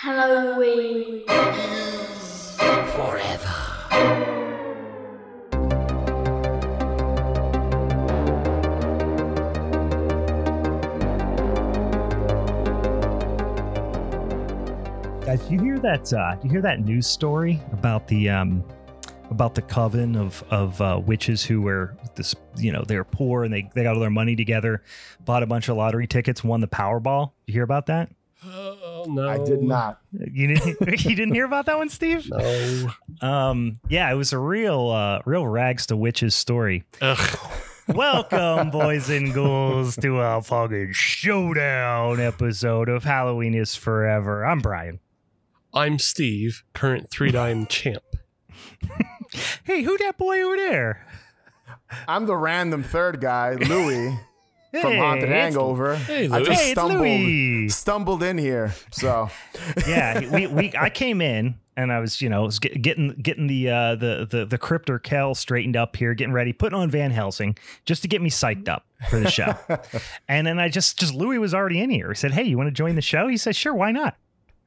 Halloween. Guys, you hear that? Uh, do you hear that news story about the um, about the coven of of uh, witches who were this? You know, they were poor and they they got all their money together, bought a bunch of lottery tickets, won the Powerball. You hear about that? No, I did not. You didn't. you didn't hear about that one, Steve? No. Um, yeah, it was a real uh, real rags to witches story. Ugh. Welcome, boys and ghouls, to a fucking showdown episode of Halloween is Forever. I'm Brian. I'm Steve, current three dime champ. Hey, who that boy over there? I'm the random third guy, Louie from Hey, Haunted it's- Hangover. Hey, I Louie. just Hey, it's stumbled Louie. stumbled in here. So yeah, we, we I came in and I was you know was getting getting the uh, the the the cryptor Kel straightened up here, getting ready, putting on Van Helsing just to get me psyched up for the show. and then I just just Louie was already in here. He said, "Hey, you want to join the show?" He said, "Sure, why not?"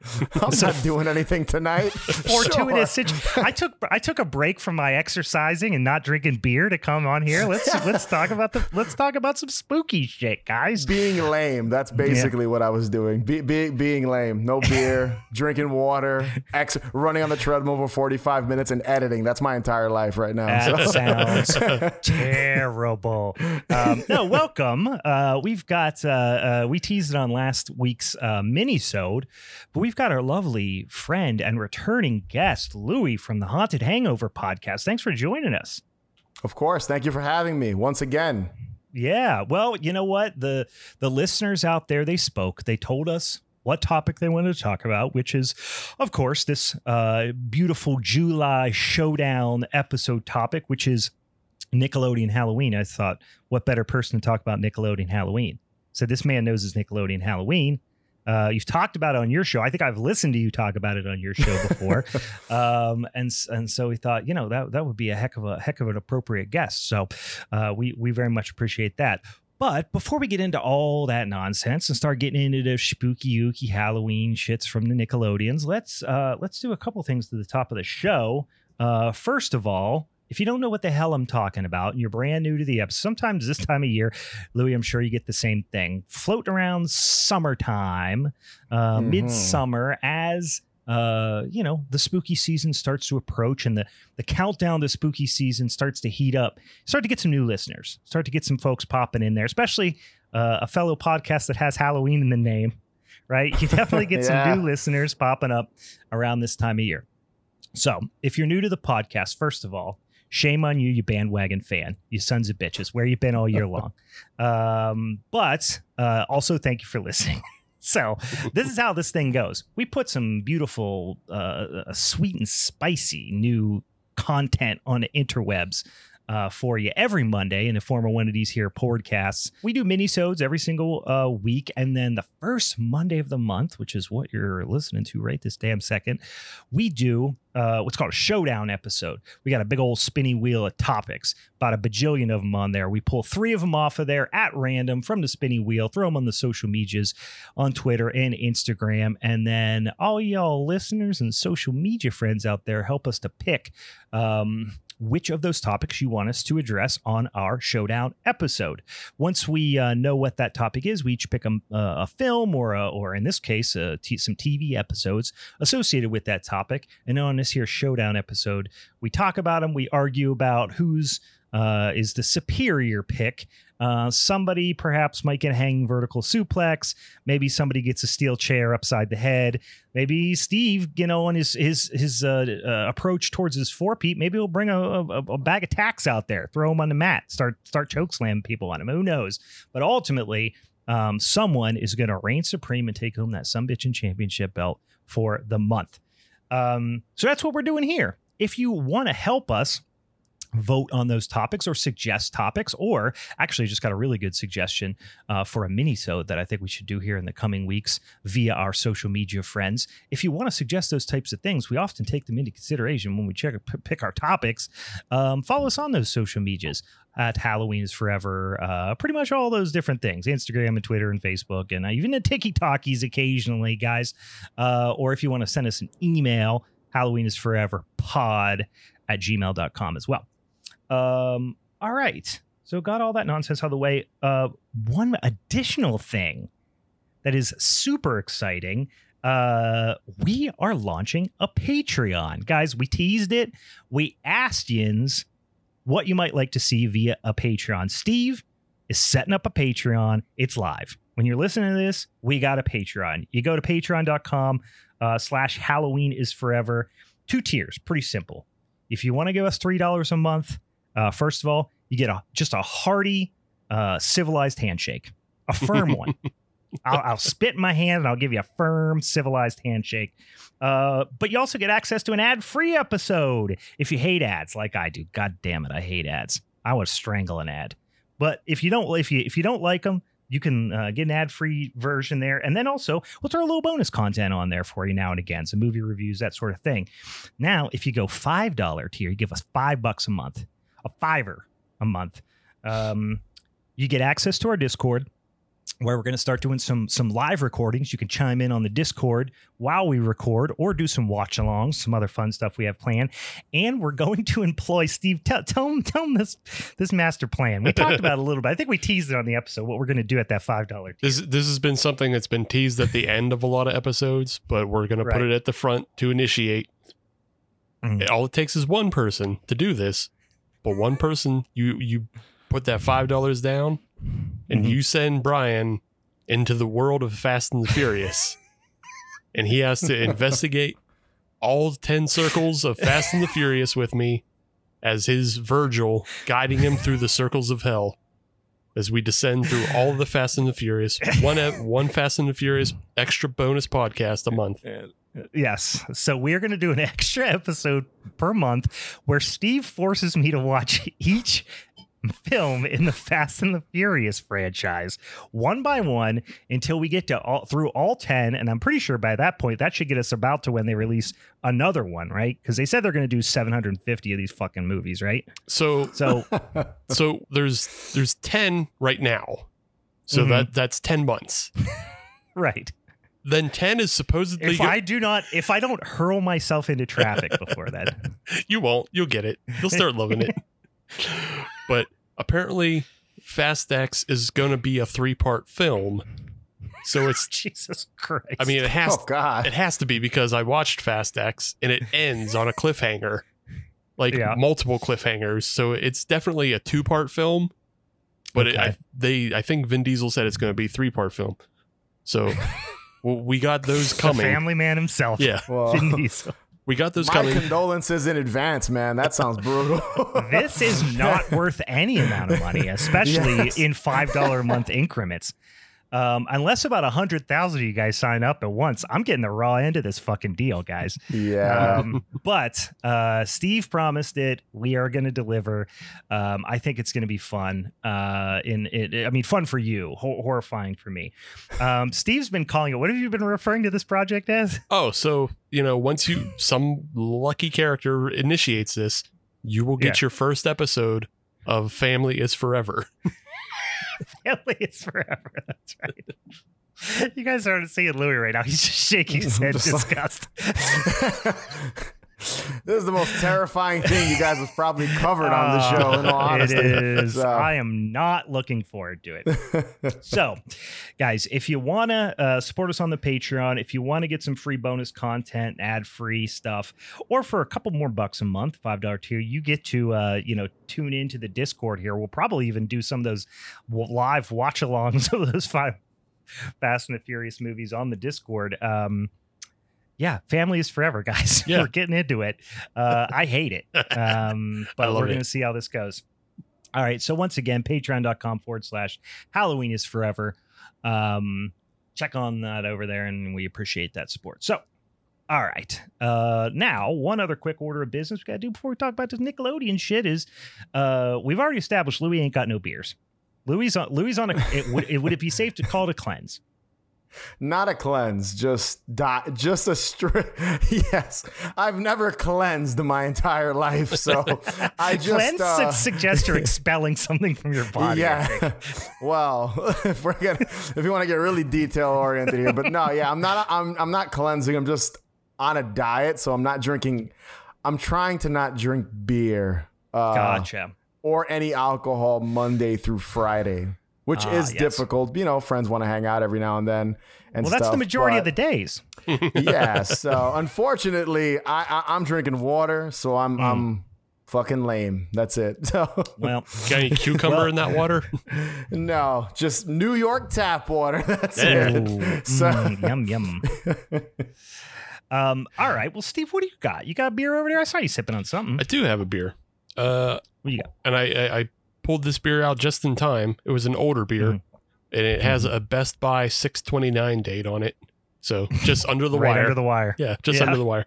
I'm not doing anything tonight. Fortuitous Sure. situ- I took I took a break from my exercising and not drinking beer to come on here. Let's let's talk about the let's talk about some spooky shit, guys. Being lame. That's basically what I was doing. Be, be, being lame. No beer, drinking water, ex- running on the treadmill for 45 minutes and editing. That's my entire life right now. That So- sounds terrible. Um, no, welcome. Uh, we've got uh, uh, we teased it on last week's uh, mini-sode, but we've got our lovely friend and returning guest Louie from the Haunted Hangover podcast. Thanks for joining us. Of course. Thank you for having me once again. Yeah. Well, you know what? The the listeners out there, they spoke. They told us what topic they wanted to talk about, which is, of course, this uh, beautiful July showdown episode topic, which is Nickelodeon Halloween. I thought, what better person to talk about Nickelodeon Halloween? So this man knows his Nickelodeon Halloween. Uh, you've talked about it on your show. I think I've listened to you talk about it on your show before, um, and and so we thought, you know, that that would be a heck of a heck of an appropriate guest. So uh, we we very much appreciate that. But before we get into all that nonsense and start getting into the spooky ooky Halloween shits from the Nickelodeons, let's uh, let's do a couple things to the top of the show. Uh, first of all, if you don't know what the hell I'm talking about and you're brand new to the episode, sometimes this time of year, Louie, I'm sure you get the same thing. Floating around summertime, uh, Mhm. midsummer, as uh, you know, the spooky season starts to approach and the the countdown to spooky season starts to heat up. Start to get some new listeners. Start to get some folks popping in there, especially uh, a fellow podcast that has Halloween in the name. Right, you definitely get Yeah. some new listeners popping up around this time of year. So, if you're new to the podcast, first of all, shame on you, you bandwagon fan, you sons of bitches. Where you been all year long? um, but uh, also, thank you for listening. so, this is how this thing goes. We put some beautiful, uh, uh, sweet and spicy new content on the interwebs. Uh, for you every Monday in the form of one of these here podcasts. We do mini-sodes every single uh, week, and then the first Monday of the month, which is what you're listening to right this damn second, we do uh, what's called a showdown episode. We got a big old spinny wheel of topics, about a bajillion of them on there. We pull three of them off of there at random from the spinny wheel, throw them on the social medias on Twitter and Instagram. And then all y'all listeners and social media friends out there help us to pick um, which of those topics you want us to address on our showdown episode. Once we uh, know what that topic is, we each pick a, a film or, a, or in this case, uh, t- some TV episodes associated with that topic. And on this here showdown episode, we talk about them. We argue about who's uh, is the superior pick. Uh, somebody perhaps might get a hanging vertical suplex. Maybe somebody gets a steel chair upside the head. Maybe Steve, you know, on his his his uh, uh, approach towards his four peat, maybe he'll bring a, a, a bag of tacks out there, throw him on the mat, start start choke slam people on him. Who knows? But ultimately, um, someone is going to reign supreme and take home that some bitchin' championship belt for the month. Um, so that's what we're doing here. If you want to help us vote on those topics or suggest topics or actually just got a really good suggestion uh, for a mini so that i think we should do here in the coming weeks via our social media friends. If you want to suggest those types of things we often take them into consideration when we check p- pick our topics. Um, follow us on those social medias. At halloween is forever uh, pretty much all those different things instagram and twitter and facebook and uh, even the tiki talkies occasionally guys. Uh, or if you want to send us an email halloween is forever pod at gmail.com as well um, all right. So got all that nonsense out of the way. Uh, one additional thing that is super exciting. Uh, we are launching a Patreon, guys. We teased it. We asked yins what you might like to see via a Patreon. Steve is setting up a Patreon. It's live. When you're listening to this, we got a Patreon. You go to patreon.com uh, slash Halloween is forever. Two tiers, pretty simple. If you want to give us $3 a month, uh, first of all, you get a just a hearty, uh, civilized handshake, a firm one. I'll, I'll, spit in my hand and I'll give you a firm, civilized handshake. Uh, but you also get access to an ad-free episode if you hate ads, like I do. God damn it, I hate ads. I would strangle an ad. But if you don't, if you if you don't like them, you can uh, get an ad-free version there, and then also we'll throw a little bonus content on there for you now and again, some movie reviews, that sort of thing. Now, if you go five dollar tier, you give us five bucks a month a fiver a month. Um, you get access to our Discord where we're going to start doing some some live recordings. You can chime in on the Discord while we record, or do some watch alongs, some other fun stuff we have planned. And we're going to employ Steve. Tell tell him tell him this this master plan. We talked about it a little bit. I think we teased it on the episode. What we're going to do at that five dollar. This this has been something that's been teased at the end of a lot of episodes, but we're going right. to put it at the front to initiate. Mm. All it takes is one person to do this, but one person you you put that five dollars down and mm-hmm. you send Brian into the world of Fast and the Furious. And he has to investigate all 10 circles of Fast and the Furious with me as his Virgil guiding him through the circles of hell as we descend through all the Fast and the Furious. One one Fast and the Furious extra bonus podcast a month Yes. So we're going to do an extra episode per month where Steve forces me to watch each film in the Fast and the Furious franchise one by one until we get to all through all 10 and I'm pretty sure by that point that should get us about to when they release another one, right? Cuz they said they're going to do 750 of these fucking movies, right? So So so there's there's 10 right now. So mm-hmm. that that's 10 months. right then 10 is supposedly if go- i do not if i don't hurl myself into traffic before that you won't. You'll get it. You'll start loving it. But apparently fast x is going to be a three part film. So it's jesus christ. I mean it has oh, God. it has to be because i watched fast x and it ends on a cliffhanger. Like yeah. multiple cliffhangers. So it's definitely a two part film but okay. it, I, they i think vin diesel said it's going to be three part film. So well, we got those coming. The family man himself. Yeah. Well, we got those coming. my coming. condolences in advance, man. That sounds brutal. this is not worth any amount of money, especially yes. in $5 a month increments. Um, unless about a hundred thousand of you guys sign up at once, I'm getting the raw end of this fucking deal, guys. Yeah. Um, but uh, Steve promised it. We are going to deliver. Um, I think it's going to be fun. Uh, in it, I mean, fun for you, ho- horrifying for me. Um, Steve's been calling it. What have you been referring to this project as? Oh, so you know, once you some lucky character initiates this, you will get yeah. your first episode of Family is Forever. family is forever. That's right. You guys aren't seeing Louis right now. He's just shaking his head disgust. this is the most terrifying thing you guys have probably covered on the show. In all honesty, it is. So. I am not looking forward to it. so, guys, if you want to uh, support us on the Patreon, if you want to get some free bonus content, ad free stuff, or for a couple more bucks a month, five dollar tier, you get to uh, you know tune into the Discord here. We'll probably even do some of those live watch alongs of those five Fast and the Furious movies on the Discord. Um, yeah, family is forever, guys. Yeah. we're getting into it. Uh, I hate it, um, but we're going to see how this goes. All right. So once again, patreon.com forward slash Halloween is forever. Um, check on that over there, and we appreciate that support. So, All right. Uh, now, one other quick order of business we got to do before we talk about this Nickelodeon shit is uh, we've already established Louie ain't got no beers. Louie on Louie on a. It, would, it, would it be safe to call it a cleanse? Not a cleanse, just die, just a strip. yes, I've never cleansed in my entire life, so I just cleanse uh, suggests you're expelling something from your body. Yeah. well, if we're gonna, if you want to get really detail oriented here, but no, yeah, I'm not. I'm I'm not cleansing. I'm just on a diet, so I'm not drinking. I'm trying to not drink beer. Uh, gotcha. Or any alcohol Monday through Friday, which uh, is yes. difficult. You know, friends want to hang out every now and then. And well, stuff, that's the majority of the days. yeah. So unfortunately, I, I am drinking water, so I'm mm. I'm fucking lame. That's it. So well, got any cucumber well, in that water? no, just New York tap water. That's it. So mm, yum yum. Um, all right. Well, Steve, what do you got? You got a beer over there? I saw you sipping on something. I do have a beer. Uh, what do you got? And I, I, I pulled this beer out just in time. It was an older beer, mm-hmm. and it has mm-hmm. a best by 629 date on it. So just under the right wire. Under the wire. Yeah, just yeah. under the wire.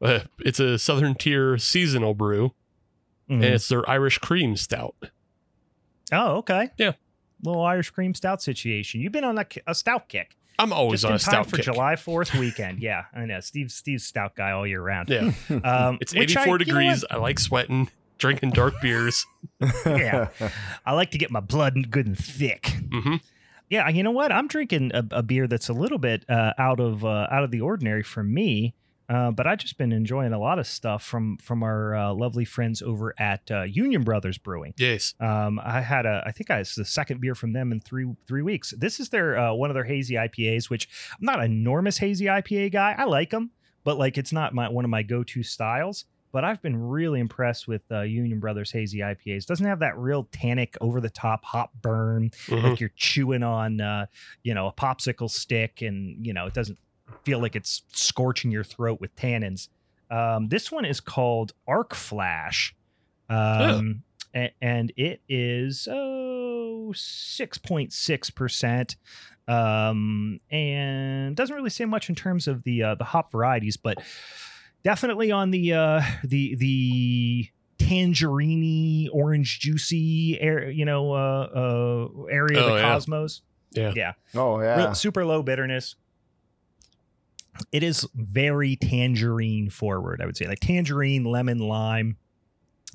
Uh, it's a Southern Tier seasonal brew, mm-hmm. and it's their Irish Cream Stout. Oh, okay. Yeah. Little Irish Cream Stout situation. You've been on a, a stout kick. I'm always Just on a stout for kick. July Fourth weekend. Yeah, I know. Steve Steve's stout guy all year round. Yeah, um, it's 84 I, degrees. I like sweating, drinking dark beers. yeah, I like to get my blood good and thick. Mm-hmm. Yeah, you know what? I'm drinking a, a beer that's a little bit uh, out of uh, out of the ordinary for me. Uh, but I've just been enjoying a lot of stuff from from our uh, lovely friends over at uh, Union Brothers Brewing. Yes, um, I had a I think I was the second beer from them in three three weeks. This is their uh, one of their hazy IPAs, which I'm not an enormous hazy IPA guy. I like them, but like it's not my one of my go to styles. But I've been really impressed with uh, Union Brothers hazy IPAs. Doesn't have that real tannic, over the top hop burn mm-hmm. like you're chewing on, uh, you know, a popsicle stick, and you know it doesn't feel like it's scorching your throat with tannins. Um, this one is called Arc Flash. Um, and, and, it is oh, 6.6%. Um, and doesn't really say much in terms of the uh, the hop varieties, but definitely on the uh, the the tangerine orange juicy air you know uh, uh area oh, of the yeah. cosmos. Yeah. Yeah. Oh yeah. Real, super low bitterness. It is very tangerine forward i would say. Like tangerine lemon lime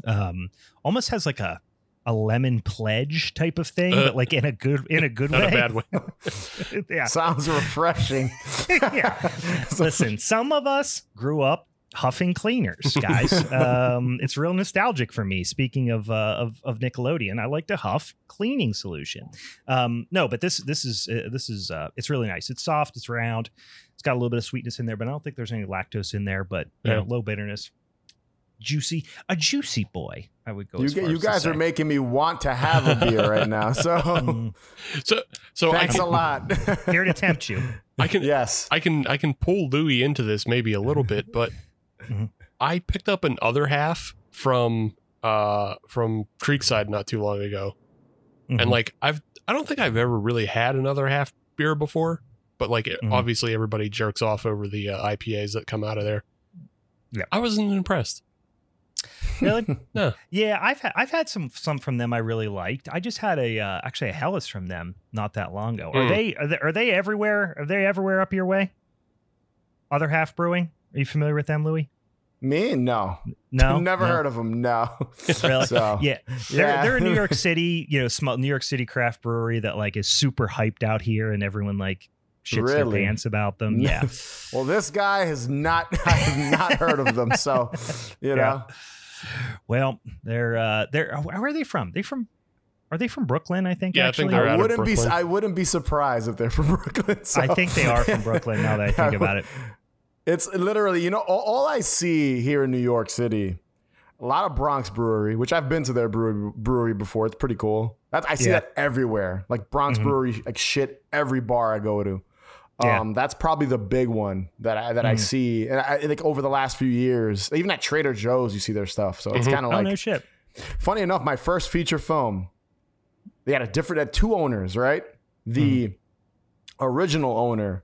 um almost has like a a lemon pledge type of thing uh, but like in a good in a good not way. a bad way. Yeah. Sounds refreshing. Yeah. Listen some of us grew up huffing cleaners guys. Um it's real nostalgic for me. Speaking of uh of, of nickelodeon i like to huff cleaning solution. Um no but this this is uh, this is uh it's really nice. It's soft it's round it's got a little bit of sweetness in there but i don't think there's any lactose in there but you yeah. know low bitterness. Juicy a juicy boy i would go you, you guys are making me want to have a beer right now so mm. so so thanks can, a lot. Here to tempt you. I can yes. I can i can pull louie into this maybe a little bit but Mm-hmm. I picked up an other half from uh from Creekside not too long ago. Mm-hmm. And like I've I don't think I've ever really had another half beer before, but like mm-hmm. obviously everybody jerks off over the uh, IPAs that come out of there. Yeah. I wasn't impressed. Really? no. Yeah, I've had I've had some some from them I really liked. I just had a uh, actually a Helles from them not that long ago. Are mm. they are they are they everywhere? Are they everywhere up your way? Other half brewing? Are you familiar with them, Louie? Me? No. No. Never no. heard of them. No. really? So, yeah. They're, yeah. they're a New York City, you know, small New York City craft brewery that like is super hyped out here and everyone like shits really? their pants about them. Yeah. well, this guy has not I have not heard of them. So, you know. Well, they're uh they're where are they from? They from are they from Brooklyn? I think. Yeah, actually? I think they're I wouldn't be. I wouldn't be surprised if they're from Brooklyn. So. I think they are from Brooklyn. Now that I think about it, it's literally, you know, all, all, I see here in New York City, a lot of Bronx brewery, which I've been to their brewery, brewery before. It's pretty cool. That, I see yeah. that everywhere. Like Bronx mm-hmm. brewery, like shit, every bar I go to. Yeah. Um, that's probably the big one that I, that mm. I see, and I, like over the last few years, even at Trader Joe's, you see their stuff. So it's mm-hmm. kind of oh, like no shit. Funny enough, my first feature film, they had a different, had two owners, right? The mm. original owner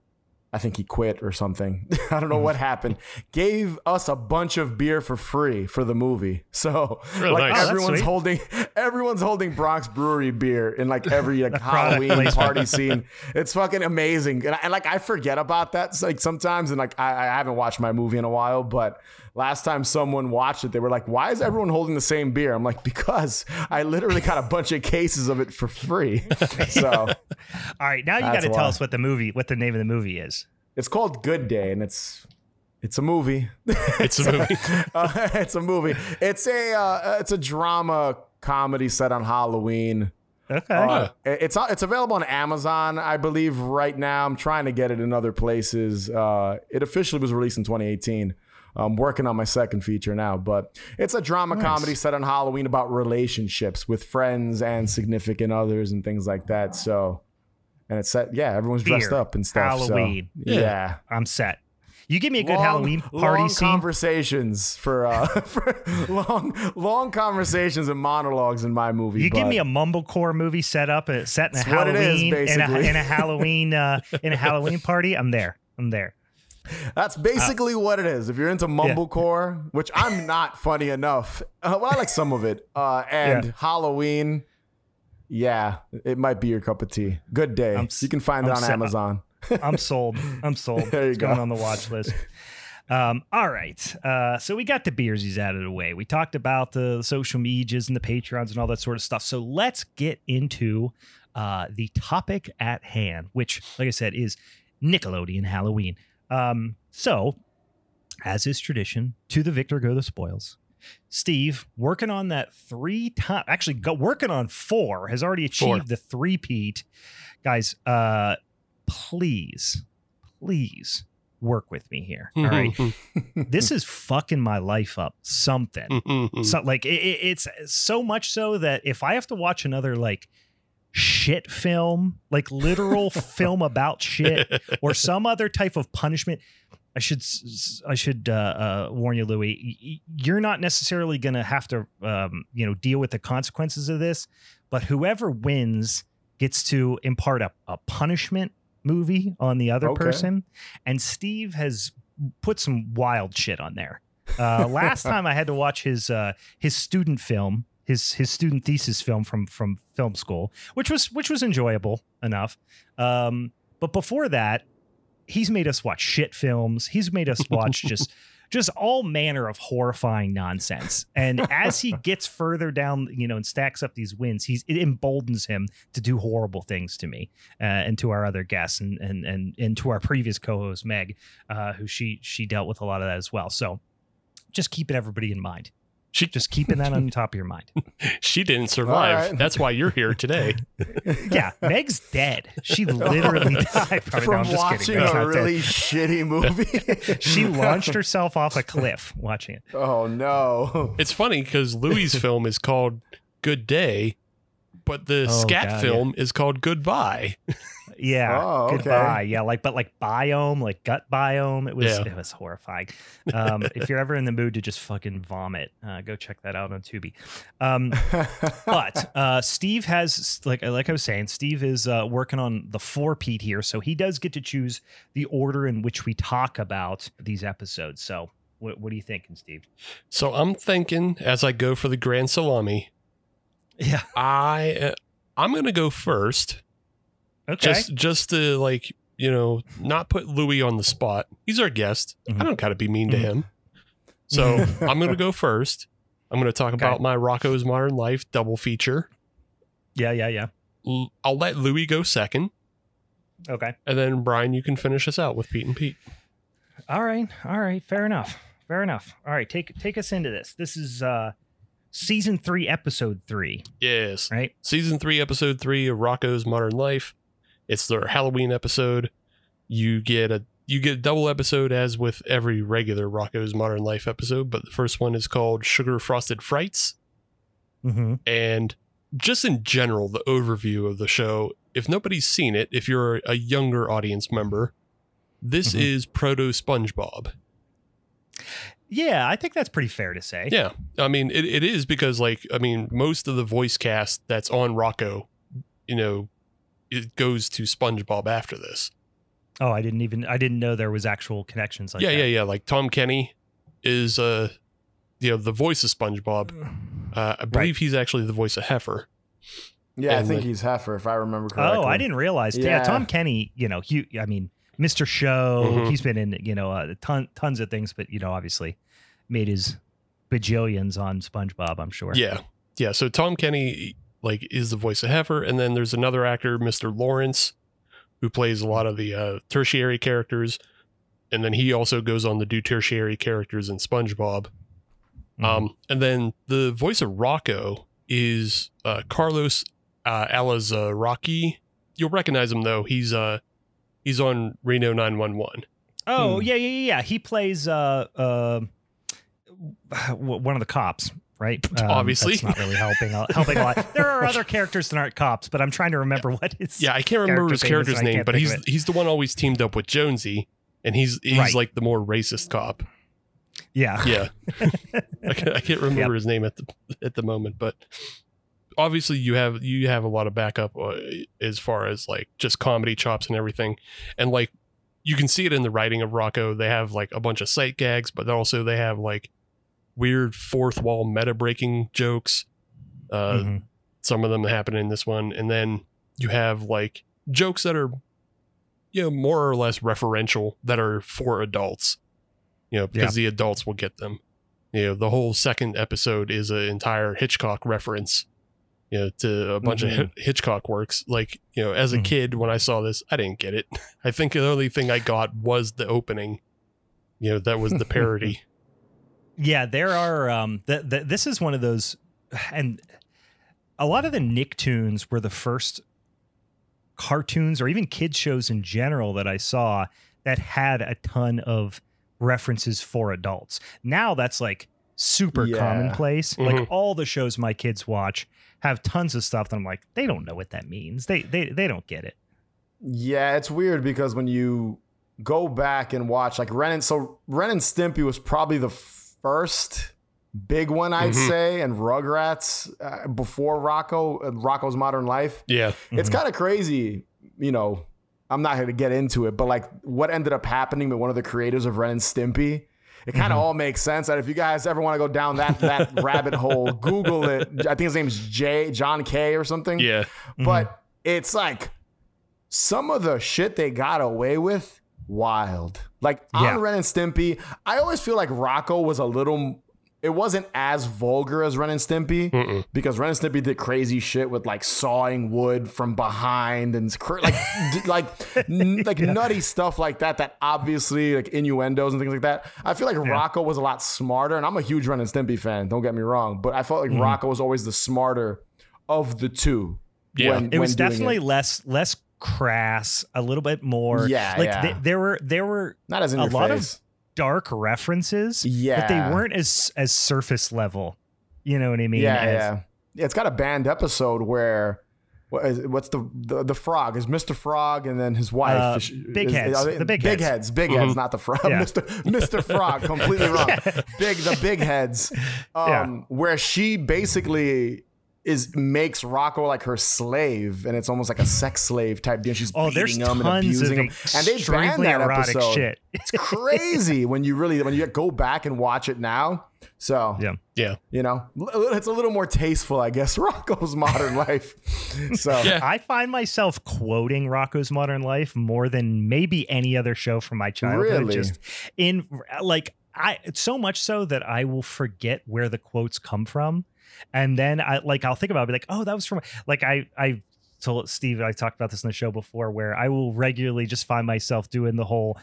I think he quit or something. I don't know what happened. Gave us a bunch of beer for free for the movie. So Real like nice. Oh, everyone's sweet. holding everyone's holding Bronx Brewery beer in like every like, Halloween party scene. It's fucking amazing. And, I, and like I forget about that like sometimes and like I, I haven't watched my movie in a while, but last time someone watched it, they were like, "Why is everyone holding the same beer?" I'm like, "Because I literally got a bunch of cases of it for free." so All right, now you got to tell why. us what the movie, what the name of the movie is. it's called Good Day, and it's it's a movie. It's a movie. Uh, it's a movie. It's a uh, it's a drama comedy set on Halloween. Okay. Uh, it's it's available on Amazon, I believe, right now. I'm trying to get it in other places. Uh, it officially was released in 2018. I'm working on my second feature now, but it's a drama Nice. comedy set on Halloween about relationships with friends and significant others and things like that. So, and it's set, yeah, everyone's dressed up and stuff. so, Halloween. yeah. I'm set. You give me a good Long- Halloween party long scene. conversations for, uh, for long long conversations and monologues in my movie. You give me a mumblecore movie set up, uh, set in a Halloween, in, a, in a Halloween, uh, in a Halloween party. I'm there. I'm there. That's basically what it is. If you're into mumblecore, which I'm not funny enough, uh, well, I like some of it, uh, and Yeah. Halloween, yeah, it might be your cup of tea. Good day. I'm you can find I'm it on Amazon. I'm sold. I'm sold. There you it's go. going on the watch list. Um, all right. Uh, so we got the beersies out of the way. We talked about the social medias and the Patreons and all that sort of stuff. So let's get into uh, the topic at hand, which, like I said, is Nickelodeon Halloween. Um, so, as is tradition, to the victor go the spoils. Steve, working on that three time, actually go, working on four, has already achieved Four. the three peat. Guys, uh, please, please work with me here. All right. this is fucking my life up. Something. So like it, it- it's so much so that if I have to watch another like shit film, like literal film about shit, or some other type of punishment, I should I should uh, uh, warn you, Louie. You're not necessarily going to have to um, you know deal with the consequences of this, but whoever wins gets to impart a, a punishment movie on the other Okay. person, and Steve has put some wild shit on there. Uh, last time I had to watch his uh, his student film, his his student thesis film from from film school, which was which was enjoyable enough. Um, but before that, he's made us watch shit films. He's made us watch just just all manner of horrifying nonsense. And as he gets further down, you know, and stacks up these wins, he's it emboldens him to do horrible things to me uh, and to our other guests and and and and to our previous co-host Meg, uh, who she she dealt with a lot of that as well. So just keeping everybody in mind. She- just keeping that on top of your mind. she didn't survive. All right. That's why you're here today. Yeah, Meg's dead. She oh. literally died from, no, From I'm just watching kidding. A not dead. really shitty movie. She launched herself off a cliff watching it. oh no. It's funny because Louie's film is called Good Day, but the Oh, scat God, film is called Goodbye. Yeah. Oh, okay. Goodbye. Yeah, like but like biome, like gut biome. It was Yeah. it was horrifying. Um, if you're ever in the mood to just fucking vomit, uh, go check that out on Tubi. Um, but uh, Steve has like like I was saying, Steve is uh, working on the four Pete here, so he does get to choose the order in which we talk about these episodes. So, what what are you thinking, Steve? So I'm thinking as I go for the Grand Salami, Yeah. I uh, I'm gonna go first, Okay. just just to like you know not put Louie on the spot. He's our guest. Mhm. I don't gotta be mean to Mhm. him. So I'm gonna go first. I'm gonna talk Okay. about my Rocko's Modern Life double feature. yeah. Yeah. Yeah. L- I'll let Louis go second, Okay. and then Brian, you can finish us out with Pete and Pete. All right, all right, fair enough. Fair enough. All right, take take us into this. This is uh season 3 episode 3, Yes. right? season three, episode three of Rocko's Modern Life. It's their Halloween episode. You get a you get a double episode as with every regular Rocko's Modern Life episode, but the first one is called Sugar Frosted Frights. Mhm. And just in general, the overview of the show, if nobody's seen it, if you're a younger audience member, this Mhm. is proto SpongeBob. Yeah, I think that's pretty fair to say. Yeah. I mean, it, it is because, like, I mean, most of the voice cast that's on Rocko, you know, it goes to SpongeBob after this. Oh, I didn't even I didn't know there was actual connections like yeah, that. yeah, yeah. Like Tom Kenny is uh you know the voice of SpongeBob. Uh, I believe he's actually the voice of Heifer. Yeah, I think the- he's Heifer if I remember correctly. Oh, I didn't realize. Yeah, Yeah. Tom Kenny, you know, he, I mean, Mr. Show, Mhm. he's been in, you know, uh, ton, tons of things, but, you know, obviously made his bajillions on SpongeBob, I'm sure. Yeah, yeah. So Tom Kenny like is the voice of Heifer, and then there's another actor, Mr. Lawrence, who plays a lot of the uh, tertiary characters, and then he also goes on to do tertiary characters in SpongeBob. Mhm. Um, and then the voice of Rocko is uh, Carlos uh, Alazraqui. You'll recognize him though. He's uh he's on Reno 911. oh, Hmm. yeah, yeah, yeah, yeah. He plays uh, uh, one of the cops. Right, Um, Obviously. that's not really helping. a- Helping a lot. There are other characters that aren't cops, but I'm trying to remember what his. Yeah, I can't remember character his character's name, but he's he's the one always teamed up with Jonesy, and he's he's Right. like the more racist cop. yeah, Yeah, I, can't, I can't remember his name at the at the moment, but obviously you have you have a lot of backup uh, as far as like just comedy chops and everything, and like you can see it in the writing of Rocko. They have like a bunch of sight gags, but also they have like weird fourth wall meta breaking jokes. Uh, Mhm. some of them happen in this one and then you have like jokes that are you know more or less referential that are for adults you know because the adults will get them you know the whole second episode is an entire hitchcock reference you know to a bunch of Mhm. Hi- hitchcock works like you know as a Mhm. kid when i saw this i didn't get it i think the only thing i got was the opening you know that was the parody Yeah, there are. Um, th- th- this is one of those, and a lot of the Nicktoons were the first cartoons or even kids shows in general that I saw that had a ton of references for adults. Now that's like super Yeah. commonplace. Mhm. Like all the shows my kids watch have tons of stuff that I'm like, they don't know what that means. They they they don't get it. Yeah, it's weird because when you go back and watch, like Ren and so Ren and Stimpy was probably the first big one, I'd Mhm. say, and Rugrats uh, before Rocko, uh, Rocko's Modern Life. yeah It's Mhm. kind of crazy, you know. I'm not going to get into it, but like what ended up happening with one of the creators of Ren and Stimpy, it kind of Mhm. all makes sense. And if you guys ever want to go down that that rabbit hole, Google it. I think his name is Jay John K or something yeah but it's like some of the shit they got away with wild. Like Yeah. on ren and stimpy. I always feel like rocko was a little it wasn't as vulgar as ren and stimpy Mm-mm. because ren and stimpy did crazy shit with like sawing wood from behind and like d- like n- like nutty stuff like that that obviously like innuendos and things like that. I feel like rocko was a lot smarter and i'm a huge ren and stimpy fan don't get me wrong but i felt like mm-hmm. rocko was always the smarter of the two Yeah. when- it was definitely less less crass, a little bit more. Yeah, like yeah. th- there were there were Not as a your lot of dark references, yeah, but they weren't as as surface level. You know what I mean? yeah, As- yeah, yeah. It's got a banned episode where what is, what's the, the the frog is Mr. Frog and then his wife Uh, is- Big is- Heads, are they- the Big big Heads. heads, big Mhm. heads, not the frog. Yeah. Mr. Mr. Frog, completely wrong. Big the big heads, um, where she basically is makes Rocko like her slave, and it's almost like a sex slave type deal. She's Oh, there's beating him and tons abusing him, and they banned extremely that erotic episode. shit. It's crazy when you really when you go back and watch it now. So Yeah. yeah you know, it's a little more tasteful, I guess. Rocko's Modern Life. So Yeah. I find myself quoting Rocko's Modern Life more than maybe any other show from my childhood. Really? Just in like I so much so that I will forget where the quotes come from. And then I like I'll think about it, be like, oh, that was from like I I told Steve I talked about this in the show before where I will regularly just find myself doing the whole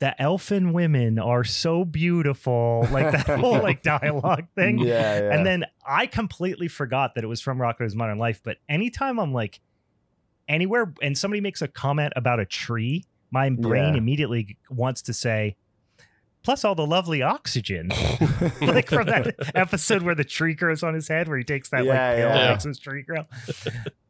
the elfin women are so beautiful, like that whole like dialogue thing. yeah, yeah. And then I completely forgot that it was from Rocko's Modern Life. But anytime I'm like anywhere and somebody makes a comment about a tree, my brain Yeah. immediately wants to say, plus all the lovely oxygen. like from that episode where the tree grows on his head, where he takes that Yeah, like pill yeah. and makes his tree grow.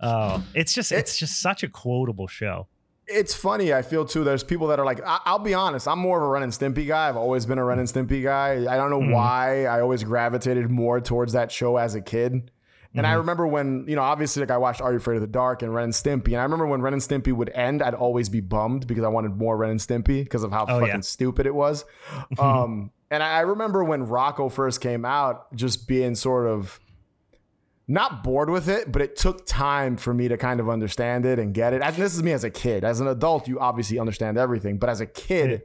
Oh, it's just It- it's just such a quotable show. it's funny. I feel too. There's people that are like, I- I'll be honest. I'm more of a Ren and Stimpy guy. I've always been a Ren and Stimpy guy. I don't know Mhm. why. I always gravitated more towards that show as a kid. And I remember when, you know, obviously, like I watched Are You Afraid of the Dark and Ren and Stimpy. And I remember when Ren and Stimpy would end, I'd always be bummed because I wanted more Ren and Stimpy because of how Oh, fucking yeah. stupid it was. um, and I I remember when Rocko first came out, just being sort of not bored with it, but it took time for me to kind of understand it and get it. And this is me as a kid. As an adult, you obviously understand everything, but as a kid,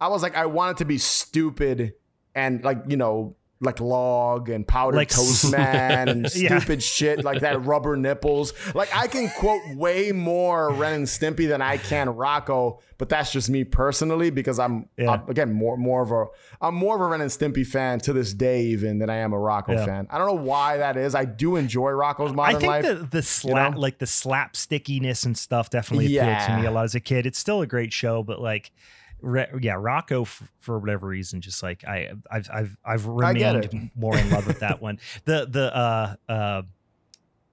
I was like, I wanted to be stupid and like, you know, like log and powdered Like toast man and Yeah. stupid shit like that rubber nipples. Like I can quote way more Ren and Stimpy than I can Rocko, but that's just me personally because I'm, Yeah. I'm, again more more of a I'm more of a Ren and Stimpy fan to this day even than I am a Rocko Yeah. fan. I don't know why that is. I do enjoy Rocko's modern I think life. the the slap know? like the slapstickiness and stuff definitely appealed to me a lot as a kid. It's still a great show, but like, re- yeah, Rocko f- for whatever reason, just like I I've I've I've remained more in love with that one. The the uh uh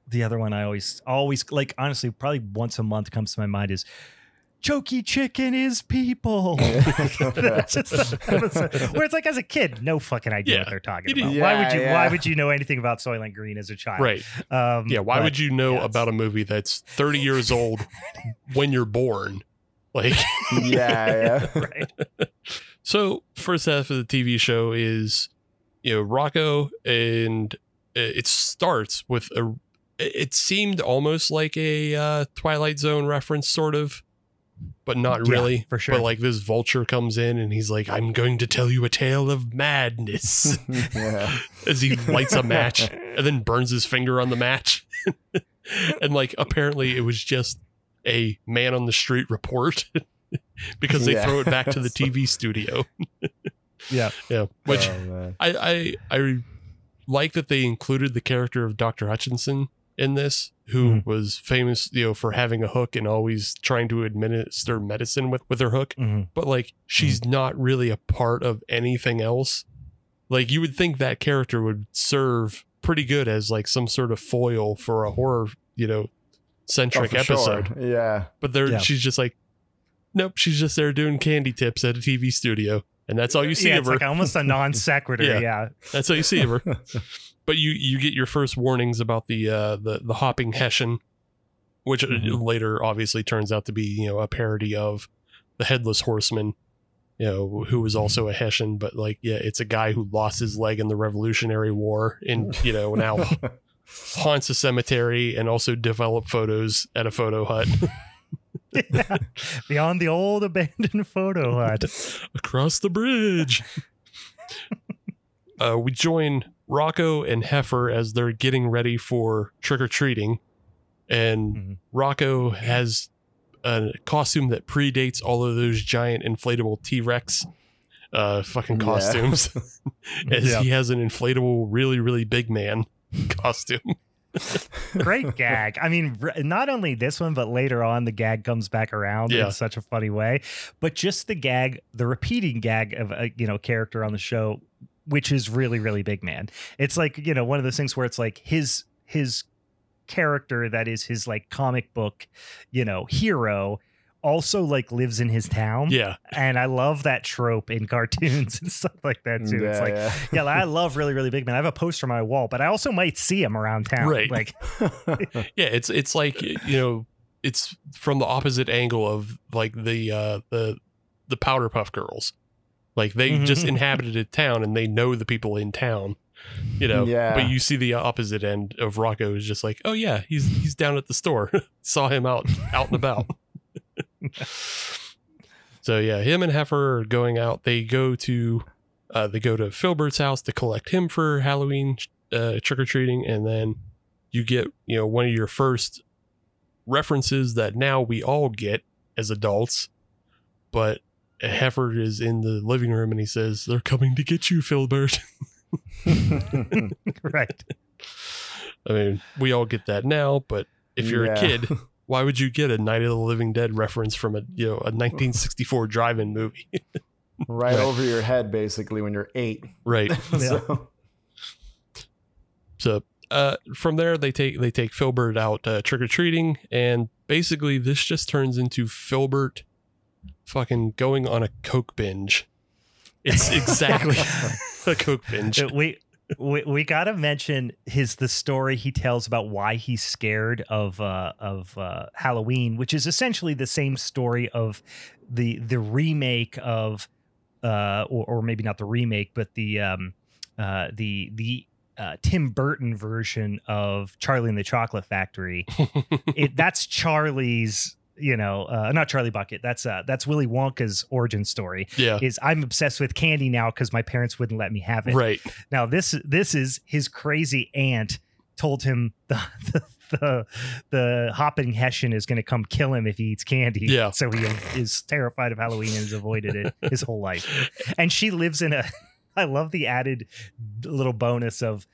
the other one I always always like honestly probably once a month comes to my mind is. Chokey chicken is people. Just the where it's like as a kid, no fucking idea Yeah. what they're talking about. didn't- why would Yeah, you? Why would you know anything about Soylent Green as a child? Right. Um, Yeah. Why but- would you know yeah, about a movie that's 30 years old when you're born? Like, yeah, yeah. right? so first half of the TV show is, you know, Rocko, and it starts with a. It seemed almost like a uh, Twilight Zone reference, sort of, but not Yeah, really. for sure. But like this vulture comes in and he's like, "I'm going to tell you a tale of madness." yeah. as he lights a match and then burns his finger on the match. and like apparently it was just a man on the street report because they Yeah. throw it back to the TV studio. Yeah. Yeah, which Oh. I, I I like that they included the character of Dr. Hutchinson in this, who Mhm. was famous, you know, for having a hook and always trying to administer medicine with with her hook Mhm. but like she's not really a part of anything else. Like you would think that character would serve pretty good as like some sort of foil for a horror, you know, Oh, centric sure. episode. Yeah. But there Yeah. she's just like nope, she's just there doing candy tips at a TV studio. And that's all you see yeah, of it's her. like almost a non sequitur. Yeah. yeah. that's all you see of her. but you you get your first warnings about the uh the the hopping hessian which Mhm. later obviously turns out to be you know a parody of the headless horseman you know who was also a hessian but like yeah it's a guy who lost his leg in the revolutionary war and you know now haunts a cemetery and also develop photos at a photo hut Yeah. Beyond the old abandoned photo hut. across the bridge. uh, we join Rocko and Heifer as they're getting ready for trick or treating, and Mhm. Rocko has a costume that predates all of those giant inflatable T Rex uh, fucking Yeah. costumes. as Yeah. he has an inflatable, really, really big man costume. Great gag. I mean, r- not only this one, but later on, the gag comes back around Yeah. in such a funny way. But just the gag, the repeating gag of a you know character on the show, which is really really big man. It's like you know one of those things where it's like his his character that is his like comic book, you know, hero also like lives in his town. Yeah, And I love that trope in cartoons and stuff like that too. it's Yeah, like yeah. yeah, I love really, really big man. I have a poster on my wall, but I also might see him around town. Right. Like, yeah. It's it's like you know, it's from the opposite angle of like the uh, the the Powder Puff Girls. Like they Mhm. just inhabited a town and they know the people in town. You know, Yeah. but you see the opposite end of Rocko is just like, oh yeah, he's he's down at the store. Saw him out out and about. so yeah, him and Heifer are going out. They go to uh, they go to Filbert's house to collect him for Halloween uh, trick or treating, and then you get you know one of your first references that now we all get as adults, but Heifer is in the living room and he says, "They're coming to get you, Filbert." right. I mean, we all get that now, but if you're Yeah. a kid, why would you get a Night of the Living Dead reference from a you know a 1964 drive-in movie? right Right. over your head, basically, when you're eight. right. So, So uh, from there, they take they take Filbert out uh, trick or treating, and basically this just turns into Filbert fucking going on a coke binge. It's exactly a coke binge. We we, we gotta mention his the story he tells about why he's scared of uh of uh halloween which is essentially the same story of the the remake of uh or, or maybe not the remake but the um uh the the uh, Tim Burton version of Charlie and the Chocolate Factory. it that's Charlie's you know, uh, not Charlie Bucket. That's uh, that's Willy Wonka's origin story. Yeah, is I'm obsessed with candy now because my parents wouldn't let me have it. Right now, this this is his crazy aunt told him the the the, the hopping hessian is going to come kill him if he eats candy. Yeah, so he is terrified of Halloween and has avoided it his whole life. And she lives in a. I love the added little bonus of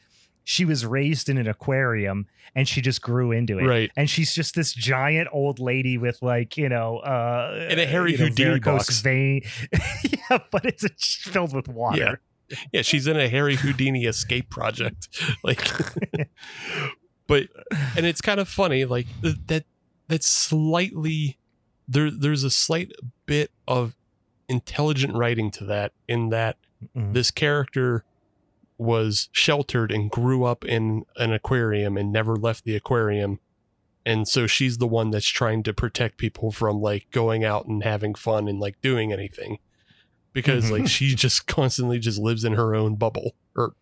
she was raised in an aquarium and she just grew into it. Right. And she's just this giant old lady with like, you know, uh in a Harry you know, Houdini box. vein. yeah, but it's a, filled with water. Yeah. yeah, she's in a Harry Houdini escape project. Like but and it's kind of funny like that that's slightly there there's a slight bit of intelligent writing to that in that mm-hmm. this character was sheltered and grew up in an aquarium and never left the aquarium. And so she's the one that's trying to protect people from like going out and having fun and like doing anything. Because like mm-hmm. she just constantly just lives in her own bubble or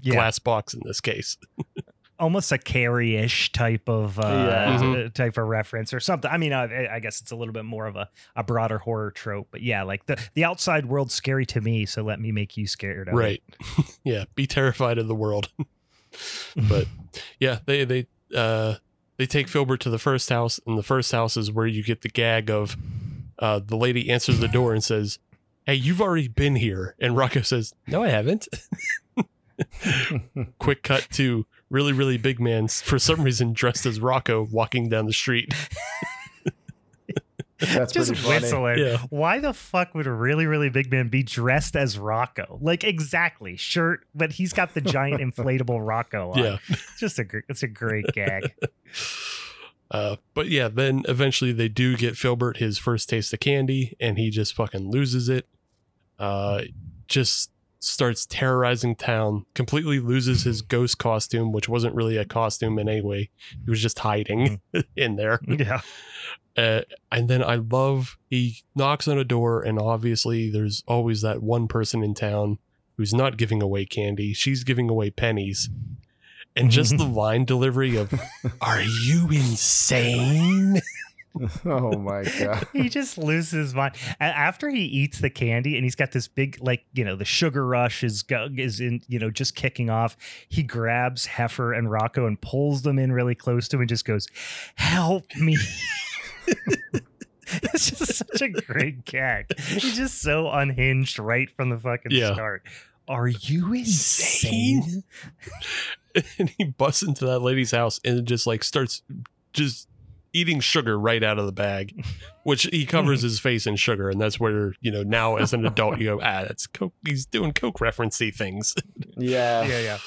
yeah. glass box in this case. almost a Carrie-ish type of uh, yeah. mm-hmm. type of reference or something. I mean, I, I, guess it's a little bit more of a, a broader horror trope, but yeah, like the the outside world's scary to me, so let me make you scared. right? yeah, be terrified of the world. but yeah, they they uh they take Filbert to the first house, and the first house is where you get the gag of uh the lady answers the door and says. Hey, you've already been here. And Rocko says, No, I haven't. Quick cut to really, really big man, for some reason dressed as Rocko walking down the street. That's just whistling. Yeah. Why the fuck would a really, really big man be dressed as Rocko? Like exactly shirt, but he's got the giant inflatable Rocko on. Yeah, just a it's a great gag. Uh, but yeah, then eventually they do get Filbert his first taste of candy, and he just fucking loses it. Uh, just starts terrorizing town, completely loses his ghost costume, which wasn't really a costume in any way. He was just hiding mm. in there. Yeah. Uh, and then I love he knocks on a door, and obviously there's always that one person in town who's not giving away candy. She's giving away pennies. And just the line delivery of, Are you insane? oh my god. he just loses his mind. after he eats the candy and he's got this big like, you know, the sugar rush is is in, you know, just kicking off. He grabs Heifer and Rocko and pulls them in really close to him and just goes, "Help me." it's just such a great gag. He's just so unhinged right from the fucking yeah. start. Are you insane? and he busts into that lady's house and just like starts just eating sugar right out of the bag, which he covers his face in sugar, and that's where you know now as an adult you go, ah, that's coke. He's doing coke referencey things. Yeah, yeah, yeah.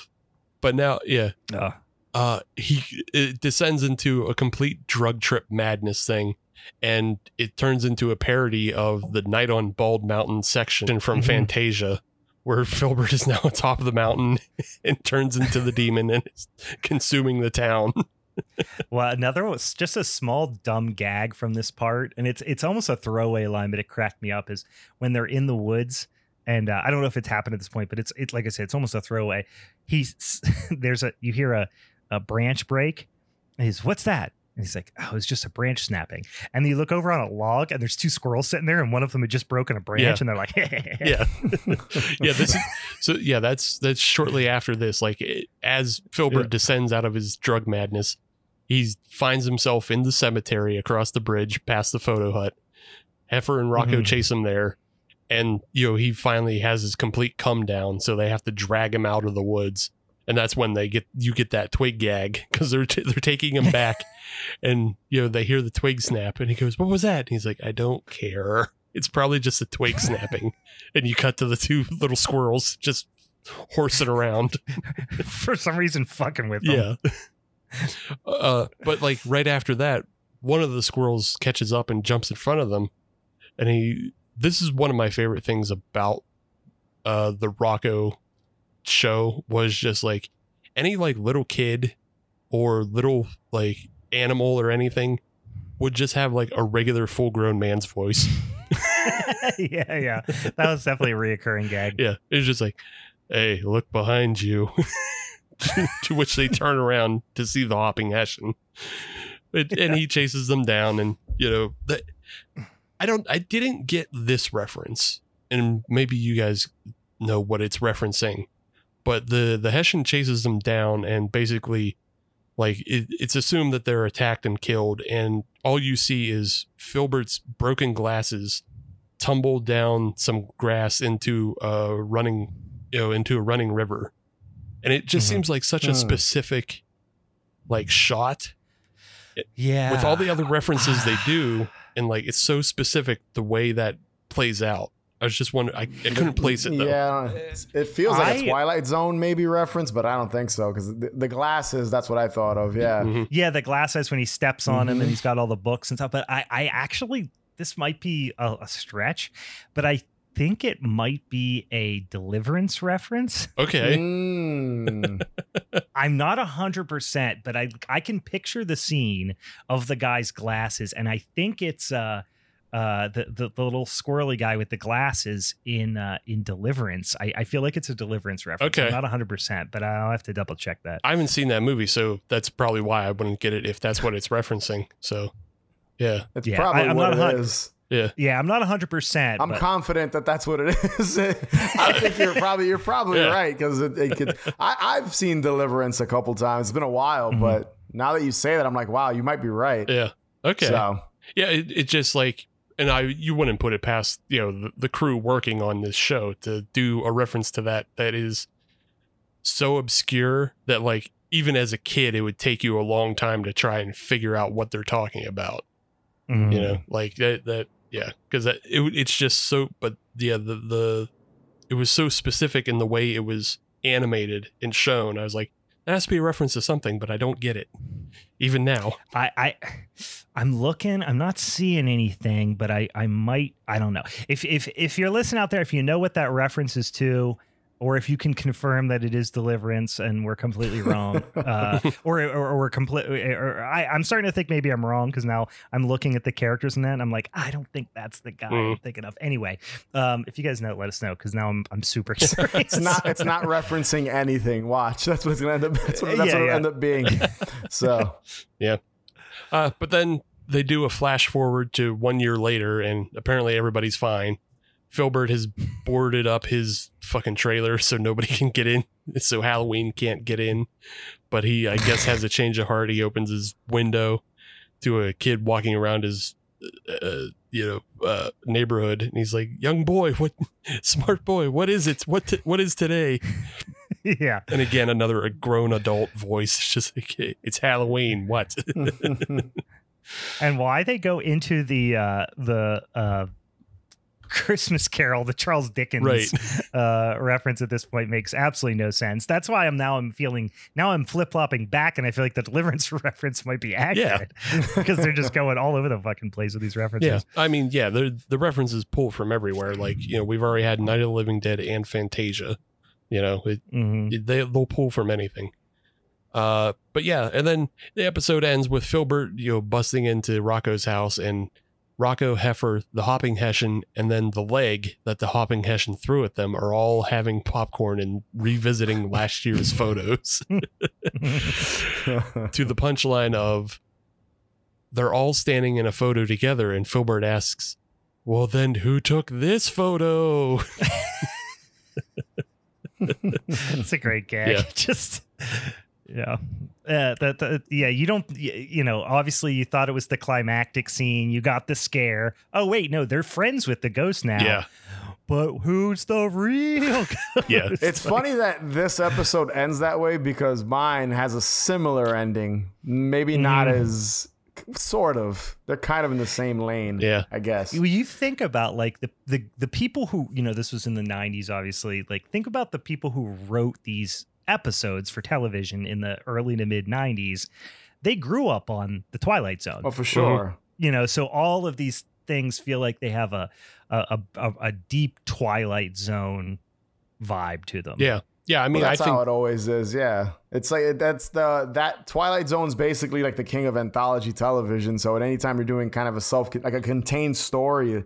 But now, yeah, uh. uh, he it descends into a complete drug trip madness thing. And it turns into a parody of the Night on Bald Mountain section from mm-hmm. Fantasia, where Filbert is now on top of the mountain and turns into the demon and is consuming the town well, another was just a small dumb gag from this part, and it's it's almost a throwaway line, but it cracked me up. Is when they're in the woods, and uh, I don't know if it's happened at this point, but it's it's like I said, it's almost a throwaway. He's there's a you hear a a branch break. he's what's that? And he's like, oh, it's just a branch snapping. And you look over on a log, and there's two squirrels sitting there, and one of them had just broken a branch, yeah. and they're like, yeah, yeah. This is, so yeah. That's that's shortly after this. Like it, as Filbert yeah. descends out of his drug madness, he finds himself in the cemetery across the bridge past the photo hut. Heifer and Rocko mm-hmm. chase him there. And, you know, he finally has his complete come down. So they have to drag him out of the woods. And that's when they get, you get that twig gag because they're, t- they're taking him back. and, you know, they hear the twig snap. And he goes, What was that? And he's like, I don't care. It's probably just a twig snapping. and you cut to the two little squirrels just horsing around. For some reason, fucking with them. Yeah. Uh, but like right after that, one of the squirrels catches up and jumps in front of them, and he. This is one of my favorite things about uh, the Rocko show was just like any like little kid or little like animal or anything would just have like a regular full grown man's voice. yeah, yeah. That was definitely a reoccurring gag. Yeah. It was just like, hey, look behind you. to which they turn around to see the hopping Hessian. It, and he chases them down and you know that I don't I didn't get this reference. And maybe you guys know what it's referencing. But the the Hessian chases them down and basically like it, it's assumed that they're attacked and killed and all you see is Filbert's broken glasses tumble down some grass into a running you know into a running river and it just Mhm. seems like such a specific like shot Yeah. with all the other references they do and like it's so specific the way that plays out i was just wondering i, I couldn't place it though Yeah, it feels like I- a Twilight Zone maybe reference, but I don't think so because the, the glasses. That's what I thought of. Yeah, Mhm. Yeah, the glasses when he steps on him Mhm. and he's got all the books and stuff. But I, I actually, this might be a, a stretch, but I think it might be a deliverance reference. okay Mm. I'm not a hundred percent, but I I can picture the scene of the guy's glasses, and I think it's uh uh the, the the little squirrely guy with the glasses in uh in Deliverance. I, I feel like it's a Deliverance reference. Okay. I'm not a hundred percent, but I'll have to double check that. i haven't seen that movie so that's probably why i wouldn't get it if that's what it's referencing so yeah It's Yeah, probably I- I'm what not a hun- it is. Yeah Yeah, I'm not hundred percent. I'm but- confident that that's what it is. I think you're probably you're probably Yeah. right because it, it could. I, I've seen Deliverance a couple times. It's been a while, Mhm. but now that you say that, I'm like, wow, you might be right. yeah okay So yeah it, it just like and i you wouldn't put it past you know the, the crew working on this show to do a reference to that that is so obscure that like even as a kid it would take you a long time to try and figure out what they're talking about Mhm. you know like that that yeah because it, it's just so but yeah the the it was so specific in the way it was animated and shown i was like that has to be a reference to something but i don't get it even now I, I I'm looking, I'm not seeing anything, but I I might I don't know. If if if you're listening out there, if you know what that reference is to, or if you can confirm that it is deliverance and we're completely wrong, uh, or, or or we're completely, or I I'm starting to think maybe I'm wrong because now I'm looking at the characters in that and I'm like I don't think that's the guy I'm Mm. thinking of. Anyway, um, if you guys know, let us know because now I'm I'm super curious. it's not it's not referencing anything. Watch, that's what it's gonna end up. That's what, that's Yeah, what it'll yeah. end up being. So yeah, uh but then they do a flash forward to one year later and apparently everybody's fine filbert has boarded up his fucking trailer so nobody can get in so halloween can't get in. But he i guess has a change of heart. He opens his window to a kid walking around his uh, you know uh, neighborhood. And he's like young boy what smart boy what is it? What t- what is today? Yeah. and again another a grown adult voice. It's just like it's halloween what? And why they go into the uh the uh Christmas Carol, the Charles Dickens Right. uh, reference at this point makes absolutely no sense. That's why I'm now I'm feeling now I'm flip flopping back, and I feel like the Deliverance reference might be accurate because they're just going all over the fucking place with these references. yeah i mean yeah the the references pull from everywhere like you know we've already had night of the living dead and fantasia you know it, Mhm. it- they, they'll pull from anything uh but yeah and then the episode ends with filbert you know busting into rocko's house and rocko heifer the hopping hessian and then the leg that the hopping hessian threw at them are all having popcorn and revisiting last year's photos to the punchline of they're all standing in a photo together and Filbert asks, "Well then who took this photo?" It's a great gag. Yeah. Just yeah. Uh, that, that yeah, you don't you know, obviously you thought it was the climactic scene. You got the scare. Oh wait, no, they're friends with the ghost now. Yeah. But who's the real ghost? Yeah. it's funny that this episode ends that way because mine has a similar ending. Maybe not Mm. as sort of. They're kind of in the same lane. Yeah. I guess. When you think about like the, the the people who you know this was in the 90s obviously like think about the people who wrote these episodes for television in the early to mid 90s they grew up on the twilight zone Oh, for mm-hmm. sure. you know so all of these things feel like they have a a, a, a deep twilight zone vibe to them Yeah. Yeah, I mean, Well, that's I think how it always is. Yeah, it's like that's the that Twilight Zone's basically like the king of anthology television. So at any time you're doing kind of a self like a contained story,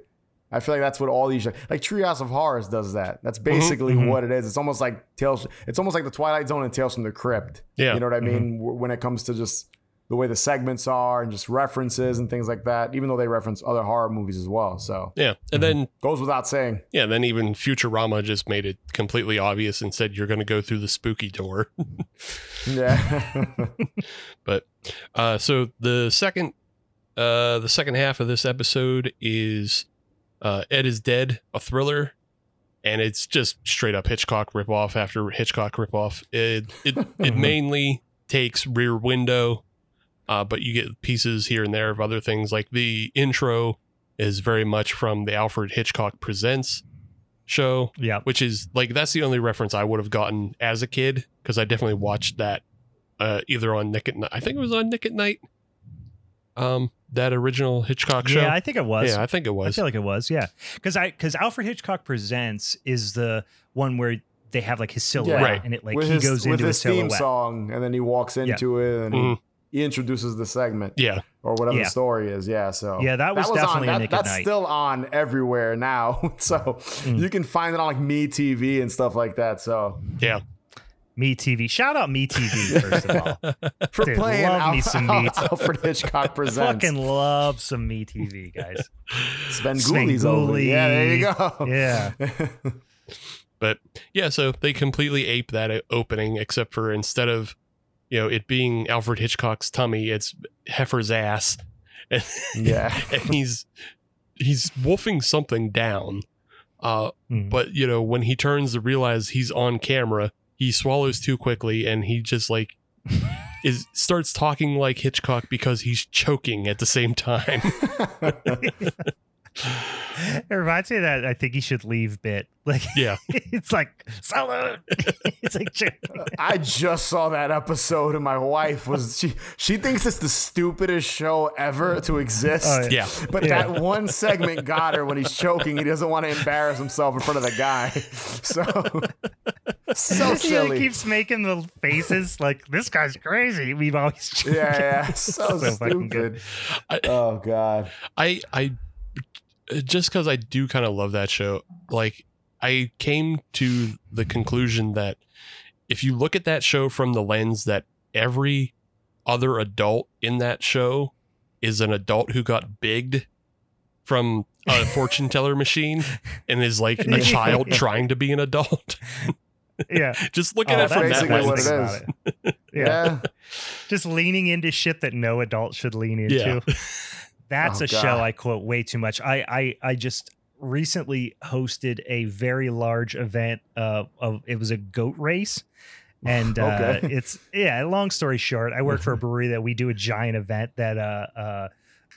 I feel like that's what all these like Treehouse of Horrors does. That that's basically mhm. what it is. It's almost like Tales. It's almost like the Twilight Zone and Tales from the Crypt. Yeah. you know what I mean. W When it comes to just the way the segments are and just references and things like that. Even though they reference other horror movies as well. So yeah, and then goes without saying. yeah, then even Futurama just made it completely obvious and said you're going to go through the spooky door. Yeah. But uh, so the second uh, the second half of this episode is uh, Ed is Dead, a thriller, and it's just straight up Hitchcock ripoff after Hitchcock ripoff. It it it mainly takes Rear Window, uh, but you get pieces here and there of other things. Like the intro is very much from the Alfred Hitchcock Presents show Yeah. which is like that's the only reference I would have gotten as a kid because I definitely watched that uh, either on Nick at Night. I think it was on Nick at Night. Um, that original Hitchcock show. Yeah, I think it was. yeah, I think it was. I feel like it was, yeah. Because I because Alfred Hitchcock Presents is the one where they have like his silhouette Right. and it like with he his, goes with into a his theme silhouette. song, and then he walks into it and Mhm. he, he introduces the segment yeah, or whatever Yeah. the story is. Yeah, so Yeah, that was definitely on. a That, Nick that's Night. still on everywhere now. so Mm. you can find it on like Me TV and stuff like that. So yeah. Me TV. Shout out Me TV first of all. for Dude, playing love me Al- some Al- Me Alfred Hitchcock presents Fucking love some Me TV, guys. Sven Svengoolie's over. Yeah, there you go. Yeah. But yeah, so they completely ape that opening, except for instead of you know it being Alfred Hitchcock's tummy, it's Heifer's ass, and, Yeah. and he's he's wolfing something down. Uh, Mm. but you know when he turns to realize he's on camera he swallows too quickly and he just like is starts talking like hitchcock because he's choking at the same time it reminds me of that I think he should leave bit. Like yeah it's like salute. it's like I just saw that episode, and my wife was she. She thinks it's the stupidest show ever to exist. Oh, yeah But Yeah. that one segment got her when he's choking. He doesn't want to embarrass himself in front of the guy. So, so he silly. like, keeps making the faces like this guy's crazy. We've always yeah, yeah. So, So fucking stupid. I- oh God. i i just because i do kind of love that show like i came to the conclusion that if you look at that show from the lens that every other adult in that show is an adult who got bigged from a fortune teller machine and is like a child trying to be an adult. yeah. Just look oh, at Oh, it from that's that basically the what best it thing is. about it. Yeah. Yeah. Just leaning into shit that no adult should lean into. Yeah. That's Oh, a show I quote way too much. I I I just recently hosted a very large event uh, of it was a goat race. And uh, it's yeah. Long story short, I work for a brewery that we do a giant event that uh, uh,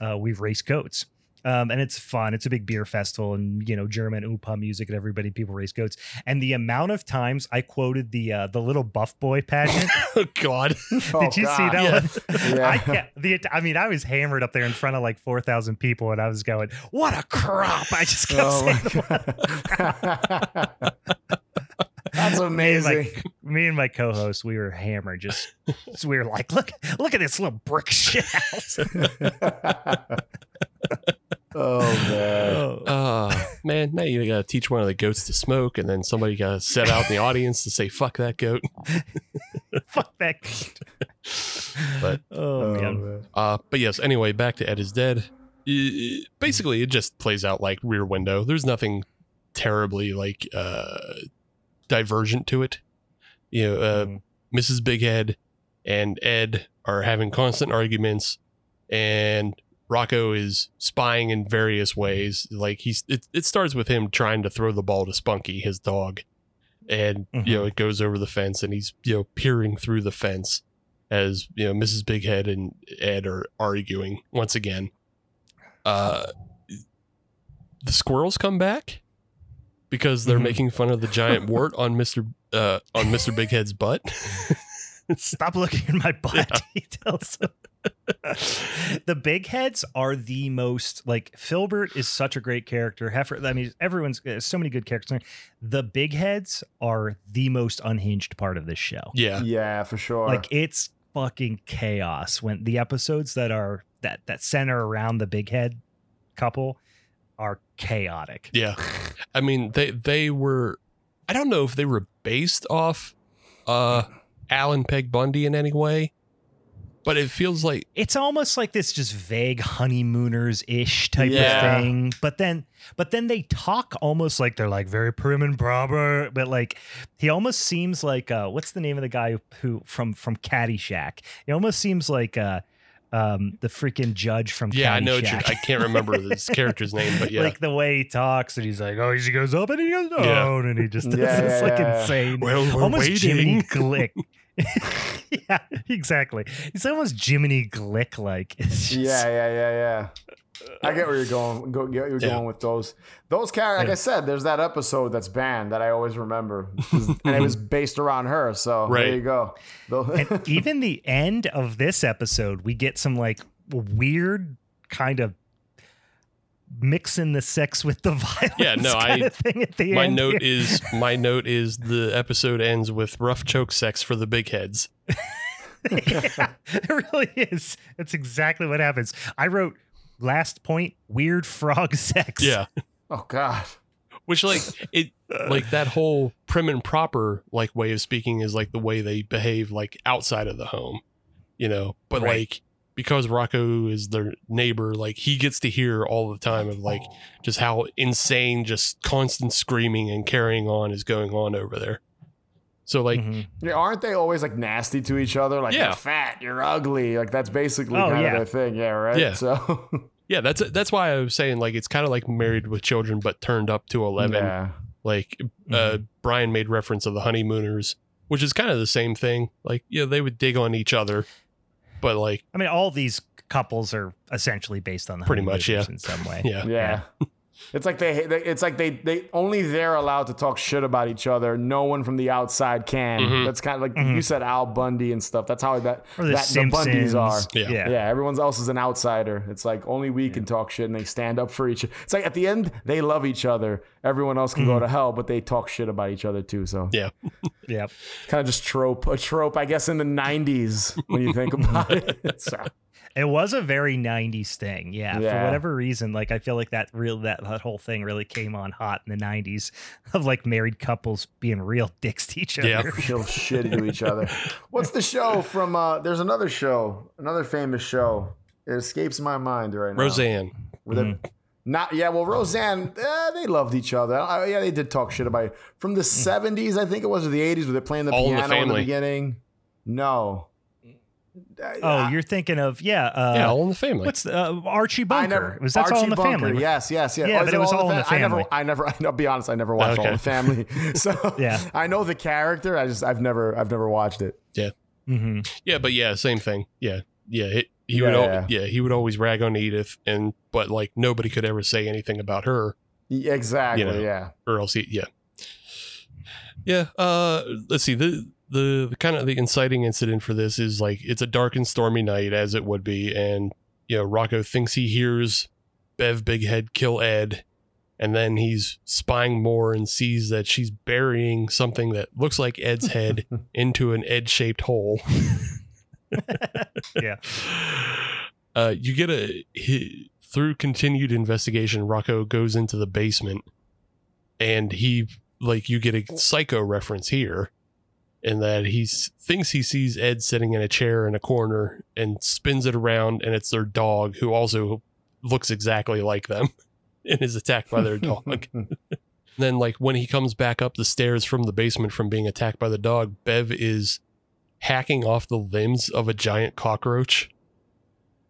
uh, we race goats, um, and it's fun. It's a big beer festival, and you know German oompa music, and everybody people race goats. And the amount of times I quoted the uh, the little buff boy pageant. oh God. Oh, Did you see that Yeah. one? Yeah. I can't, the I mean, I was hammered up there in front of like four thousand people, and I was going, "What a crop!" I just kept Oh saying. my God. That's Me and, amazing. my, me and my co-host, we were hammered. Just so we were like, "Look, look at this little brick shit house." Oh man. Oh. Uh, man, now you gotta teach one of the goats to smoke, and then somebody gotta set out in the audience to say "fuck that goat." Fuck that. goat. But oh, Oh, man. man. Uh, but yes, anyway, back to Ed is Dead. I- basically, it just plays out like Rear Window. There's nothing terribly like uh, divergent to it. You know, uh, Mm. Mrs. Bighead and Ed are having constant arguments, and Rocko is spying in various ways. Like he's, it, it starts with him trying to throw the ball to Spunky, his dog, and you know it goes over the fence, and he's you know peering through the fence as you know Mrs. Bighead and Ed are arguing once again. Uh, the squirrels come back because they're Mhm. making fun of the giant wart on Mister uh, on Mister Bighead's butt. Stop looking at my butt. He tells him. The big heads are the most like Filbert is such a great character. Heifer, I mean, everyone's uh, so many good characters. The big heads are the most unhinged part of this show. Yeah. Yeah, for sure. Like it's fucking chaos when the episodes that are that that center around the big head couple are chaotic. Yeah. I mean, they they were I don't know if they were based off uh Alan Peg Bundy in any way, but it feels like It's almost like this just vague honeymooners ish type Yeah. of thing. But then but then they talk almost like they're like very prim and proper, but like he almost seems like uh what's the name of the guy who from from Caddyshack? He almost seems like uh um the freaking judge from yeah, I know what you- I can't remember this character's name, but yeah. like the way he talks and he's like, oh, he goes up and he goes down, Yeah. and he just does Yeah, this yeah, like yeah. insane, well, we're almost waiting. Jiminy Glick. yeah, exactly. It's almost Jiminy Glick like. Yeah, yeah, yeah, yeah. I get where you're going. Go, get you're Yeah. going with those. Those characters, like Yeah. I said, there's that episode that's banned that I always remember, and it was based around her. So Right. there you go. And even the end of this episode, we get some like weird kind of mixing the sex with the violence Yeah, no, kind I- of thing at the my end. note here. is my note is the episode ends with rough choke sex for the big heads. yeah, it really is. That's exactly what happens. I wrote last point weird frog sex. Yeah. oh God. Which like it like that whole prim and proper like way of speaking is like the way they behave like outside of the home. You know. But Right. like because Rocko is their neighbor, like he gets to hear all the time of like just how insane just constant screaming and carrying on is going on over there. So like Mhm. Yeah, aren't they always like nasty to each other? Like Yeah. you're fat, you're ugly. Like that's basically Oh, kind yeah. of their thing. Yeah, right. Yeah. So yeah, that's that's why I was saying like it's kind of like married with children but turned up to 11. yeah. Like uh Brian made reference of the honeymooners, which is kind of the same thing. Like yeah, they would dig on each other. But like I mean, all these couples are essentially based on the Pretty much, honeymooners yeah. in some way. yeah. Yeah. It's like they, they it's like they they only they're allowed to talk shit about each other. No one from the outside can. Mhm. That's kind of like Mhm. you said Al Bundy and stuff. That's how that the that the Bundys are. Yeah. yeah. Yeah. everyone else is an outsider. It's like only we can talk shit and they stand up for each other. It's like at the end they love each other. Everyone else can Mm-hmm. go to hell, but they talk shit about each other too. So Yeah. Yep. kind of just trope, a trope, I guess, in the '90s when you think about it. So, It was a very 90s thing. Yeah, For whatever reason, like I feel like that real that, that whole thing really came on hot in the 90s of like married couples being real dicks to each other. Yeah. feel shitty to each other. What's the show from? uh There's another show, another famous show. It escapes my mind right now. Roseanne. Where they- Mm-hmm. Not yeah. Well, Roseanne, eh, they loved each other. Uh, yeah, they did talk shit about it. From the '70s, I think it was, or the '80s, where they're playing the Mm. All in the piano in the beginning. No. Oh, you're thinking of yeah, uh, yeah, all in the family. what's the, uh, Archie Bunker? never, was that's Archie all in the Bunker, family? Yes, yes, yes. Yeah, Oh, but is it was all in the Fa- I never, I never. I'll be honest. I never watched all in the family. So Yeah. I know the character. I just, I've never, I've never watched it. hmm Yeah, but yeah, same thing. Yeah, yeah. It, he Yeah, would, al- yeah. yeah. he would always rag on Edith, and but like nobody could ever say anything about her, Exactly. You know. Yeah. or else he, yeah, yeah. Uh, let's see the. The, the kind of the inciting incident for this is like it's a dark and stormy night as it would be and you know Rocko thinks he hears Bev Bighead kill Ed and then he's spying more and sees that she's burying something that looks like Ed's head into an Ed-shaped hole. Yeah. Uh, you get a he, through continued investigation. Rocko goes into the basement, and he like you get a psycho reference here, in that he thinks he sees Ed sitting in a chair in a corner and spins it around, and it's their dog who also looks exactly like them and is attacked by their dog. then, like when he comes back up the stairs from the basement from being attacked by the dog, Bev is hacking off the limbs of a giant cockroach,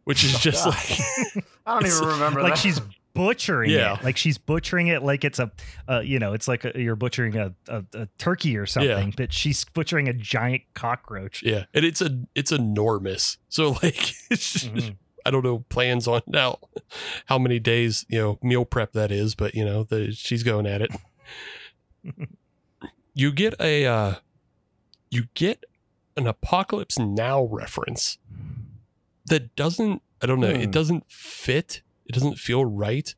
which is oh, just God. like I don't even remember Like that. she's butchering Yeah. it. Like she's butchering it like it's a, uh, you know, it's like a, you're butchering a, a, a turkey or something, but she's butchering a giant cockroach. yeah, and it's a it's enormous. So like Mhm. I don't know plans on now how many days you know meal prep that is, but you know the, she's going at it. you get a uh, you get an apocalypse now reference that doesn't I don't know, Hmm. it doesn't fit. It doesn't feel right.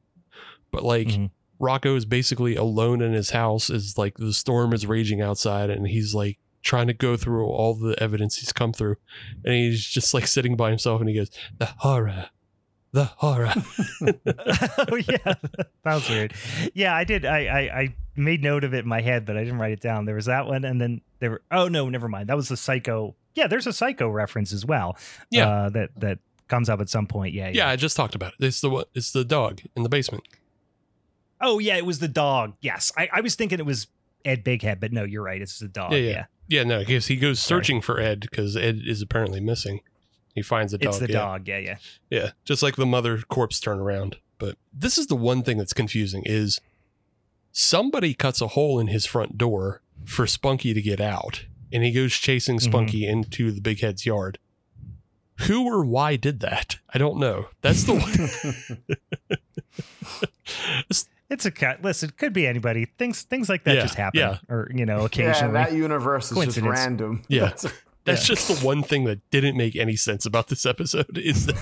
But like Mhm. Rocko is basically alone in his house as like the storm is raging outside and he's like trying to go through all the evidence he's come through and he's just like sitting by himself and he goes the horror the horror oh yeah, that was weird. Yeah, I did. I, I I made note of it in my head, but I didn't write it down. There was that one, and then there were. Oh no, never mind. That was the psycho. Yeah, there's a psycho reference as well. Yeah. uh, that that comes up at some point. Yeah, yeah i just talked about it it's the one it's the dog in the basement Oh yeah, it was the dog. Yes, I, I was thinking it was Ed Bighead, but no, you're right. It's the dog. Yeah, Yeah, yeah. yeah no because he goes searching for ed because ed is apparently missing he finds the dog it's the yeah. dog. Yeah, yeah. Yeah, just like the mother corpse turnaround. But this is the one thing that's confusing is somebody cuts a hole in his front door for Spunky to get out, and he goes chasing mm-hmm. Spunky into the Bighead's yard. Who or why did that? I don't know. That's the one. It's a cut. Listen, it could be anybody. Things things like that Yeah, just happen, yeah. or you know, yeah, occasionally. that universe is just random. Yeah. That's- That's just the one thing that didn't make any sense about this episode. Is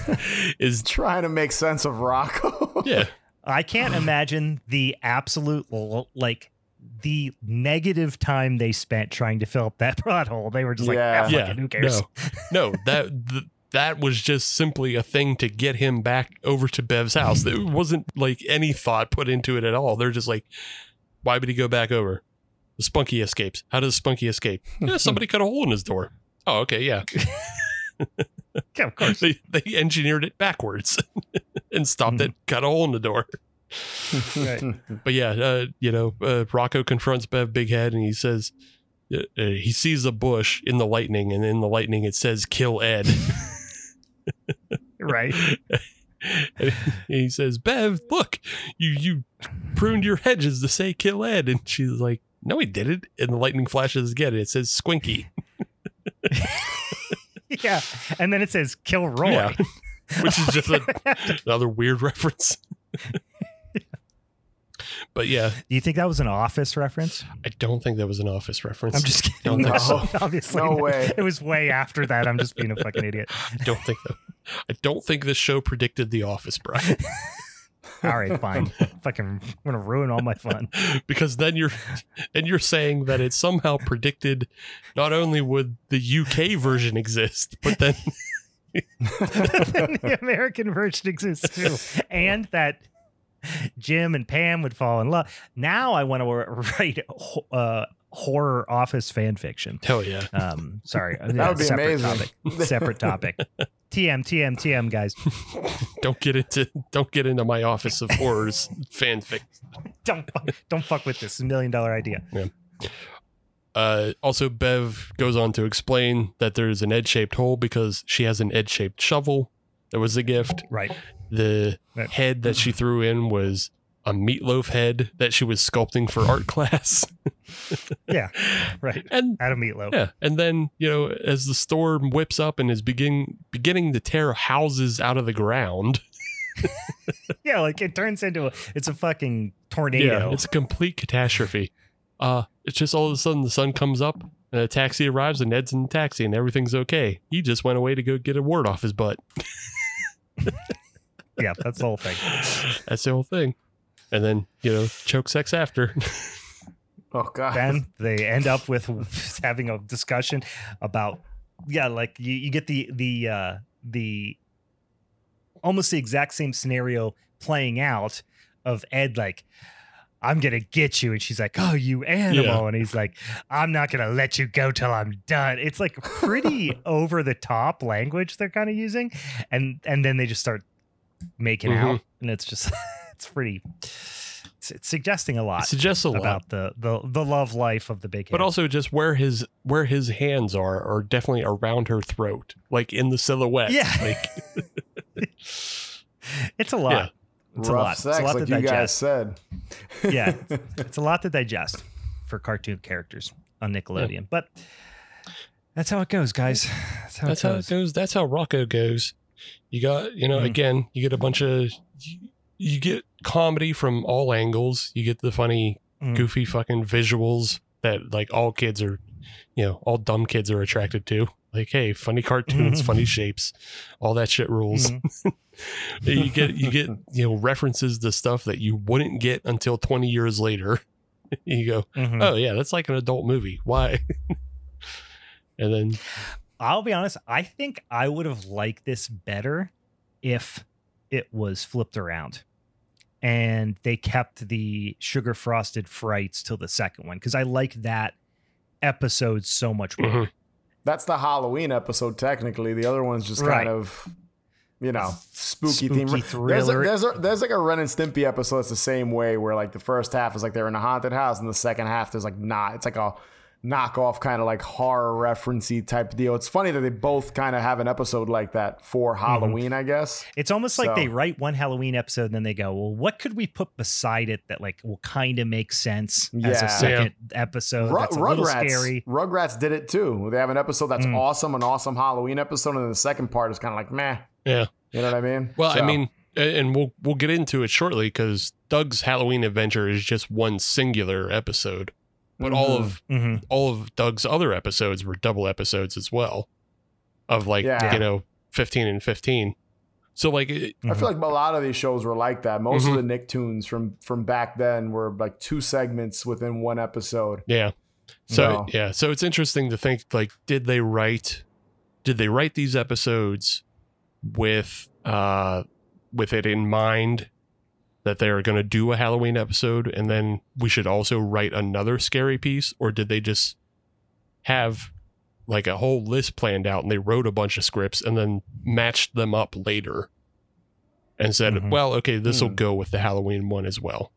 is trying to make sense of Rocko. yeah I can't imagine the absolute like the negative time they spent trying to fill up that plot hole. They were just like, Yeah. ah, yeah who cares? no no that th- that was just simply a thing to get him back over to Bev's house. There wasn't like any thought put into it at all. They're just like, why would he go back over? The Spunky escapes. How does Spunky escape? Yeah, somebody cut a hole in his door. Oh, okay, yeah. Yeah, of course. They they engineered it backwards and stopped it, cut a hole in the door. Right. But yeah, uh, you know, uh, Rocko confronts Bev Big Head and he says uh, uh, he sees a bush in the lightning, and in the lightning it says "Kill Ed." Right. and he says, "Bev, look, you you pruned your hedges to say kill Ed," and she's like, "No, he did it. And the lightning flashes again. And it says "Squinky," Yeah. And then it says kill Roy. Yeah. which is just a, another weird reference. But yeah, Do you think that was an office reference? I don't think that was an Office reference. I'm just kidding. Don't so. Obviously. No not. way. It was way after that. I'm just being a fucking idiot. I don't think that. I don't think this show predicted The Office, Brian, All right, fine. fucking I'm gonna ruin all my fun. because then you're then you're saying that it somehow predicted not only would the UK version exist, but then the American version exists too, and that Jim and Pam would fall in love. Now I want to write uh, horror office fan fiction. hell yeah, Um, sorry, That would be separate amazing. Topic. Separate topic. TM, TM, TM, guys. don't get into don't get into my Office of Horrors fanfic. Don't fuck, don't fuck with this million dollar idea. Uh, also, Bev goes on to explain that there's an edge shaped hole because she has an edge shaped shovel. That was a gift. Right. The Right. head that she threw in was a meatloaf head that she was sculpting for art class. Yeah. Right. And Out of meatloaf. yeah, and then you know, as the storm whips up and is begin beginning to tear houses out of the ground. Yeah, like it turns into a, it's a fucking tornado. Yeah, it's a complete catastrophe. Uh, it's just all of a sudden the sun comes up and a taxi arrives and Ned's in the taxi and everything's okay. He just went away to go get a word off his butt. yeah, that's the whole thing. That's the whole thing. And then, you know, choke sex after. Oh god. then they end up with having a discussion about yeah like you, you get the the uh the almost the exact same scenario playing out of ed like i'm gonna get you and she's like oh you animal Yeah. and he's like i'm not gonna let you go till i'm done it's like pretty over the top language they're kind of using and and then they just start making Mhm. out and it's just it's pretty it's, it's suggesting a lot It suggests a lot. about the, the the love life of the big But head. also just where his where his hands are are definitely around her throat, like in the silhouette. Yeah. Like it's a lot. It's a Rough lot. sex, it's a lot like to you guys digest. said. Yeah. It's a lot to digest for cartoon characters on Nickelodeon. But that's how it goes, guys. That's how that's it how it goes. That's how Rocko goes. You got, you know, Mhm. again, you get a bunch of you, you get comedy from all angles. You get the funny, Mhm. goofy fucking visuals that like all kids are, you know, all dumb kids are attracted to. Like, hey, funny cartoons, funny shapes, all that shit rules. Mhm. you get you get you know references to stuff that you wouldn't get until 20 years later. you go, Mhm. oh yeah, that's like an adult movie. Why? and then I'll be honest, I think I would have liked this better if it was flipped around and they kept the sugar frosted frights till the second one because I like that episode so much more. Mhm. That's the Halloween episode, technically. The other one's just Right. kind of, you know, spooky, Spooky theme. There's, a, there's, a, there's like a Ren and Stimpy episode that's the same way, where like the first half is like they're in a haunted house, and the second half there's like not. It's like a knockoff kind of like horror referencey type deal. It's funny that they both kind of have an episode like that for Halloween, I guess. It's almost like they write one Halloween episode and then they go, well, what could we put beside it that like will kind of make sense as Yeah. a second episode Ru- that's a little Rugrats, scary? Rugrats did it too. They have an episode that's Mm. awesome, an awesome Halloween episode, and then the second part is kind of like meh. yeah. You know what I mean? Well, I mean, and we'll we'll get into it shortly because Doug's Halloween adventure is just one singular episode, but all Mhm. of Mhm. all of Doug's other episodes were double episodes as well, of like Yeah. you know fifteen and fifteen. So like, it, I feel like a lot of these shows were like that. Most Mhm. of the Nicktoons from from back then were like two segments within one episode. yeah. So No. yeah, so it's interesting to think like, did they write, did they write these episodes with uh with it in mind that they're going to do a Halloween episode and then we should also write another scary piece or did they just have like a whole list planned out and they wrote a bunch of scripts and then matched them up later and said, Mhm. well, okay, this will Hmm. go with the Halloween one as well.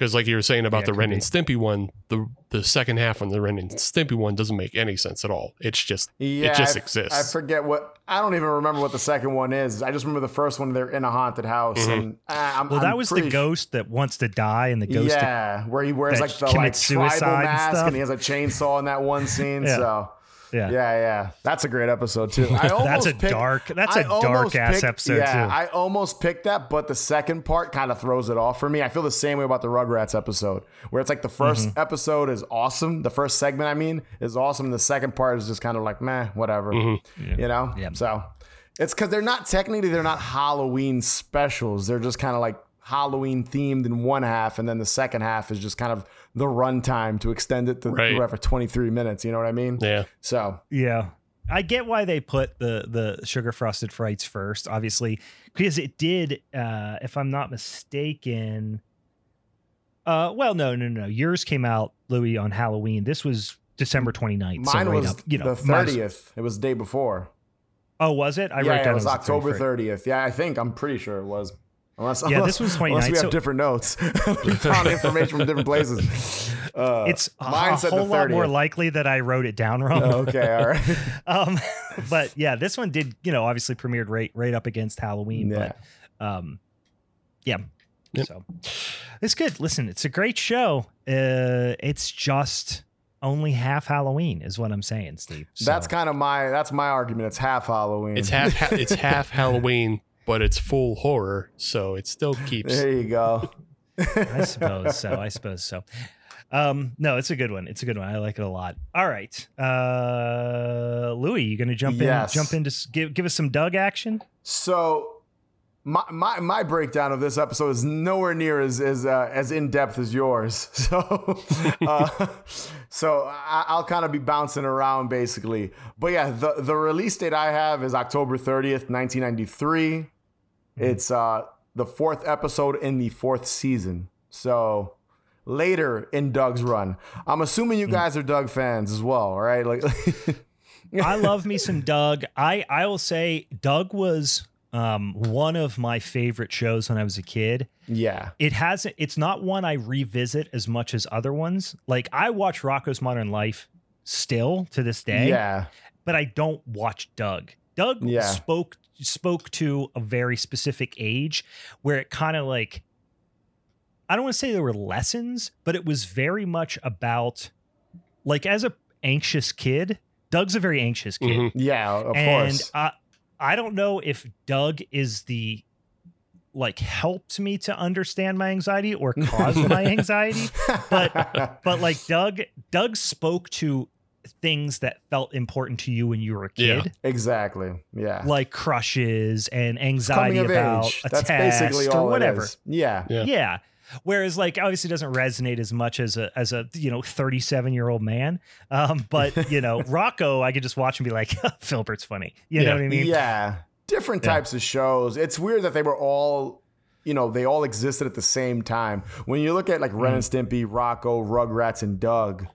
Because, like you were saying about Yeah, the Ren be. and Stimpy one, the the second half on the Ren and Stimpy one doesn't make any sense at all. It's just Yeah, just I f- exists. I forget what. I don't even remember what the second one is. I just remember the first one. They're in a haunted house, Mhm. and uh, I'm, Well, that I'm was the pretty sh- ghost that wants to die and the ghost that yeah, where he wears like the like commits tribal suicide and mask, stuff. and, he has a chainsaw in that one scene. Yeah. So Yeah. yeah, yeah, that's a great episode too. I almost That's a picked- dark that's I a dark ass picked- episode yeah, too. I almost picked that, but the second part kind of throws it off for me. I feel the same way about the Rugrats episode, where it's like the 1st Mm-hmm. episode is awesome. The first segment, I mean, is awesome. The second part is just kind of like, meh, whatever. Mhm. You know? Yeah. So it's because they're not technically, they're not Halloween specials. They're just kind of like Halloween themed in one half. And then the second half is just kind of the runtime to extend it to Right. whatever, 23 minutes. You know what I mean? yeah. So Yeah. I get why they put the the sugar frosted frights first, obviously, because it did, uh, if I'm not mistaken. Uh, well, no, no, no. Yours came out, Louie, on Halloween. This was December 29th. so mine right was up, you know, the mine's- 30th. It was the day before. Oh, was it? I yeah, wrote yeah, down it was October 30th. Yeah, I think I'm pretty sure it was. Unless, Yeah, unless, this was Unless we have so- different notes. we found information from different places. Uh, It's a, mine a said whole the lot more likely that I wrote it down wrong. Oh, okay, all right. um, but yeah, this one did, you know, obviously premiered right right up against Halloween. Yeah. But um, yeah. Yep. So it's good. Listen, it's a great show. Uh, it's just only half Halloween, is what I'm saying, Steve. So, That's kind of my that's my argument. It's half Halloween. It's half it's half Halloween, but it's full horror, so it still keeps. there you go. I suppose so. I suppose so. Um, no, it's a good one. It's a good one. I like it a lot. All right, uh, Louie, you gonna jump Yes. in? Jump in to give give us some Doug action. So my, my my breakdown of this episode is nowhere near as as uh, as in depth as yours. So uh, so I, I'll kind of be bouncing around basically. But yeah, the the release date I have is October thirtieth, nineteen ninety three. It's uh the fourth episode in the fourth season. So later in Doug's run. I'm assuming you guys are Doug fans as well, right? Like I love me some Doug. I I will say Doug was um one of my favorite shows when I was a kid. yeah. It hasn't it's not one I revisit as much as other ones. Like I watch Rocko's Modern Life still to this day, Yeah. but I don't watch Doug. Doug Yeah. spoke spoke to a very specific age where it kind of like I don't want to say there were lessons, but it was very much about like as a anxious kid, Doug's a very anxious kid Mhm. Yeah, of and course. I, I don't know if Doug is the like helped me to understand my anxiety or caused my anxiety, but but like Doug Doug spoke to things that felt important to you when you were a kid. Yeah. kid, Exactly. Yeah. like crushes and anxiety Coming of about age. a That's test basically or all it whatever. Yeah. Yeah. Yeah. Whereas like obviously doesn't resonate as much as a as a you know 37 year old man. Um, but you know, Rocko, I could just watch and be like, Filbert's funny. You know what I mean? Yeah. Different Yeah. types of shows. It's weird that they were all, you know, they all existed at the same time. When you look at like Ren and Stimpy, Rocko, Rugrats, and Doug,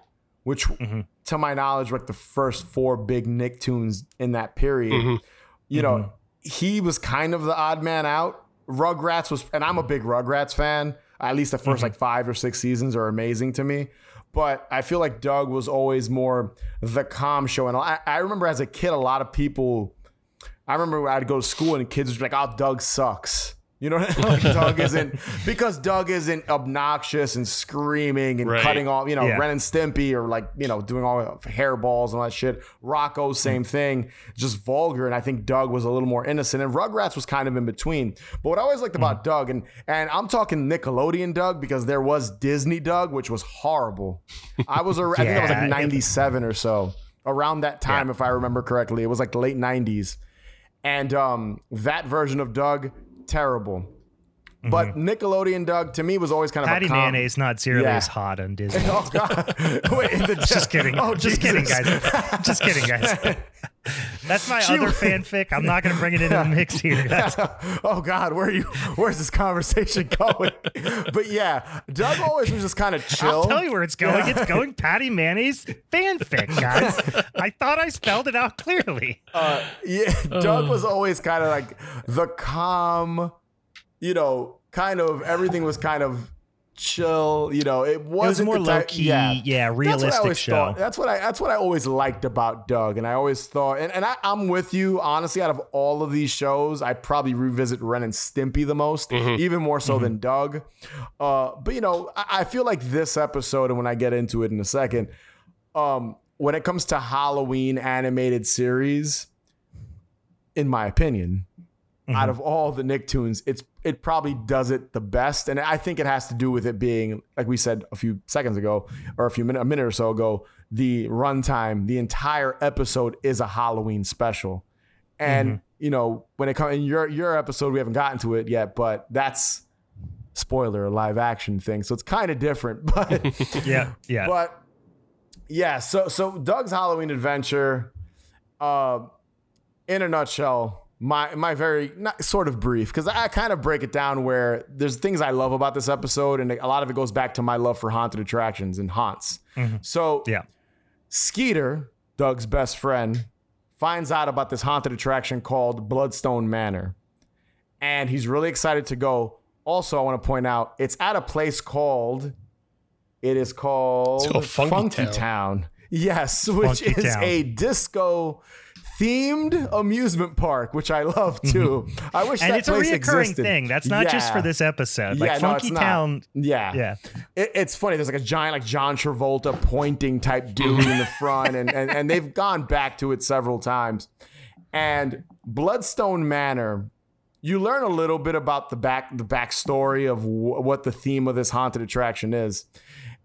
which Mhm. to my knowledge were like the first four big Nicktoons in that period, Mhm. you know, he was kind of the odd man out. Rugrats was, and I'm a big Rugrats fan. At least the 1st mm-hmm. like five or six seasons are amazing to me. But I feel like Doug was always more the calm show. And I, I remember as a kid, a lot of people, I remember I'd go to school and kids would be like, oh, Doug sucks. You know, like Doug isn't because Doug isn't obnoxious and screaming and Right. cutting off. You know, Yeah. Ren and Stimpy or like you know doing all the hairballs and all that shit. Rocko, same thing, just vulgar. And I think Doug was a little more innocent, and Rugrats was kind of in between. But what I always liked about Doug, and and I'm talking Nickelodeon Doug because there was Disney Doug, which was horrible. I was, a, I think I was like 97 or so around that time, if I remember correctly. It was like late 90s. And um, that version of Doug, terrible. But Nickelodeon Doug to me was always kind of Patty a com- mayonnaise not nearly Yeah. as hot on Disney. Oh God! Wait, the Just kidding. Oh, just kidding, guys. Just kidding, guys. That's my She- other fanfic. I'm not going to bring it into the mix here. That's, oh God, where are you? Where's this conversation going? but yeah, Doug always was just kind of chill. I'll tell you where it's going. It's going Patty Mayonnaise fanfic, guys. I thought I spelled it out clearly. Uh, yeah, Doug was always kind of like the calm, you know, kind of everything was kind of chill. You know, it It was more the low type- key, Yeah, yeah, That's what realistic always show. thought. That's what I. That's what I always liked about Doug, and I always thought, and, and I, I'm with you. Honestly, out of all of these shows, I probably revisit Ren and Stimpy the most, even more so than Doug. Uh, but you know, I, I feel like this episode, and when I get into it in a second, um, when it comes to Halloween animated series, in my opinion, out of all the Nicktoons, it's it probably does it the best, and I think it has to do with it being, like we said a few seconds ago, or a few minute, a minute or so ago, the runtime, the entire episode is a Halloween special, and you know when it comes in your your episode, we haven't gotten to it yet, but that's spoiler a live action thing, so it's kind of different, but Yeah, yeah. but yeah, so so Doug's Halloween adventure, uh, in a nutshell, my my very not sort of brief because I kind of break it down where there's things I love about this episode, and a lot of it goes back to my love for haunted attractions and haunts. Mm-hmm. So yeah. Skeeter, Doug's best friend, finds out about this haunted attraction called Bloodstone Manor. And he's really excited to go. Also, I want to point out it's at a place called it is called, called Funky Town. Town. Yes, which Funky is Town. a disco themed amusement park, which I love mm-hmm. too. I wish And that it's a place reoccurring existed. thing. That's not just for this episode. Like Yeah, no, Funky it's not. Town. Yeah. Yeah. It, it's funny. There's like a giant, like John Travolta pointing type dude in the front, and, and and they've gone back to it several times. And Bloodstone Manor, you learn a little bit about the back the backstory of wh- what the theme of this haunted attraction is.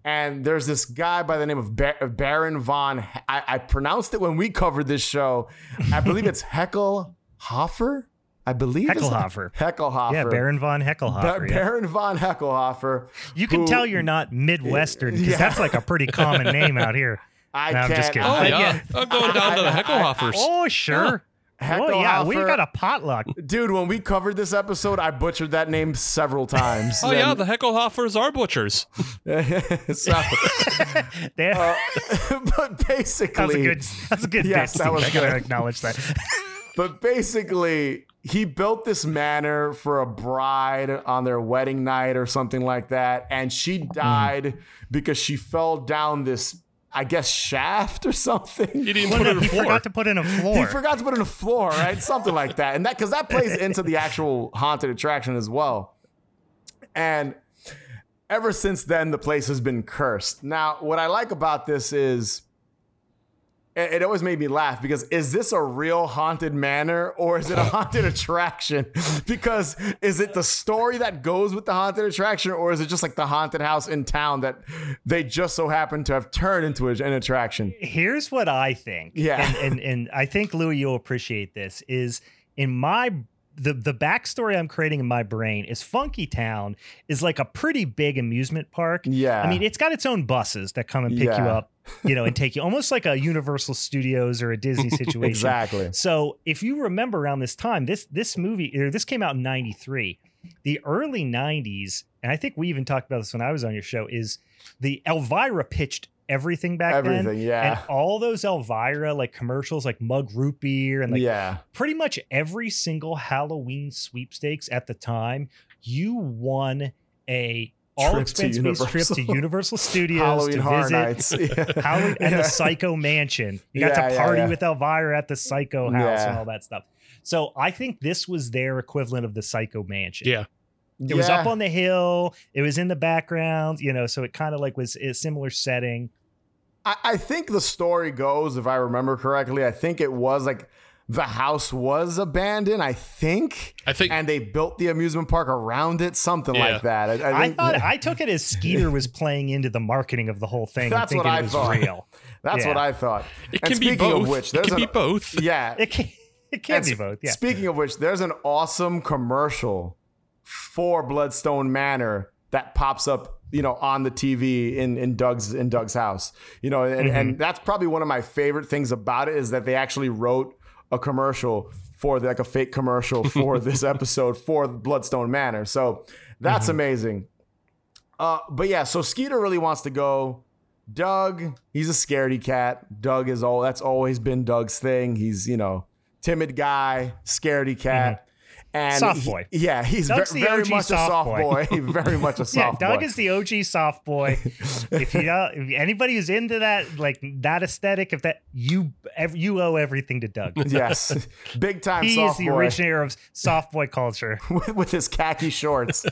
And there's this guy by the name of Bar- Baron von. I, I pronounced it when we covered this show. I believe it's Heckel Hoffer. I believe it's- Heckelhofer. Heckelhofer. Yeah, Baron von Heckelhofer. Ba- yeah. Baron von Heckelhofer. You can who- tell you're not Midwestern because Yeah. that's like a pretty common name out here. I No, I'm just kidding. Oh yeah, yeah. I'm going down to the Heckelhoffers. Oh, sure. Oh, yeah. We got a potluck. Dude, when we covered this episode, I butchered that name several times. Oh yeah, the Heckelhoffers are butchers. so, uh, but basically, that was a good. That's a good. Yes, bit, that was Steve. I gotta acknowledge that. but basically, he built this manor for a bride on their wedding night or something like that, and she Hmm. died because she fell down this, I guess, shaft or something. He didn't Well, put no, it in he a floor. forgot to put in a floor. He forgot to put in a floor, right? Something like that. And that because that plays into the actual haunted attraction as well. And ever since then, the place has been cursed. Now, what I like about this is it, always made me laugh because is this a real haunted manor or is it a haunted attraction? Because is it the story that goes with the haunted attraction or is it just like the haunted house in town that they just so happen to have turned into an attraction? Here's what I think. Yeah. And and, and I think Louie, you'll appreciate this. Is in my the the backstory I'm creating in my brain is Funky Town is like a pretty big amusement park. Yeah. I mean, it's got its own buses that come and pick you up, you know, and take you almost like a Universal Studios or a Disney situation. Exactly. So if you remember around this time, this this movie or this came out in '93. The early '90s, and I think we even talked about this when I was on your show. Is the Elvira pitched everything back then? Everything, yeah. And all those Elvira like commercials, like mug root beer, and like yeah. pretty much every single Halloween sweepstakes at the time, you won a all Trip to expense based trip to Universal. Universal Studios Halloween to Horror visit Nights. Yeah. Halloween and Yeah. the Psycho Mansion. You got Yeah, to party yeah. with Elvira at the Psycho House and all that stuff. So I think this was their equivalent of the Psycho Mansion. Yeah. It was up on the hill. It was in the background, you know, so it kind of like was a similar setting. I, I think the story goes, if I remember correctly, I think it was like the house was abandoned, I think. I think And they built the amusement park around it, something Yeah. like that. I, I I, thought I took it as Skeeter was playing into the marketing of the whole thing That's what I it was thought. real. that's yeah. what I thought. it and can be both. of which, it can an be both. yeah. It can, it can And be s- both. Yeah. Speaking of which, there's an awesome commercial for Bloodstone Manor that pops up, you know, on the TV in in Doug's in Doug's house. You know, and, and mm-hmm. that's probably one of my favorite things about it is that they actually wrote a commercial for the, like a fake commercial for this episode for Bloodstone Manor. So that's amazing. Uh, but yeah, so Skeeter really wants to go. Doug, he's a scaredy cat. Doug is all that's always been Doug's thing. He's, you know, timid guy, scaredy cat. And Soft he- boy. yeah, he's ve- Doug's the very much a soft soft boy. boy. very much a soft Yeah, soft Doug boy. is the OG soft boy. if you know, if anybody who's into that, like that aesthetic, if that you ev- you owe everything to Doug. yes, big time He is the boy originator of soft boy culture. with, with his khaki shorts,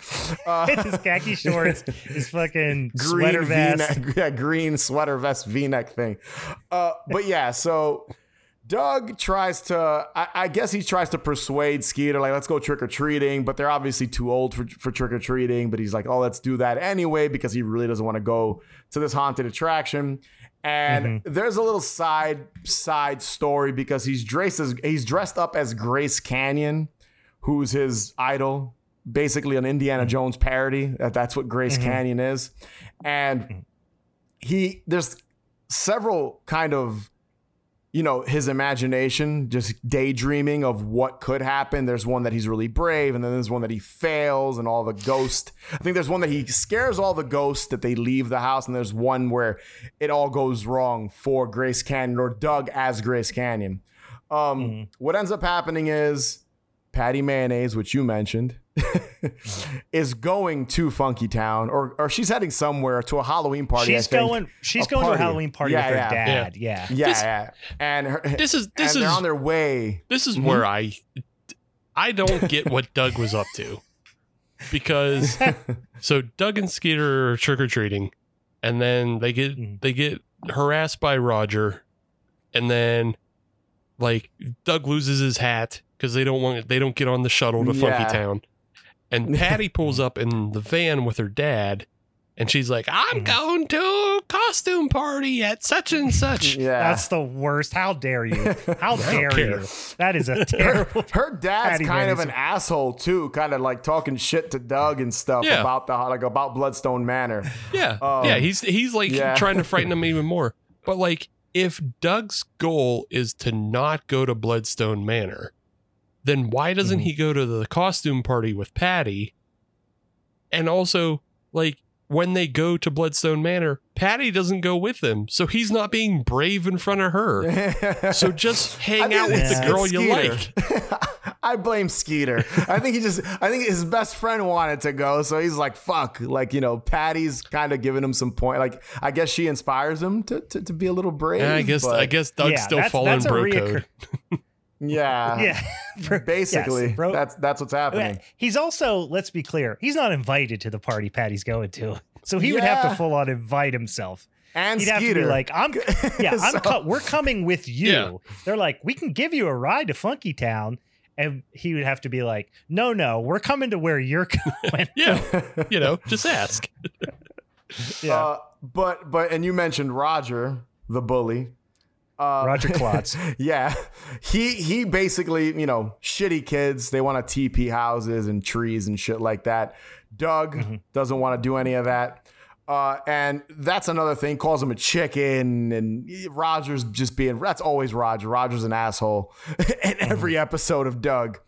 uh, With his khaki shorts, his fucking green sweater vest. Yeah, green sweater vest V-neck thing. Uh, but yeah, so Doug tries to, I, I guess he tries to persuade Skeeter, like, let's go trick or treating, but they're obviously too old for, for trick or treating. But he's like, oh, let's do that anyway because he really doesn't want to go to this haunted attraction. And mm-hmm. there's a little side side story because he's dressed as he's dressed up as Grace Canyon, who's his idol, basically an Indiana mm-hmm. Jones parody. That's what Grace mm-hmm. Canyon is. And he there's several kind of you know his imagination just daydreaming of what could happen. There's one that he's really brave and then there's one that he fails and all the ghosts. i think there's one that he scares all the ghosts that they leave the house and there's one where it all goes wrong for grace canyon or doug as grace canyon. Um, what ends up happening is patty mayonnaise which you mentioned is going to funky town or, or she's heading somewhere to a halloween party She's I think. going. She's A going to a. Halloween party Yeah, with her dad. Yeah. yeah This- yeah and her, This is this and is on their way this is Mhm. where I I don't get what Doug was up to. Because so Doug and Skeeter are trick or treating, and then they get Mhm. they get harassed by Roger, and then like Doug loses his hat because they don't want they don't get on the shuttle to Yeah. Funky Town, and Patty pulls up in the van with her dad, and she's like, "I'm Mhm. going to a costume party at such and such." yeah That's the worst. How dare you? How dare care. you? That is a terrible. her dad's Patty kind of Mayonnaise. an asshole too, kind of like talking shit to Doug and stuff Yeah. about the like about Bloodstone Manor. Yeah, Um, yeah, he's he's like yeah. trying to frighten him even more. But like, if Doug's goal is to not go to Bloodstone Manor, then why doesn't Mhm. he go to the costume party with Patty? And also, like, when they go to Bloodstone Manor, Patty doesn't go with them, so he's not being brave in front of her. So just I hang out with the girl you like. I blame Skeeter. I think he just I think his best friend wanted to go, so he's like, fuck. Like, you know, Patty's kind of giving him some point. Like, I guess she inspires him to, to, to be a little brave. Yeah, I guess but- I guess Doug's Yeah, still that's- following that's a bro reoccur- code. Yeah. yeah. For- Basically, yes, bro- that's that's what's happening. He's also, let's be clear, he's not invited to the party Patty's going to. So he would have Yeah. to full on invite himself. and he'd have to be like, "I'm yeah, I'm So- co- we're coming with you." Yeah. They're like, "We can give you a ride to Funky Town," and he would have to be like, "No, no, we're coming to where you're going." Yeah, you know, just ask. yeah, Uh, but but and you mentioned Roger, the bully. Uh, Roger Klotz. yeah, he he basically you know shitty kids. They want to TP houses and trees and shit like that. Doug Mm-hmm. doesn't want to do any of that. Uh, and that's another thing. Calls him a chicken, and Roger's just being. That's always Roger. Roger's an asshole in every Mm-hmm. episode of Doug.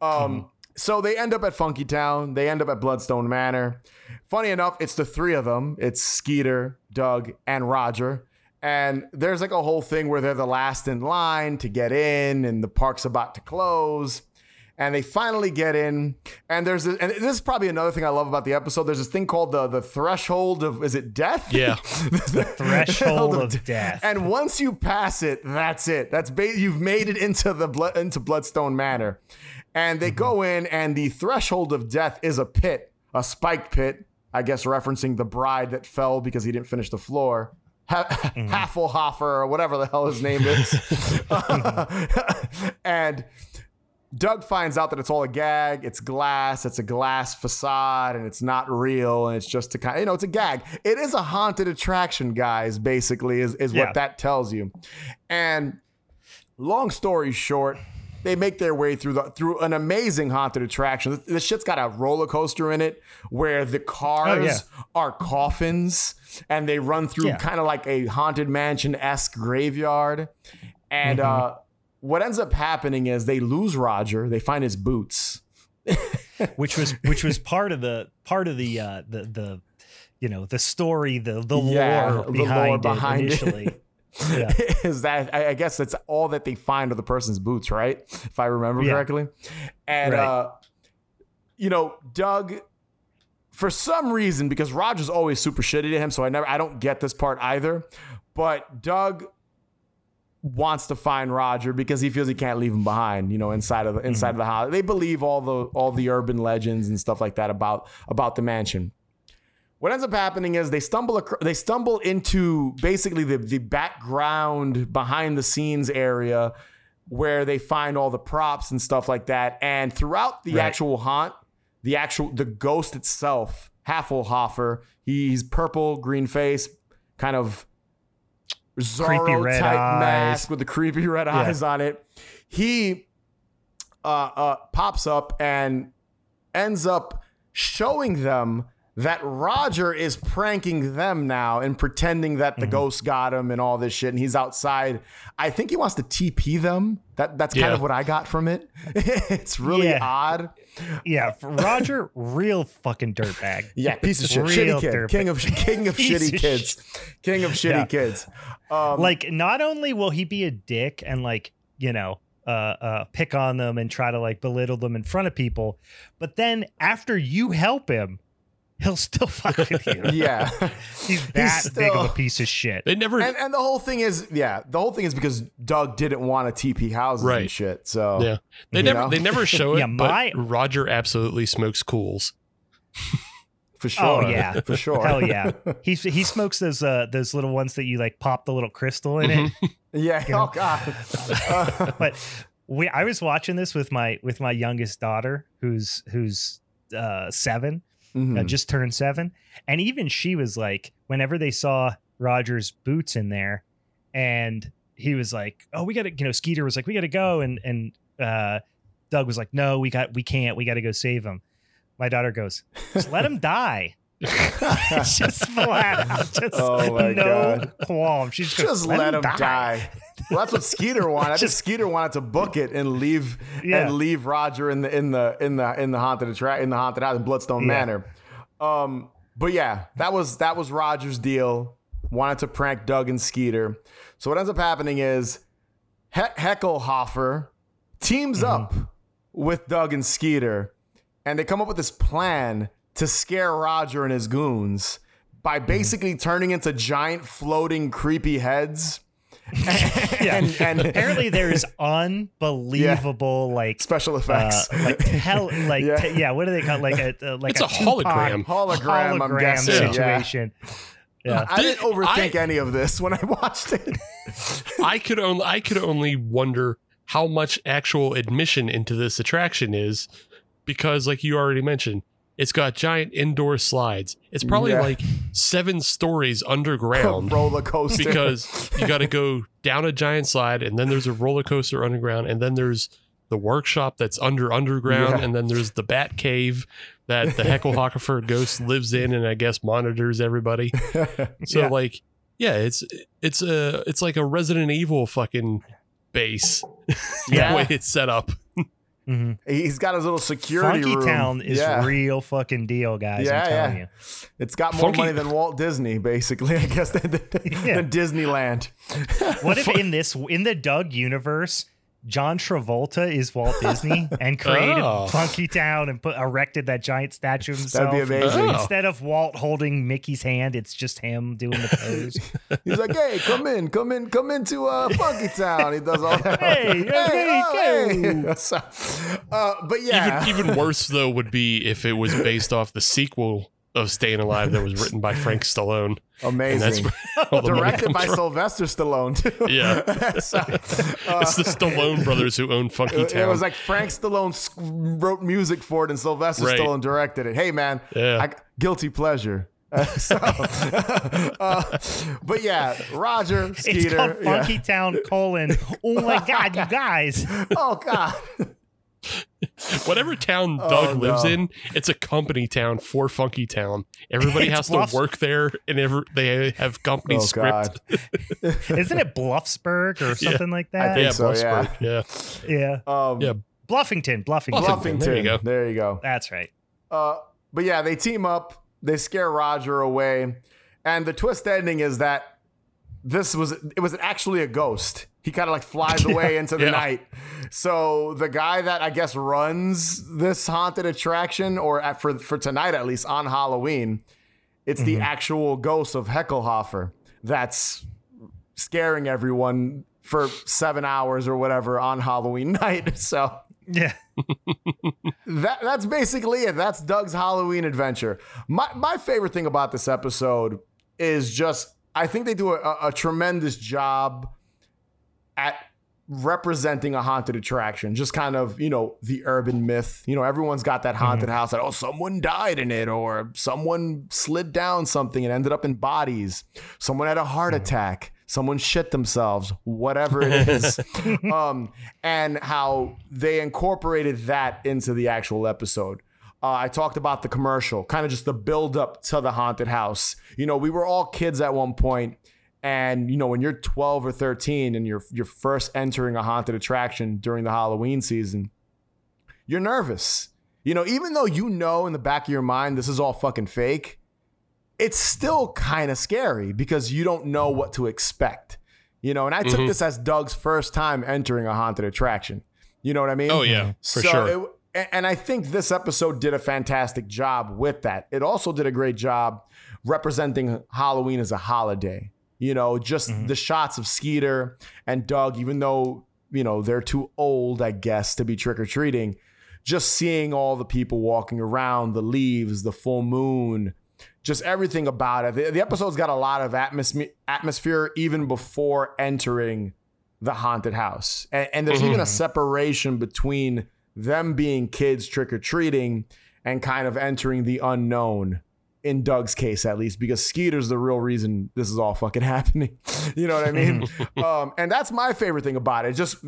Um, so they end up at Funky Town. They end up at Bloodstone Manor. Funny enough, it's the three of them. It's Skeeter, Doug, and Roger. And there's like a whole thing where they're the last in line to get in, and the park's about to close. And they finally get in, and there's a, and this is probably another thing I love about the episode. There's this thing called the the threshold of is it death? Yeah. The threshold of death. And once you pass it, that's it. That's ba- you've made it into the blood into Bloodstone Manor. And they mm-hmm. go in, and the threshold of death is a pit, a spiked pit. I guess referencing the bride that fell because he didn't finish the floor. Ha- mm-hmm. Hasselhofer or whatever the hell his name is. Mm-hmm. and Doug finds out that it's all a gag. It's glass. It's a glass facade, and it's not real. And it's just to kind, you know, it's a gag. It is a haunted attraction, guys. Basically, is is Yeah. what that tells you. And long story short, they make their way through the through an amazing haunted attraction. This, this shit's got a roller coaster in it where the cars Oh, yeah. are coffins, and they run through Yeah. kind of like a haunted mansion esque graveyard. And Mm-hmm. uh, what ends up happening is they lose Roger. They find his boots. which was which was part of the part of the uh the the you know the story the the Yeah, lore the behind, lore behind it it. Yeah. is that I, I guess that's all that they find of the person's boots, right? If I remember Yeah. correctly. And Right. uh, you know, Doug, for some reason, because Roger's always super shitty to him, so I never I don't get this part either. But Doug wants to find Roger because he feels he can't leave him behind, you know, inside of the inside of the house. They believe all the all the urban legends and stuff like that about about the mansion. What ends up happening is they stumble acro- they stumble into basically the the background behind the scenes area where they find all the props and stuff like that. And throughout the Right. actual haunt, the actual the ghost itself, Hasselhofer, he's purple, green face, kind of Zorro red type eyes. mask with the creepy red eyes on it. He uh, uh, pops up and ends up showing them that Roger is pranking them now and pretending that the Mm-hmm. ghost got him and all this shit, and he's outside. I think he wants to TP them. That that's kind Yeah. of what I got from it. it's really Yeah. odd. Yeah, Roger, real fucking dirtbag. Yeah, piece of shit, Real shitty kid, dirtbag. king of king of Piece shitty of kids, king of shitty Yeah. kids. Um, like not only will he be a dick and like you know uh uh pick on them and try to like belittle them in front of people but then after you help him he'll still fuck with you yeah, he's that big of a piece of shit They never. and and the whole thing is, yeah, the whole thing is because Doug didn't want to TP houses and Right. shit. So yeah, they never. know? They never show it. Yeah, my- but Roger absolutely smokes Kools. for sure, oh yeah for sure, hell yeah he he smokes those uh those little ones that you like pop the little crystal in it yeah. Oh god, Uh, but we I was watching this with my with my youngest daughter who's who's uh 7 uh, just turned seven. And even she was like, whenever they saw Roger's boots in there, and he was like, "Oh, we got to," you know, Skeeter was like, "We got to go," and and uh, Doug was like, "No, we got, we can't, we got to go save him." My daughter goes, "Just let him die." Just flat out, just Oh my no God. qualm. She's just, just let him die. Well, that's what Skeeter wanted. I think Just- Skeeter wanted to book it and leave Yeah. and leave Roger in the in the in the in the haunted attract in the haunted house in Bloodstone Yeah. Manor. Um, but yeah, that was that was Roger's deal. Wanted to prank Doug and Skeeter. So what ends up happening is he- Heckelhofer teams Mm-hmm. up with Doug and Skeeter, and they come up with this plan to scare Roger and his goons by Mm-hmm. basically turning into giant floating creepy heads. and, and Apparently, there is unbelievable like special uh, effects. like hell, like Yeah. yeah. What do they call like a uh, like It's a Tupac hologram. Hologram, I'm guessing, yeah. situation? Yeah. I didn't overthink I- any of this when I watched it. I could only I could only wonder how much actual admission into this attraction is because like you already mentioned it's got giant indoor slides it's probably Yeah. like seven stories underground roller coaster. because you got to go down a giant slide and then there's a roller coaster underground and then there's the workshop that's under underground Yeah. and then there's the bat cave that the heckle Hockerford ghost lives in and i guess monitors everybody so Yeah. like yeah it's it's a it's like a resident evil fucking base Yeah. the way it's set up Mhm. he's got his little security Funky room. Town is yeah. real fucking deal, guys. Yeah, I'm telling yeah. you. It's got more Funky- money than Walt Disney, basically. I guess than, than, Yeah. than Disneyland. What if in this in the Doug universe, John Travolta is Walt Disney and created Oh. Funky Town and put erected that giant statue himself? That'd be amazing. Oh. Instead of Walt holding Mickey's hand, it's just him doing the pose. He's like, "Hey, come in, come in, come into uh, Funky Town." He does all that. Hey, hey, oh, hey. So, uh, but yeah, even even worse though would be if it was based off the sequel of Staying Alive that was written by Frank Stallone and that's amazing. where all the money Directed by from. Sylvester Stallone. Too. Yeah. so, uh, it's the Stallone brothers who own Funky It Town It was like Frank Stallone wrote music for it and Sylvester Right. Stallone directed it. Hey, man, Yeah. I, guilty pleasure. Uh, so, uh, but yeah, Roger It's Skeeter. called yeah. Funky Town colon. Oh my god, you guys. Oh God, Whatever town Oh, Doug lives no. in, it's a company town for Funky Town. Everybody has Bluffs- to work there, and ever they have company oh script. Isn't it Bluffsburg or something like that? think yeah, so, yeah. Bluffsburg, yeah. yeah. Um, Yeah. Bluffington, Bluffington. Bluffington. Bluffington. There you go. There you go. That's right. Uh, but yeah, they team up. They scare Roger away, and the twist ending is that this was it was actually a ghost. He kind of like flies away into the Yeah. night. So the guy that I guess runs this haunted attraction, or at, for for tonight at least on Halloween, it's the mm-hmm. actual ghost of Heckelhofer that's scaring everyone for seven hours or whatever on Halloween night. So Yeah. that that's basically it. That's Doug's Halloween adventure. My my favorite thing about this episode is just I think they do a, a tremendous job at representing a haunted attraction. Just kind of, you know, the urban myth. You know, everyone's got that haunted house that oh someone died in it or someone slid down something and ended up in bodies. Someone had a heart attack. Someone shit themselves, whatever it is. um, and how they incorporated that into the actual episode. Uh, I talked about the commercial, kind of just the build up to the haunted house. You know, we were all kids at one point, and you know, when you're 12 or 13 and you're you're first entering a haunted attraction during the Halloween season, you're nervous. You know, even though you know in the back of your mind this is all fucking fake, it's still kind of scary because you don't know what to expect. You know, and I took Mhm. this as Doug's first time entering a haunted attraction. You know what I mean? Oh yeah, for so sure. It, and I think this episode did a fantastic job with that. It also did a great job representing Halloween as a holiday. You know, just Mm-hmm. the shots of Skeeter and Doug, even though, you know, they're too old, I guess, to be trick or treating, just seeing all the people walking around, the leaves, the full moon, just everything about it. The, the episode's got a lot of atmosphere, atmosphere even before entering the haunted house. And, and there's even a separation between them being kids trick or treating and kind of entering the unknown. In Doug's case, at least, because Skeeter's the real reason this is all fucking happening. you know what I mean? um, and that's my favorite thing about it. Just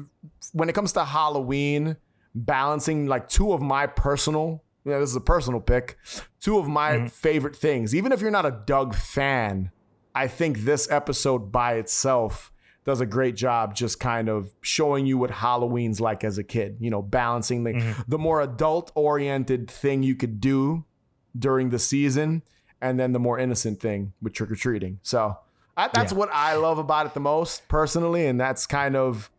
when it comes to Halloween, balancing like two of my personal, yeah, this is a personal pick, two of my favorite things. Even if you're not a Doug fan, I think this episode by itself does a great job just kind of showing you what Halloween's like as a kid, you know, balancing the, the more adult oriented thing you could do during the season and then the more innocent thing with trick or treating. So I, that's what I love about it the most personally. And that's kind of,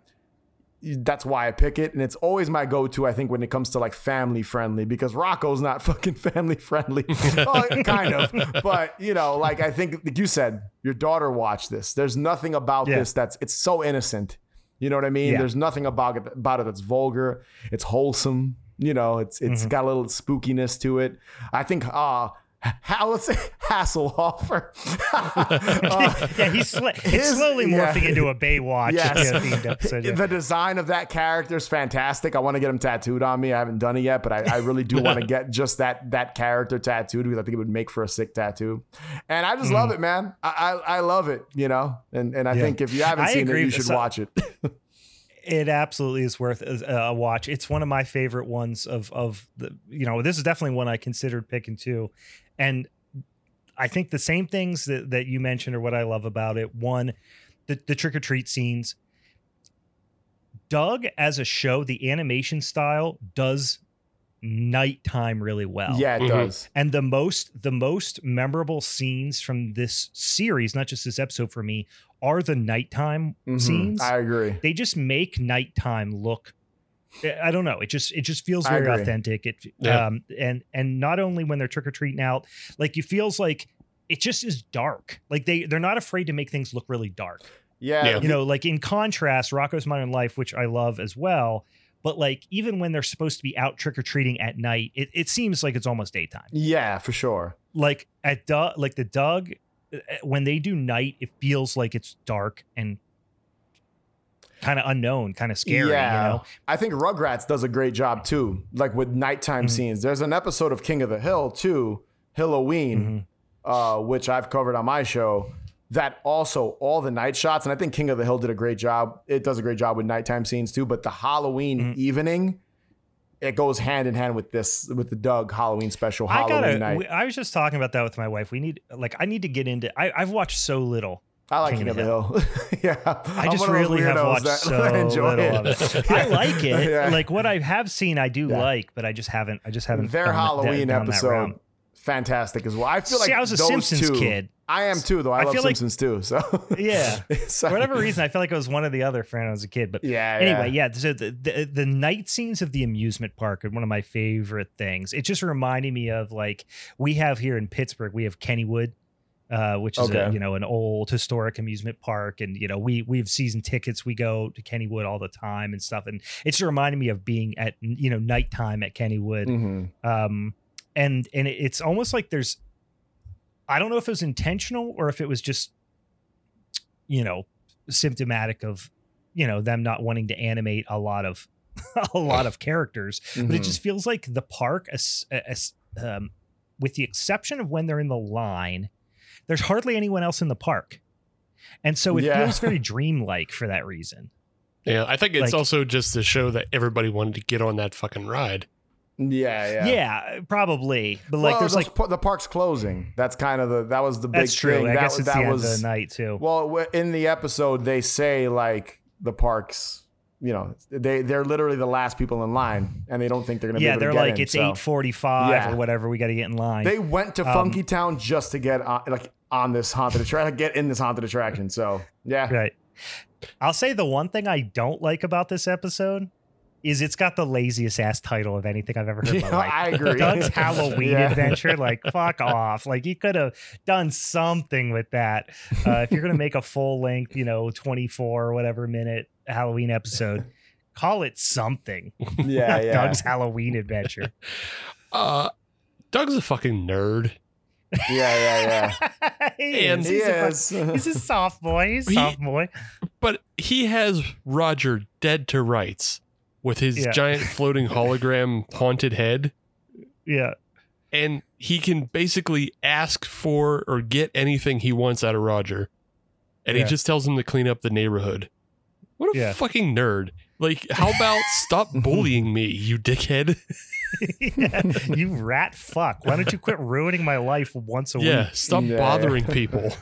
that's why I pick it. And it's always my go to, I think, when it comes to like family friendly because Rocko's not fucking family friendly. well, kind of. But, you know, like I think, like you said, your daughter watched this. There's nothing about Yeah. this that's, it's so innocent. You know what I mean? Yeah. There's nothing about it, about it that's vulgar. It's wholesome. You know, it's it's got a little spookiness to it. I think uh how let's say Hasselhoff. uh, yeah, he's sl- his- it's slowly morphing yeah. into a Baywatch Yes. yeah, episode. yeah. the design of that character is fantastic. I want to get him tattooed on me. I haven't done it yet, but I, I really do want to get just that that character tattooed because I think it would make for a sick tattoo. And I just love it, man. I, I I love it, you know. And and I Mm. Think if you haven't I seen it, you should so- watch it. it absolutely is worth a, watch. It's one of my favorite ones of of the you know this is definitely one I considered picking too, and I think the same things that that you mentioned are what I love about it. One, the the trick or treat scenes. Doug as a show, the animation style does nighttime really well. yeah, it Mhm. does. And the most the most memorable scenes from this series, not just this episode for me, are the nighttime Mhm. scenes I agree. they just make nighttime look I don't know. It just it just feels very authentic. It Yeah. um and and not only when they're trick or treating out, like it feels like it just is dark. Like they they're not afraid to make things look really dark. Yeah, Yeah. You know, like in contrast, Rocko's Modern Life, which I love as well. But like even when they're supposed to be out trick or treating at night, it, it seems like it's almost daytime. yeah, for sure. Like at Doug, like the Doug, uh, when they do night, it feels like it's dark and kind of unknown, kind of scary. yeah, You know, I think Rugrats does a great job too, like with nighttime Mhm. scenes. There's an episode of King of the Hill too, Halloween, Mhm. uh, which I've covered on my show. That also all the night shots, and I think King of the Hill did a great job. It does a great job with nighttime scenes too. But the Halloween Mhm. evening, it goes hand in hand with this with the Doug Halloween special I gotta. night. we- I was just talking about that with my wife. We need, like, I need to get into. I, I've watched so little. I like King King of the Hill. yeah, I just really have watched so little of it. I like it. Yeah. Like what I have seen, I do Yeah. like, but I just haven't. I just haven't. Their Halloween that episode. Fantastic as well. I feel like I was a Simpsons two- kid. I am too, though. I, I love feel like- Simpsons too. So Yeah. So- For whatever reason, I feel like I was one or the other for when I was a kid. But Yeah. anyway, yeah. yeah. So the, the the night scenes of the amusement park are one of my favorite things. It just reminded me of like we have here in Pittsburgh. We have Kennywood, uh, which is a, you know an old historic amusement park, and you know we we have season tickets. We go to Kennywood all the time and stuff, and it just reminded me of being at you know nighttime at Kennywood Mhm. um and and it's almost like there's i don't know if it was intentional or if it was just you know symptomatic of you know them not wanting to animate a lot of a lot of characters but it Mhm. just feels like the park as, as um, with the exception of when they're in the line there's hardly anyone else in the park and so it Yeah. feels very dreamlike for that reason Yeah, I think it's Like- also just to show that everybody wanted to get on that fucking ride. Yeah, yeah. yeah, probably but like well, there's like the park's closing. That's kind of the that was the big that's true thing. i that, guess it's that the end was of the night too well in the episode they say like the parks. You know, they they're literally the last people in line, and they don't think they're gonna. yeah be able they're to get like in, it's so. 845 Yeah. or whatever we got to get in line They went to Um, Funky Town just to get on, like on this haunted attraction, get in this haunted attraction. So yeah, right i'll say the one thing i don't like about this episode is it's got the laziest ass title of anything i've ever heard in my Yeah, life I agree. doug's halloween Yeah. adventure like fuck off like you could have done something with that uh, if you're gonna make a full length you know 24 or whatever minute halloween episode call it something yeah, yeah. doug's halloween adventure Uh, Doug's a fucking nerd. yeah, yeah, yeah. he And- is. He He's a is. He's a soft boy. He's a soft boy. But he has Roger dead to rights with his Yeah. giant floating hologram haunted head. Yeah. And he can basically ask for or get anything he wants out of Roger. And Yeah. he just tells him to clean up the neighborhood. What a Yeah. fucking nerd. Like, how about stop bullying me, you dickhead? yeah. You rat fuck. Why don't you quit ruining my life once a yeah, week? stop Yeah. bothering people.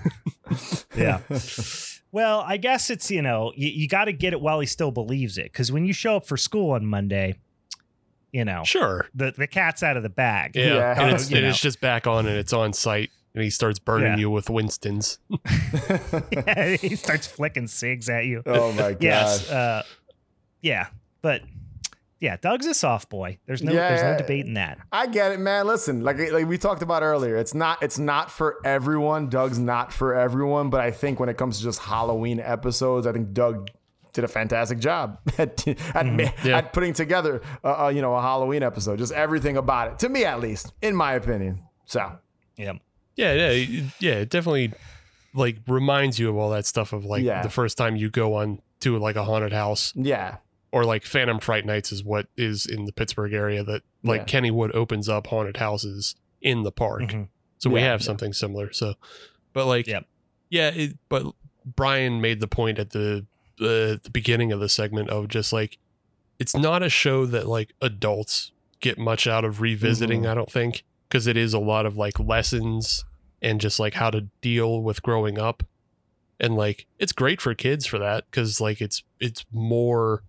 Yeah. Well, I guess it's, you know, you, you got to get it while he still believes it. Because when you show up for school on Monday, you know, sure. the, the cat's out of the bag. Yeah. Yeah. And, it's, and it's just back on and it's on site. And he starts burning Yeah. you with Winston's. he starts flicking cigs at you. oh my god. Yes. Uh, yeah. But yeah, Doug's a soft boy. There's no there's Yeah. no debating that. I get it, man. Listen, like like we talked about earlier, it's not it's not for everyone. Doug's not for everyone, but I think when it comes to just Halloween episodes, I think Doug did a fantastic job at at, ma- Yeah. at putting together uh, uh, you know a Halloween episode. Just everything about it, to me at least, in my opinion. So Yeah. Yeah, yeah, yeah. It definitely like reminds you of all that stuff of like Yeah. the first time you go on to like a haunted house Yeah. Or like Phantom Fright Nights is what is in the Pittsburgh area that like Yeah. Kennywood opens up haunted houses in the park. Mhm. So we Yeah, have yeah. something similar. So, but like, Yep. yeah, it, but Brian made the point at the uh, the beginning of the segment of just like it's not a show that like adults get much out of revisiting. Mhm. I don't think because it is a lot of like lessons and just like how to deal with growing up, and like it's great for kids for that because like it's it's more.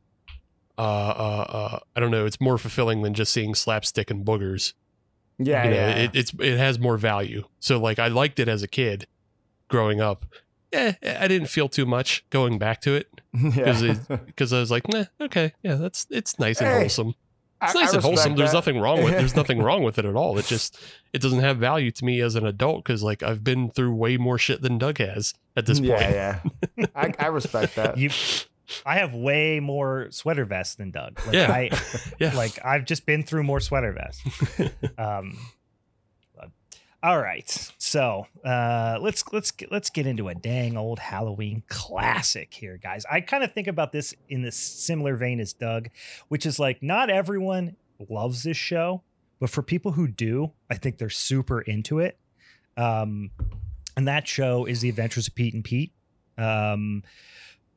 Uh, uh, uh, I don't know. It's more fulfilling than just seeing slapstick and boogers Yeah. you know, yeah. it, it's it has more value. So like I liked it as a kid growing up. Eh, I didn't feel too much going back to it because yeah. because I was like, nah, okay, yeah, that's it's nice and Hey, wholesome. It's I- I nice and respect wholesome. There's nothing wrong with there's nothing wrong with it at all. It just it doesn't have value to me as an adult because like I've been through way more shit than Doug has at this point. Yeah, yeah. I, I respect that. You, I have way more sweater vests than Doug. Like, Yeah. I, Yeah. like I've just been through more sweater vests. Um, all right, so uh, let's let's get, let's get into a dang old Halloween classic here, guys. I kind of think about this in this similar vein as Doug, which is like not everyone loves this show, but for people who do, I think they're super into it. Um, and that show is The Adventures of Pete and Pete. Um,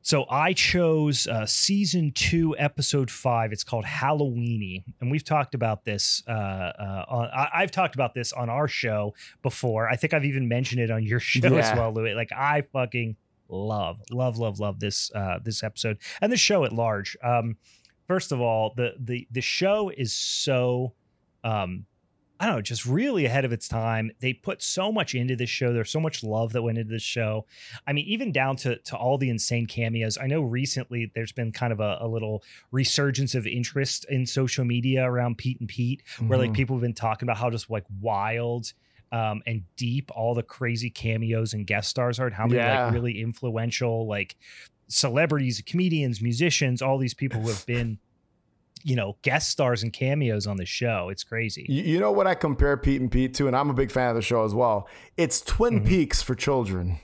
so I chose uh, season two, episode five. It's called Halloweenie, and we've talked about this. Uh, uh, on, I, I've talked about this on our show before. I think I've even mentioned it on your show as well, Louie. Like I fucking love, love, love, love this uh, this episode and the show at large. Um, first of all, the the the show is so um, I don't know, just really ahead of its time. They put so much into this show. There's so much love that went into this show. I mean, even down to to all the insane cameos. I know recently there's been kind of a, a little resurgence of interest in social media around Pete and Pete, where like Mhm. people have been talking about how just like wild um, and deep all the crazy cameos and guest stars are, and how many Yeah. like really influential like celebrities, comedians, musicians, all these people who have been, you know, guest stars and cameos on the show. It's crazy. You, you know what I compare Pete and Pete to, and I'm a big fan of the show as well. It's Twin Mhm. Peaks for children.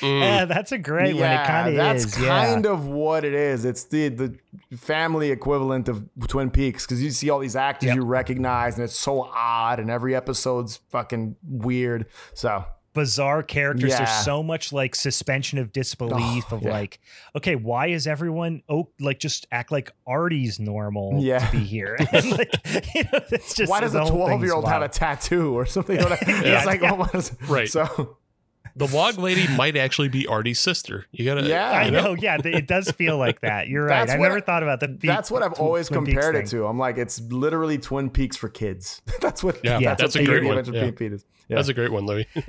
Mm, Yeah, that's a great one. It kind of that's is. yeah. kind of what it is. It's the the family equivalent of Twin Peaks because you see all these actors Yep. you recognize, and it's so odd, and every episode's fucking weird. So bizarre characters. Yeah. There's so much like suspension of disbelief Oh, of yeah. like, okay, why is everyone oh like just act like Artie's normal Yeah. to be here? and like, you know, it's just why does a 12 year old have a tattoo or something? You know what I mean? Yeah, it's like yeah. what is- Right. So the log lady might actually be Artie's sister. You gotta, Yeah. I you know, yeah, it does feel like that. You're right. That's I what never I- thought about the. Pete- that's what I've Tw- always Twin Peaks compared it thing. to. I'm like, it's literally Twin Peaks for kids. that's what. Yeah, that's, that's what a great the one. Adventure Yeah. Pete Pete. Yeah. That's a great one, Louie.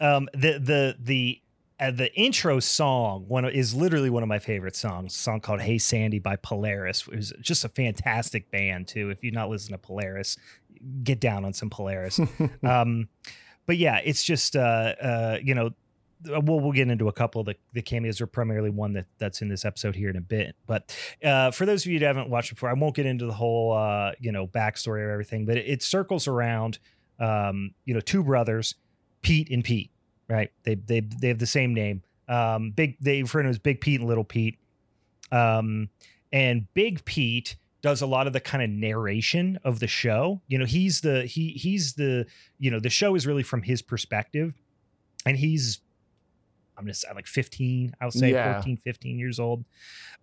um the the the uh, the intro song one of- is literally one of my favorite songs a song called hey sandy by polaris it was just a fantastic band too. If you've not listened to polaris get down on some polaris. Um but yeah it's just uh uh you know we'll, we'll get into a couple of the, the cameos. Or primarily one that that's in this episode here in a bit. But uh for those of you that haven't watched before i won't get into the whole uh you know backstory or everything but it, it circles around um you know two brothers pete and pete right? They they they have the same name. Um, big they refer to him as Big Pete and Little Pete. Um, and Big Pete does a lot of the kind of narration of the show. You know, he's the he he's the you know the show is really from his perspective, and he's I'm gonna say like 15, I'll say Yeah. 14, 15 years old.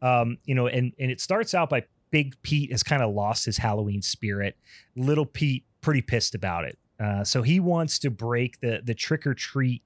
Um, you know, and and it starts out by Big Pete has kind of lost his Halloween spirit. Little Pete pretty pissed about it. Uh, so he wants to break the the trick or treat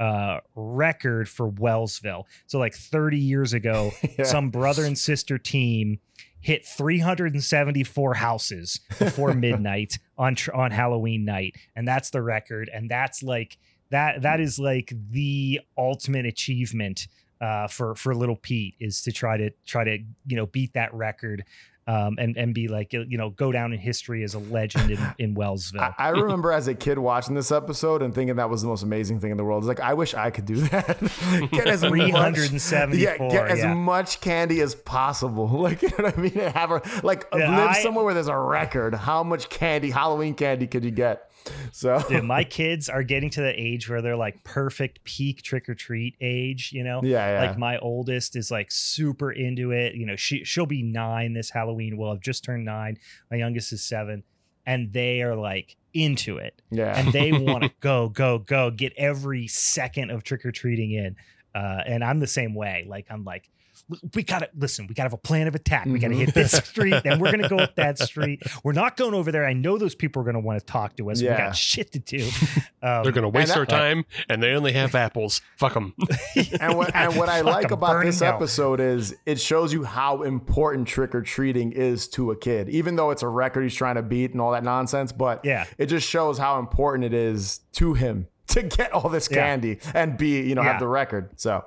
uh, record for Wellsville. So like 30 years ago, Yeah. some brother and sister team hit 374 houses before midnight on tr- on Halloween night, and that's the record. And that's like that that is like the ultimate achievement uh, for for little Pete is to try to try to you know beat that record. Um, and and be like you know go down in history as a legend in, in Wellsville. I, I remember as a kid watching this episode and thinking that was the most amazing thing in the world. It's like I wish I could do that. get as much, 374. yeah, get as yeah. much candy as possible. Like you know what I mean? Have a like Yeah, live I- somewhere where there's a record. How much candy, Halloween candy, could you get? So Dude, my kids are getting to the age where they're like perfect peak trick or treat age, you know? yeah, yeah. Like my oldest is like super into it. You know, she she'll be nine this Halloween. Well, I've just turned nine. My youngest is seven. And they are like into it. yeah. And they want to go, go, go, get every second of trick or treating in. Uh, and I'm the same way. Like I'm like, we gotta listen, we gotta have a plan of attack. We gotta Mhm. hit this street, then we're gonna go up that street. We're not going over there. I know those people are gonna want to talk to us. We got shit to do. Um, They're gonna waste that- our time, and they only have apples. Fuck them. and what, and what I like about this out. episode is it shows you how important trick or treating is to a kid, even though it's a record he's trying to beat and all that nonsense. But Yeah. it just shows how important it is to him to get all this Yeah. candy and be, you know, Yeah. have the record. So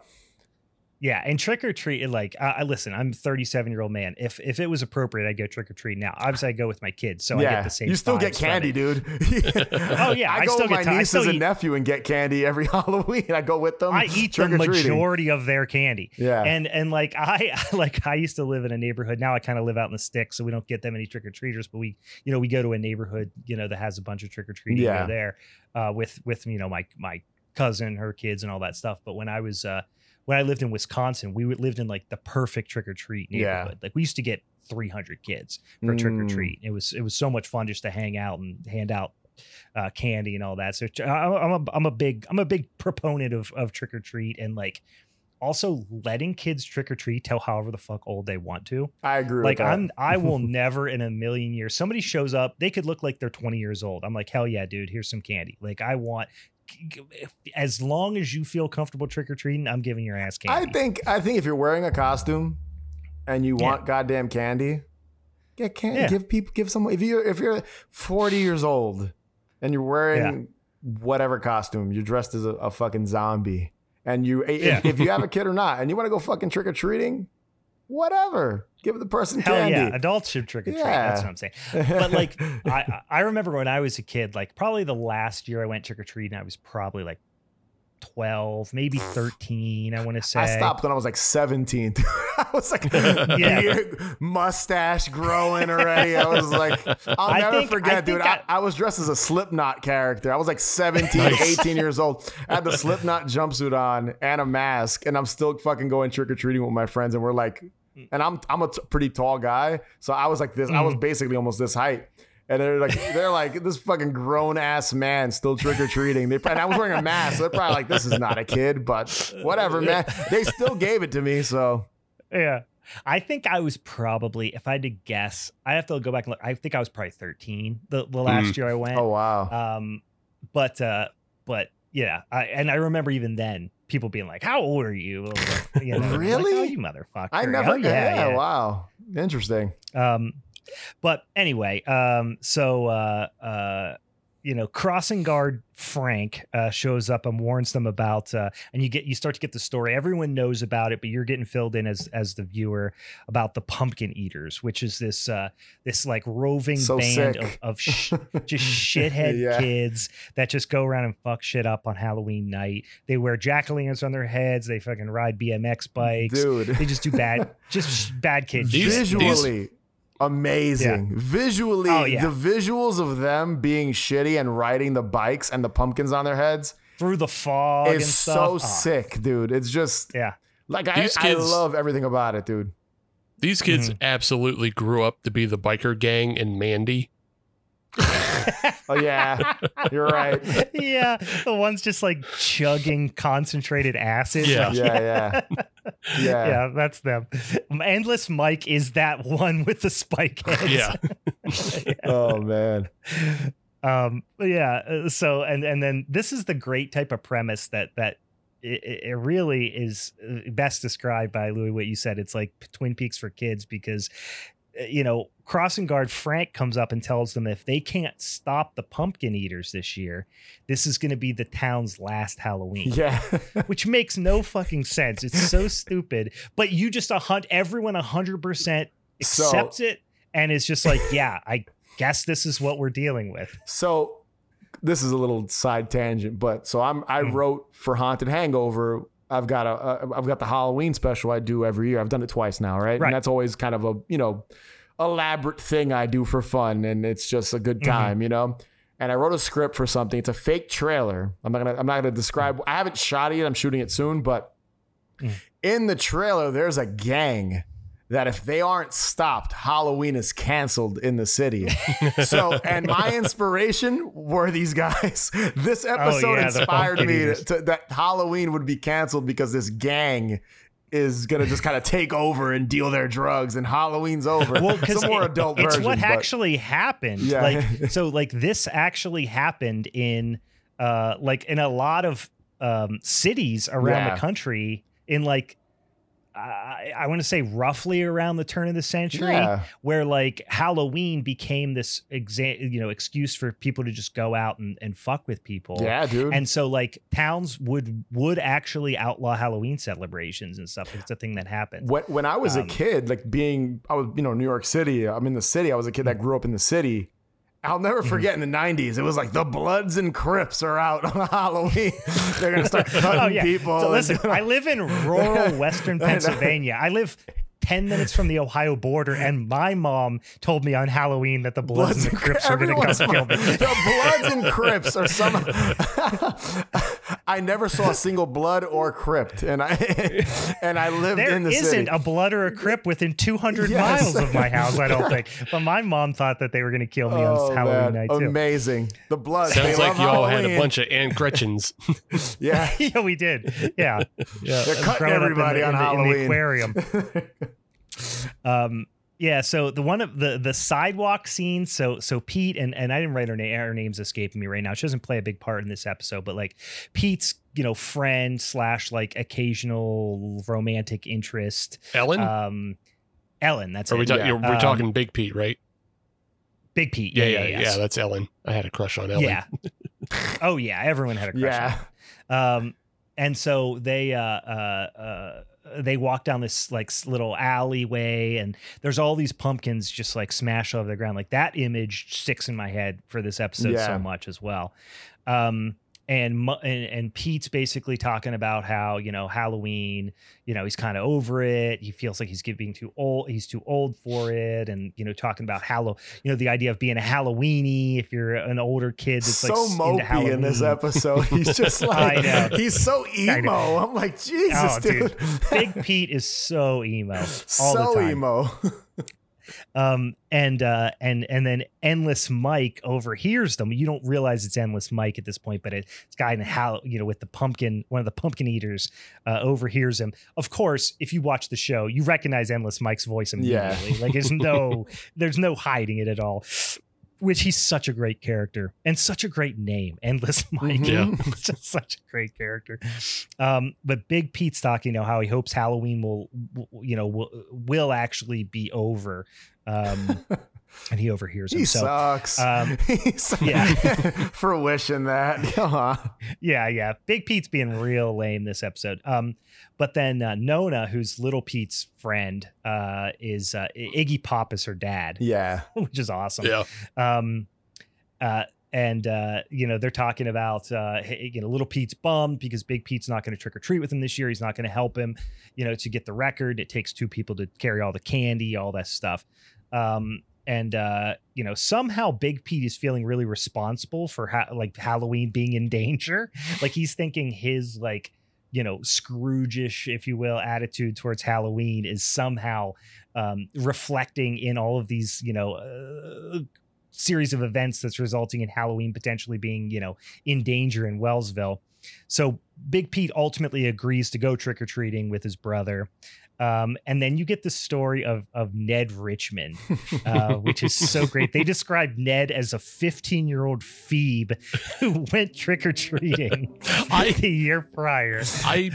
Yeah, and trick or treat, like I, I listen, I'm a 37 year old man. If if it was appropriate, I'd go trick or treat. Now, obviously, I go with my kids, so I yeah, get the same. you still get candy, dude. Oh, yeah, I I go still with get my nieces and eat- nephew and get candy every Halloween. I go with them. I eat the majority of their candy. Yeah. And and like I like I used to live in a neighborhood. Now I kind of live out in the sticks, so we don't get that many trick or treaters. But we, you know, we go to a neighborhood, you know, that has a bunch of trick or treating Yeah. there, uh, with with you know my my cousin, her kids, and all that stuff. But when I was uh when I lived in Wisconsin, we lived in like the perfect trick or treat Yeah. neighborhood. Like we used to get 300 kids for trick or Mm. treat. It was it was so much fun just to hang out and hand out uh, candy and all that. So I'm a I'm a big I'm a big proponent of of trick or treat and like also letting kids trick or treat till however the fuck old they want to. I agree. Like. I'm I will never in a million years somebody shows up they could look like they're 20 years old. I'm like hell yeah dude here's some candy. Like I want as long as you feel comfortable trick or treating I'm giving your ass candy. I think I think if you're wearing a costume and you Yeah. want goddamn candy, get candy. Yeah. Give people give someone if you're if you're 40 years old and you're wearing whatever costume, you're dressed as a, a fucking zombie, and you if, if you have a kid or not, and you want to go fucking trick or treating, whatever. Give the person Hell candy. yeah, adults should trick or treat. That's what I'm saying. But like I I remember when I was a kid, like probably the last year I went trick or treating, I was probably like 12, maybe 13, I want to say. I stopped when I was like 17. I was like, Yeah. mustache growing already. I was like, I'll I never think- I forget, dude. I, I- I was dressed as a Slipknot character. I was like 17, 18 years old. I had the Slipknot jumpsuit on and a mask, and I'm still fucking going trick or treating with my friends. And we're like, and I'm I'm a t- pretty tall guy, so I was like this. I was Mm-hmm. basically almost this height. And they're like, they're like, this fucking grown ass man still trick or treating. They and I was wearing a mask, so they're probably like, this is not a kid, but whatever, man. They still gave it to me, so Yeah. I think I was probably, if I had to guess, I have to go back and look. I think I was probably 13 the, the last year I went. oh wow, Um, but uh, but yeah, I, and I remember even then people being like, "How old are you?" You know, I'm like, Really? oh, you motherfucker! I never. Oh, yeah, yeah, yeah. wow, interesting. Um, but anyway, um, so uh, uh, you know, crossing guard Frank uh, shows up and warns them about, uh, and you get you start to get the story. Everyone knows about it, but you're getting filled in as as the viewer about the pumpkin eaters, which is this uh, this like roving So band sick. of, of sh- just shithead Yeah. kids that just go around and fuck shit up on Halloween night. They wear jack o' lanterns on their heads. They fucking ride BMX bikes. dude. They just do bad, just bad kids. These- Visually amazing. Visually, Oh, yeah. the visuals of them being shitty and riding the bikes and the pumpkins on their heads through the fog and is stuff. so Oh, sick, dude. It's just Yeah. like I, These I kids- love everything about it, dude. These kids Mm-hmm. absolutely grew up to be the biker gang in Mandy. Oh yeah, you're right. yeah, the ones just like chugging concentrated acid. Yeah. Like, Yeah, yeah, yeah. yeah, that's them. Endless Mike is that one with the spike heads. Yeah. Oh man. um yeah uh, so and and then this is the great type of premise that that it, it it really is uh, best described by louie what you said it's like twin peaks for kids because you know crossing guard frank comes up and tells them if they can't stop the pumpkin eaters this year this is going to be the town's last halloween Yeah. which makes no fucking sense it's so stupid but you just a hunt everyone 100% So- accepts it and it's just like, yeah, I guess this is what we're dealing with. So this is a little side tangent, but so I'm I mm. wrote for Haunted Hangover. I've got a, a I've got the Halloween special I do every year. I've done it twice now, right? right. And that's always kind of a you know elaborate thing I do for fun, and it's just a good mm-hmm. time, mm-hmm. you know. And I wrote a script for something. It's a fake trailer. I'm not gonna I'm not gonna describe. Mm. I haven't shot it yet. I'm shooting it soon, but mm. in the trailer, there's a gang that if they aren't stopped, Halloween is canceled in the city. so, and my inspiration were these guys. This oh, episode oh, yeah, inspired me to, to, that Halloween would be canceled because this gang is gonna just kind of take over and deal their drugs, and Halloween's over. Well, because more it, adult it's version, what but, actually happened. Yeah. Like so, like this actually happened in, uh, like in a lot of um cities around yeah. the country in like I, I want to say roughly around the turn of the century, yeah. where like Halloween became this exa- you know excuse for people to just go out and, and fuck with people. Yeah, dude. And so like towns would would actually outlaw Halloween celebrations and stuff. It's a thing that happened. When when I was um, a kid, like being I was you know New York City. I'm in the city. I was a kid that mm. grew up in the city. I'll never mm-hmm. forget in the 90s, it was like the Bloods and Crips are out on Halloween. They're going to start cutting oh, yeah. people. So listen, I live in rural Western Pennsylvania. I live 10 minutes from the Ohio border, and my mom told me on Halloween that the Bloods, Bloods and the Crips are going to come kill me. The Bloods and Crips are some. I never saw a single Blood or Crypt, and I and I lived there in the city. There isn't a Blood or a Crypt within 200 yes. miles of my house, I don't think. But my mom thought that they were going to kill me oh, on Halloween man. night, too. Amazing. The Blood. Sounds like you all had a bunch of Aunt Gretchens. yeah. yeah, we did. Yeah. yeah. They're cutting everybody in the, on in Halloween. The, in the aquarium. Um, yeah, so the one of the the sidewalk scene. So so Pete and and I didn't write her name. Her name's escaping me right now. She doesn't play a big part in this episode, but like Pete's you know friend slash like occasional romantic interest. Ellen. Um, Ellen. That's Are it. we, ta- yeah. we're um, talking Big Pete, right? Big Pete. Yeah, yeah, yeah, yeah, That's Ellen. I had a crush on Ellen. Yeah. oh yeah, everyone had a crush. Yeah. Um, and so they uh uh uh they walk down this like little alleyway and there's all these pumpkins just like smashed over the ground like that image sticks in my head for this episode yeah. so much as well um and, and and Pete's basically talking about how you know Halloween, you know he's kind of over it. He feels like he's getting too old. He's too old for it, and you know talking about Hallow, you know the idea of being a Halloweeny if you're an older kid. That's so like mopey in this episode. He's just like he's so emo. I'm like oh, Jesus, oh, dude. dude. Big Pete is so emo. All so the time. emo. Um, and uh, and and then endless Mike overhears them. You don't realize it's endless Mike at this point, but it's guy in the how you know with the pumpkin, one of the pumpkin eaters uh, overhears him. Of course, if you watch the show, you recognize endless Mike's voice immediately. Yeah. like there's no there's no hiding it at all which he's such a great character and such a great name, Endless Mike. Mm-hmm. Yeah. just such a great character. Um, but Big Pete's talking, you know, how he hopes Halloween will, you know, will, will actually be over. Um, and he overhears him. He so, sucks. Um, yeah, for wishing that. Come on. Yeah, yeah. Big Pete's being real lame this episode. Um, but then uh, Nona, who's Little Pete's friend, uh, is uh, Iggy Pop is her dad. Yeah, which is awesome. Yeah. Um, uh, and uh, you know they're talking about uh, you know little Pete's bummed because Big Pete's not going to trick or treat with him this year. He's not going to help him, you know, to get the record. It takes two people to carry all the candy, all that stuff. Um, and uh, you know somehow Big Pete is feeling really responsible for ha- like Halloween being in danger. like he's thinking his like you know Scrooge-ish, if you will, attitude towards Halloween is somehow um, reflecting in all of these you know uh, series of events that's resulting in Halloween potentially being you know in danger in Wellsville. So Big Pete ultimately agrees to go trick or treating with his brother. Um, and then you get the story of of Ned Richmond, uh, which is so great. They describe Ned as a 15 year old phoebe who went trick or treating the year prior. I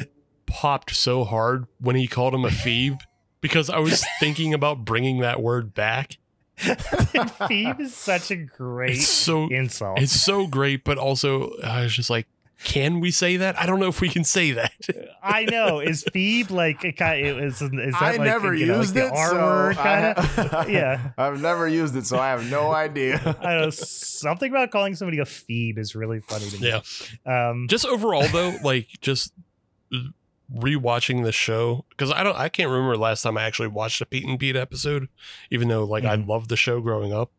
popped so hard when he called him a phoebe because I was thinking about bringing that word back. phoebe is such a great it's so, insult. It's so great, but also I was just like, can we say that? I don't know if we can say that. I know. Is Phoebe like a kind? Of, is, is that I like, never you know, used like it. the R so word kind I- of? yeah. I've never used it, so I have no idea. I know. Something about calling somebody a Phoebe is really funny to me. Yeah. Um, just overall though, like just rewatching the show because I don't I can't remember last time I actually watched a Pete and Pete episode, even though like I Mhm. loved the show growing up.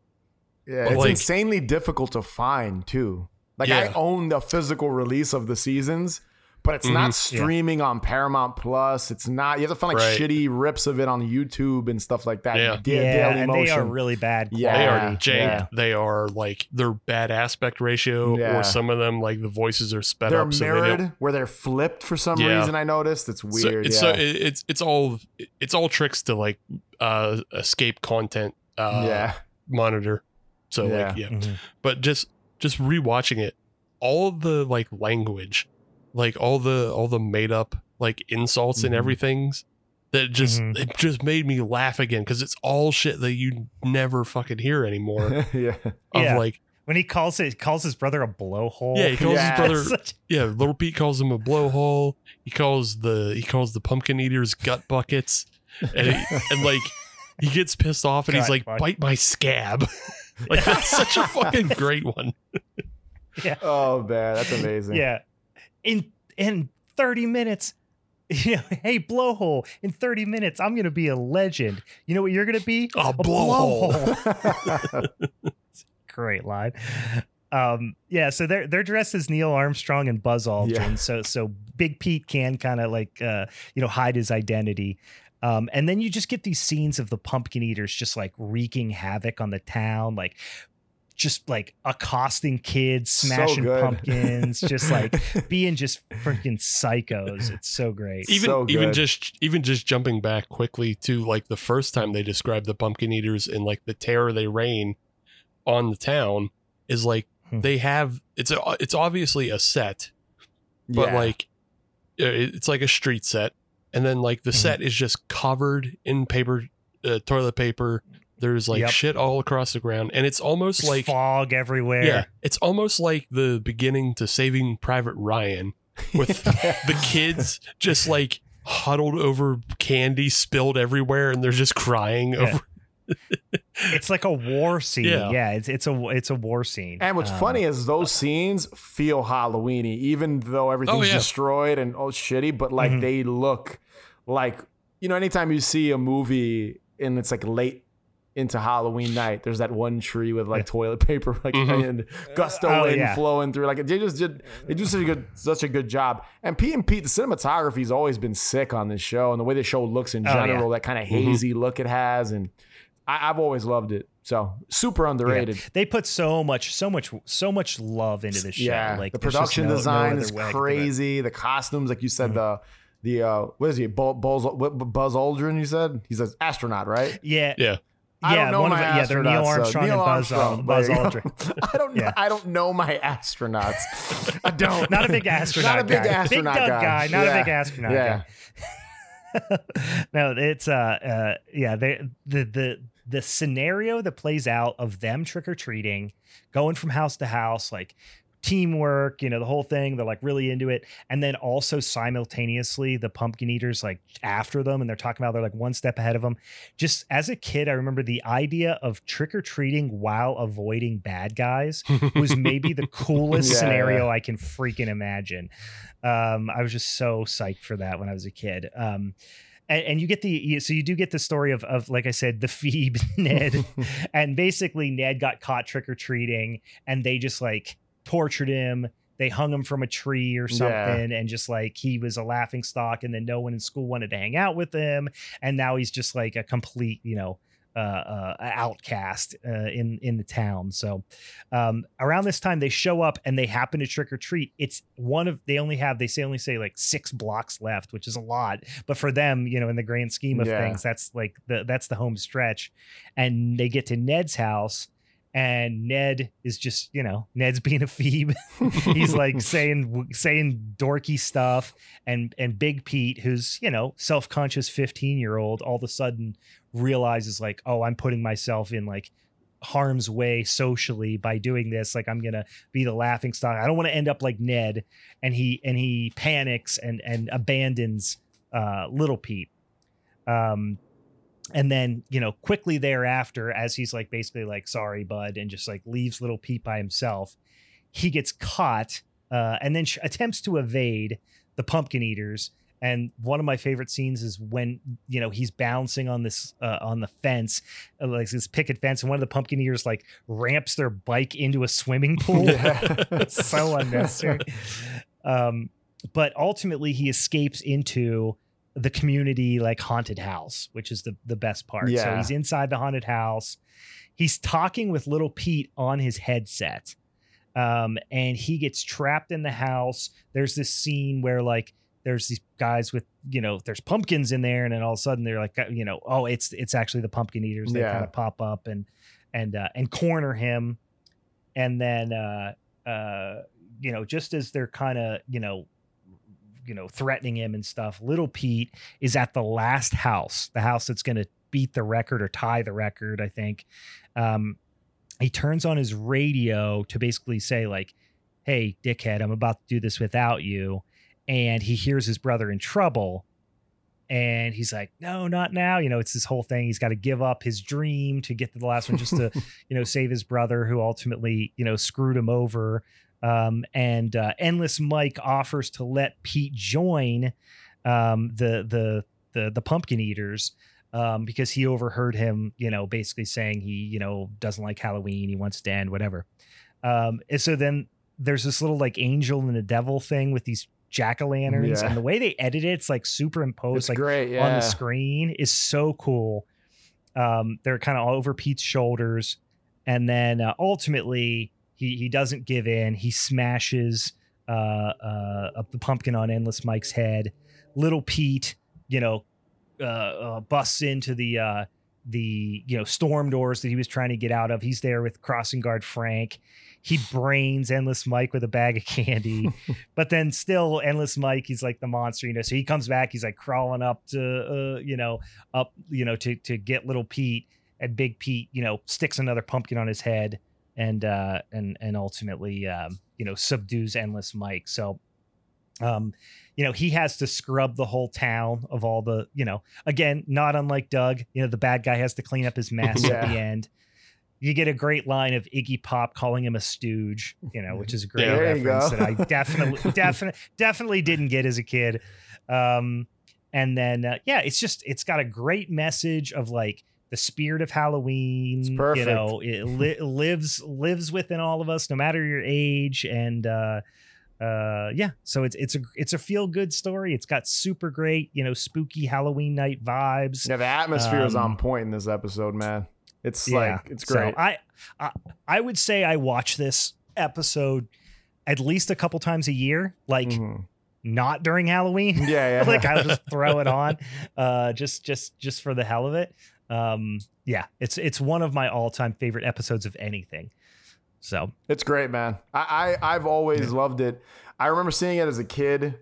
Yeah, But, it's like- insanely difficult to find too. Like I own the physical release of the seasons, but it's not Mhm. Yeah. streaming on Paramount Plus. It's not. You have to find like Right. shitty rips of it on YouTube and stuff like that. Yeah. Da- yeah, Daily and they are really bad. Yeah. They are jank. yeah. They are like they're bad aspect ratio, Yeah. or some of them like the voices are sped They're up. so they mirrored don't- where they're flipped for some Yeah. reason. I noticed it's so weird. it's yeah. so it's it's all it's all tricks to like uh escape content uh yeah, monitor. So Yeah. like yeah, Mhm. but just just rewatching it, all the like language, like all the all the made up like insults and Mhm. everything's that just Mhm. it just made me laugh again because it's all shit that you never fucking hear anymore. yeah. of Yeah. like When he calls it, calls his brother a blowhole. yeah, he calls Yeah. his brother Such- yeah, little Pete calls him a blowhole. He calls the he calls the pumpkin eaters gut buckets, and he, and like he gets pissed off and he's like, bucket. bite my scab. like that's such a fucking great one. yeah. Oh man, that's amazing. yeah. In in 30 minutes, you know, hey, blowhole, in 30 minutes, I'm gonna be a legend. You know what you're gonna be? A blowhole. Great line. Um, yeah, so they're they're dressed as Neil Armstrong and Buzz Aldrin. Yeah. So so Big Pete can kind of like uh, you know, hide his identity. Um, and then you just get these scenes of the pumpkin eaters just like wreaking havoc on the town, like just like accosting kids, smashing good. pumpkins, just like being just freaking psychos. It's so great. even So even just even just jumping back quickly to like the first time they describe the pumpkin eaters and like the terror they reign on the town is like Hmm. they have it's a, it's obviously a set but Yeah. like uh, it's like a street set and then like the Mhm. set is just covered in paper uh, toilet paper there's like Yep. shit all across the ground and it's almost There's like fog everywhere. yeah it's almost like the beginning to saving private ryan with the kids just like huddled over candy spilled everywhere and they're just crying Yeah. over It's like a war scene. Yeah. Yeah, it's it's a it's a war scene. And what's Um, funny is those scenes feel Halloweeny, even though everything's Oh, yeah. destroyed and all shitty. But like Mhm. they look like you know, anytime you see a movie and it's like late into Halloween night, there's that one tree with like toilet paper, like Mhm. and gusto Oh, wind yeah. flowing through. Like they just did, they do such a good, such a good job. And Pete and Pete, the cinematography's always been sick on this show, and the way the show looks in Oh, yeah. general, that kind of Mhm. hazy look it has, and I, I've always loved it. So super underrated. They put so much, so much, so much love into this show. Yeah, like the production no- no design other is way I could do it. crazy. The costumes, like you said, Mhm. the the uh, what is he? Buzz, Buzz, Buzz Aldrin. You said he's an astronaut, right? Yeah, yeah I yeah. don't know one my of it, yeah, they're Neil astronauts, so Armstrong Neil and Buzz, Armstrong, Al- Buzz there you go. Aldrin. I don't. know Yeah. I don't know my astronauts. I don't. Not a big astronaut. Not a big guy. astronaut big Doug guy. Not Yeah. a big astronaut Yeah. guy. no, it's uh, uh yeah, they the the the scenario that plays out of them trick or treating, going from house to house, like teamwork, you know, the whole thing. They're like really into it. And then also simultaneously, the pumpkin eaters like after them and they're talking about they're like one step ahead of them. Just as a kid, I remember the idea of trick or treating while avoiding bad guys was maybe the coolest Yeah, scenario I can freaking imagine. Um, I was just so psyched for that when I was a kid. Um, and, and you get the you- so you do get the story of of like I said the Phoebe Ned and basically Ned got caught trick or treating and they just like tortured him. They hung him from a tree or something, Yeah. and just like he was a laughing stock, and then no one in school wanted to hang out with him, and now he's just like a complete, you know, uh, uh, outcast uh, in in the town. So um, around this time, they show up and they happen to trick or treat. It's one of they only have they say only say like six blocks left, which is a lot, but for them, you know, in the grand scheme of Yeah. things, that's like the that's the home stretch. And they get to Ned's house. And Ned is just, you know, Ned's being a phoebe. He's like saying saying dorky stuff, and and Big Pete, who's you know self conscious fifteen year old, all of a sudden realizes like, oh, I'm putting myself in like harm's way socially by doing this. Like I'm gonna be the laughing stock. I don't want to end up like Ned. And he and he panics and and abandons uh, Little Pete. Um, and then you know quickly thereafter, as he's like basically like sorry, bud, and just like leaves Little Pete by himself, he gets caught uh, and then sh- attempts to evade the pumpkin eaters and one of my favorite scenes is when you know he's bouncing on this uh, on the fence, uh, like this picket fence, and one of the pumpkin eaters like ramps their bike into a swimming pool. so unnecessary. Um, but ultimately, he escapes into the community like haunted house, which is the the best part. Yeah. So he's inside the haunted house. He's talking with little Pete on his headset. Um, and he gets trapped in the house. There's this scene where like there's these guys with you know there's pumpkins in there and then all of a sudden they're like uh, you know oh it's it's actually the pumpkin eaters they Yeah. kind of pop up and and uh, and corner him. And then uh uh you know just as they're kind of you know you know threatening him and stuff little pete is at the last house the house that's going to beat the record or tie the record i think. Um he turns on his radio to basically say like hey dickhead i'm about to do this without you and he hears his brother in trouble and he's like no not now. You know it's this whole thing. He's got to give up his dream to get to the last one just to you know save his brother who ultimately you know screwed him over. Um, and uh, endless mike offers to let pete join um, the the the the pumpkin eaters um, because he overheard him you know basically saying he you know doesn't like halloween he wants to end whatever. Um, and so then there's this little like angel and the devil thing with these jack-o'-lanterns Yeah. and the way they edit it it's like superimposed It's like great. Yeah. on the screen is so cool. Um, they're kind of all over Pete's shoulders, and then uh, ultimately he he doesn't give in. He smashes uh, uh, up the pumpkin on Endless Mike's head. Little Pete, you know, uh, uh, busts into the uh, the you know storm doors that he was trying to get out of. He's there with crossing guard Frank. He brains Endless Mike with a bag of candy, but then still Endless Mike, he's like the monster, you know. So he comes back, he's like crawling up to, uh, you know, up, you know, to to get little Pete, and Big Pete, you know, sticks another pumpkin on his head, and uh, and and ultimately, um, you know, subdues Endless Mike. So, um, you know, he has to scrub the whole town of all the, you know, again, not unlike Doug, you know, the bad guy has to clean up his mess at the end. You get a great line of Iggy Pop calling him a stooge, you know, which is a great There reference that I definitely, definitely, definitely didn't get as a kid. Um, and then, uh, yeah, it's just, it's got a great message of like the spirit of Halloween. It's perfect. You know, it li- lives lives within all of us, no matter your age, and uh, uh, yeah. So it's it's a it's a feel good story. It's got super great, you know, spooky Halloween night vibes. Yeah, the atmosphere is Um, on point in this episode, man. It's Yeah, like it's great. So I, I I would say I watch this episode at least a couple times a year, like Mhm. not during Halloween. Yeah, yeah. like I'll just throw it on, uh, just just just for the hell of it. Um, yeah, it's it's one of my all time favorite episodes of anything. So It's great, man. I, I I've always loved it. I remember seeing it as a kid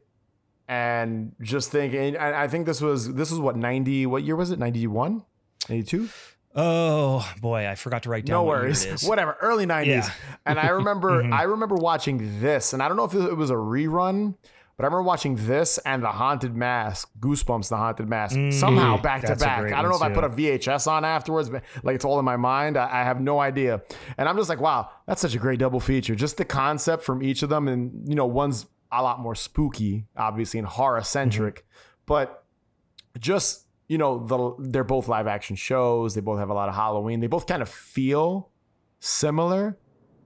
and just thinking and I think this was this was what 90 what year was it? 91? 92? Oh boy, I forgot to write down. No what worries. Is. Whatever, early 90s. Yeah. And I remember Mhm. I remember watching this and I don't know if it was a rerun, but I remember watching this and The Haunted Mask, Goosebumps The Haunted Mask, Mm, somehow back to that's a back. I don't know if one, I put a VHS on afterwards, but like it's all in my mind. I, I have no idea. And I'm just like, wow, that's such a great double feature. Just the concept from each of them. And, you know, one's a lot more spooky, obviously, and horror centric, Mm-hmm. but just, you know, the, they're both live action shows. They both have a lot of Halloween. They both kind of feel similar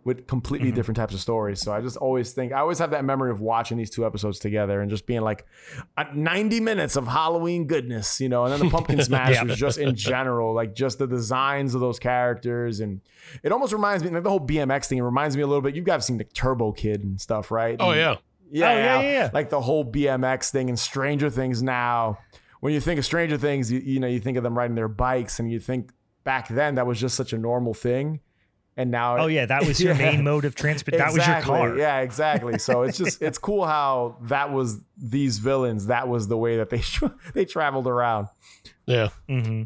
with completely Mhm. different types of stories. So I just always think I always have that memory of watching these two episodes together and just being like uh, 90 minutes of Halloween goodness, you know, and then the pumpkin smashers just in general, like just the designs of those characters and it almost reminds me like the whole BMX thing it reminds me a little bit. You guys seen the Turbo Kid and stuff, right? Oh And- yeah. yeah, Oh, yeah, yeah, yeah. Like the whole BMX thing and Stranger Things now. When you think of Stranger Things, you, you know, you think of them riding their bikes and you think back then that was just such a normal thing. and now oh yeah that was your Yeah. main mode of transport that was your car Yeah, exactly. So it's just it's cool how that was these villains. That was the way that they they traveled around. Yeah. hmm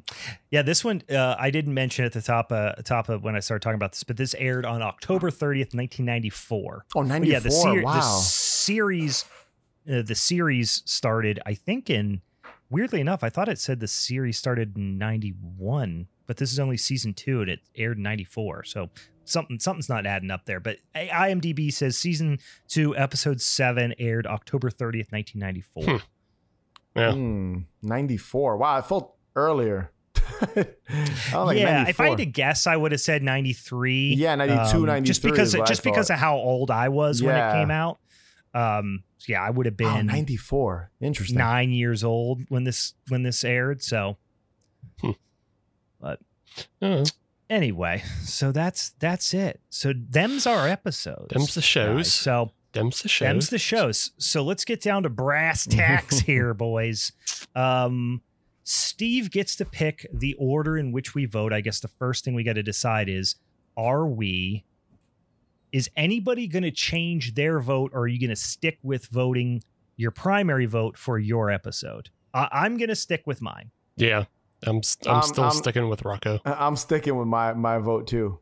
Yeah, this one uh, I didn't mention at the top uh, top of when I started talking about this, but this aired on October 30th, 1994. Oh, But 94. yeah, the, ser- wow. the series uh, the series started I think in weirdly enough, I thought it said the series started in 91, but this is only season 2 and it aired in 94. So something something's not adding up there, but IMDb says season 2 episode 7 aired October 30th, 1994. Hmm. Yeah. Hmm, 94. Wow, I felt earlier. I like yeah, if I had to guess, I would have said 93. Yeah, 92, Just 93 because is what just because of how old I was when it came out. Um, so yeah, I would have Oh, been 94. Interesting. nine years old when this when this aired. So Uh, anyway, so that's that's it. So them's our episodes. Them's the guys. shows. So them's the shows. them's the shows. So let's get down to brass tacks here, boys. Um, Steve gets to pick the order in which we vote. I guess the first thing we got to decide is: Are we? Is anybody going to change their vote, or are you going to stick with voting your primary vote for your episode? I I'm going to stick with mine. Yeah. I'm s- I'm Um, still I'm- sticking with Rocko. I- I'm sticking with my my vote too.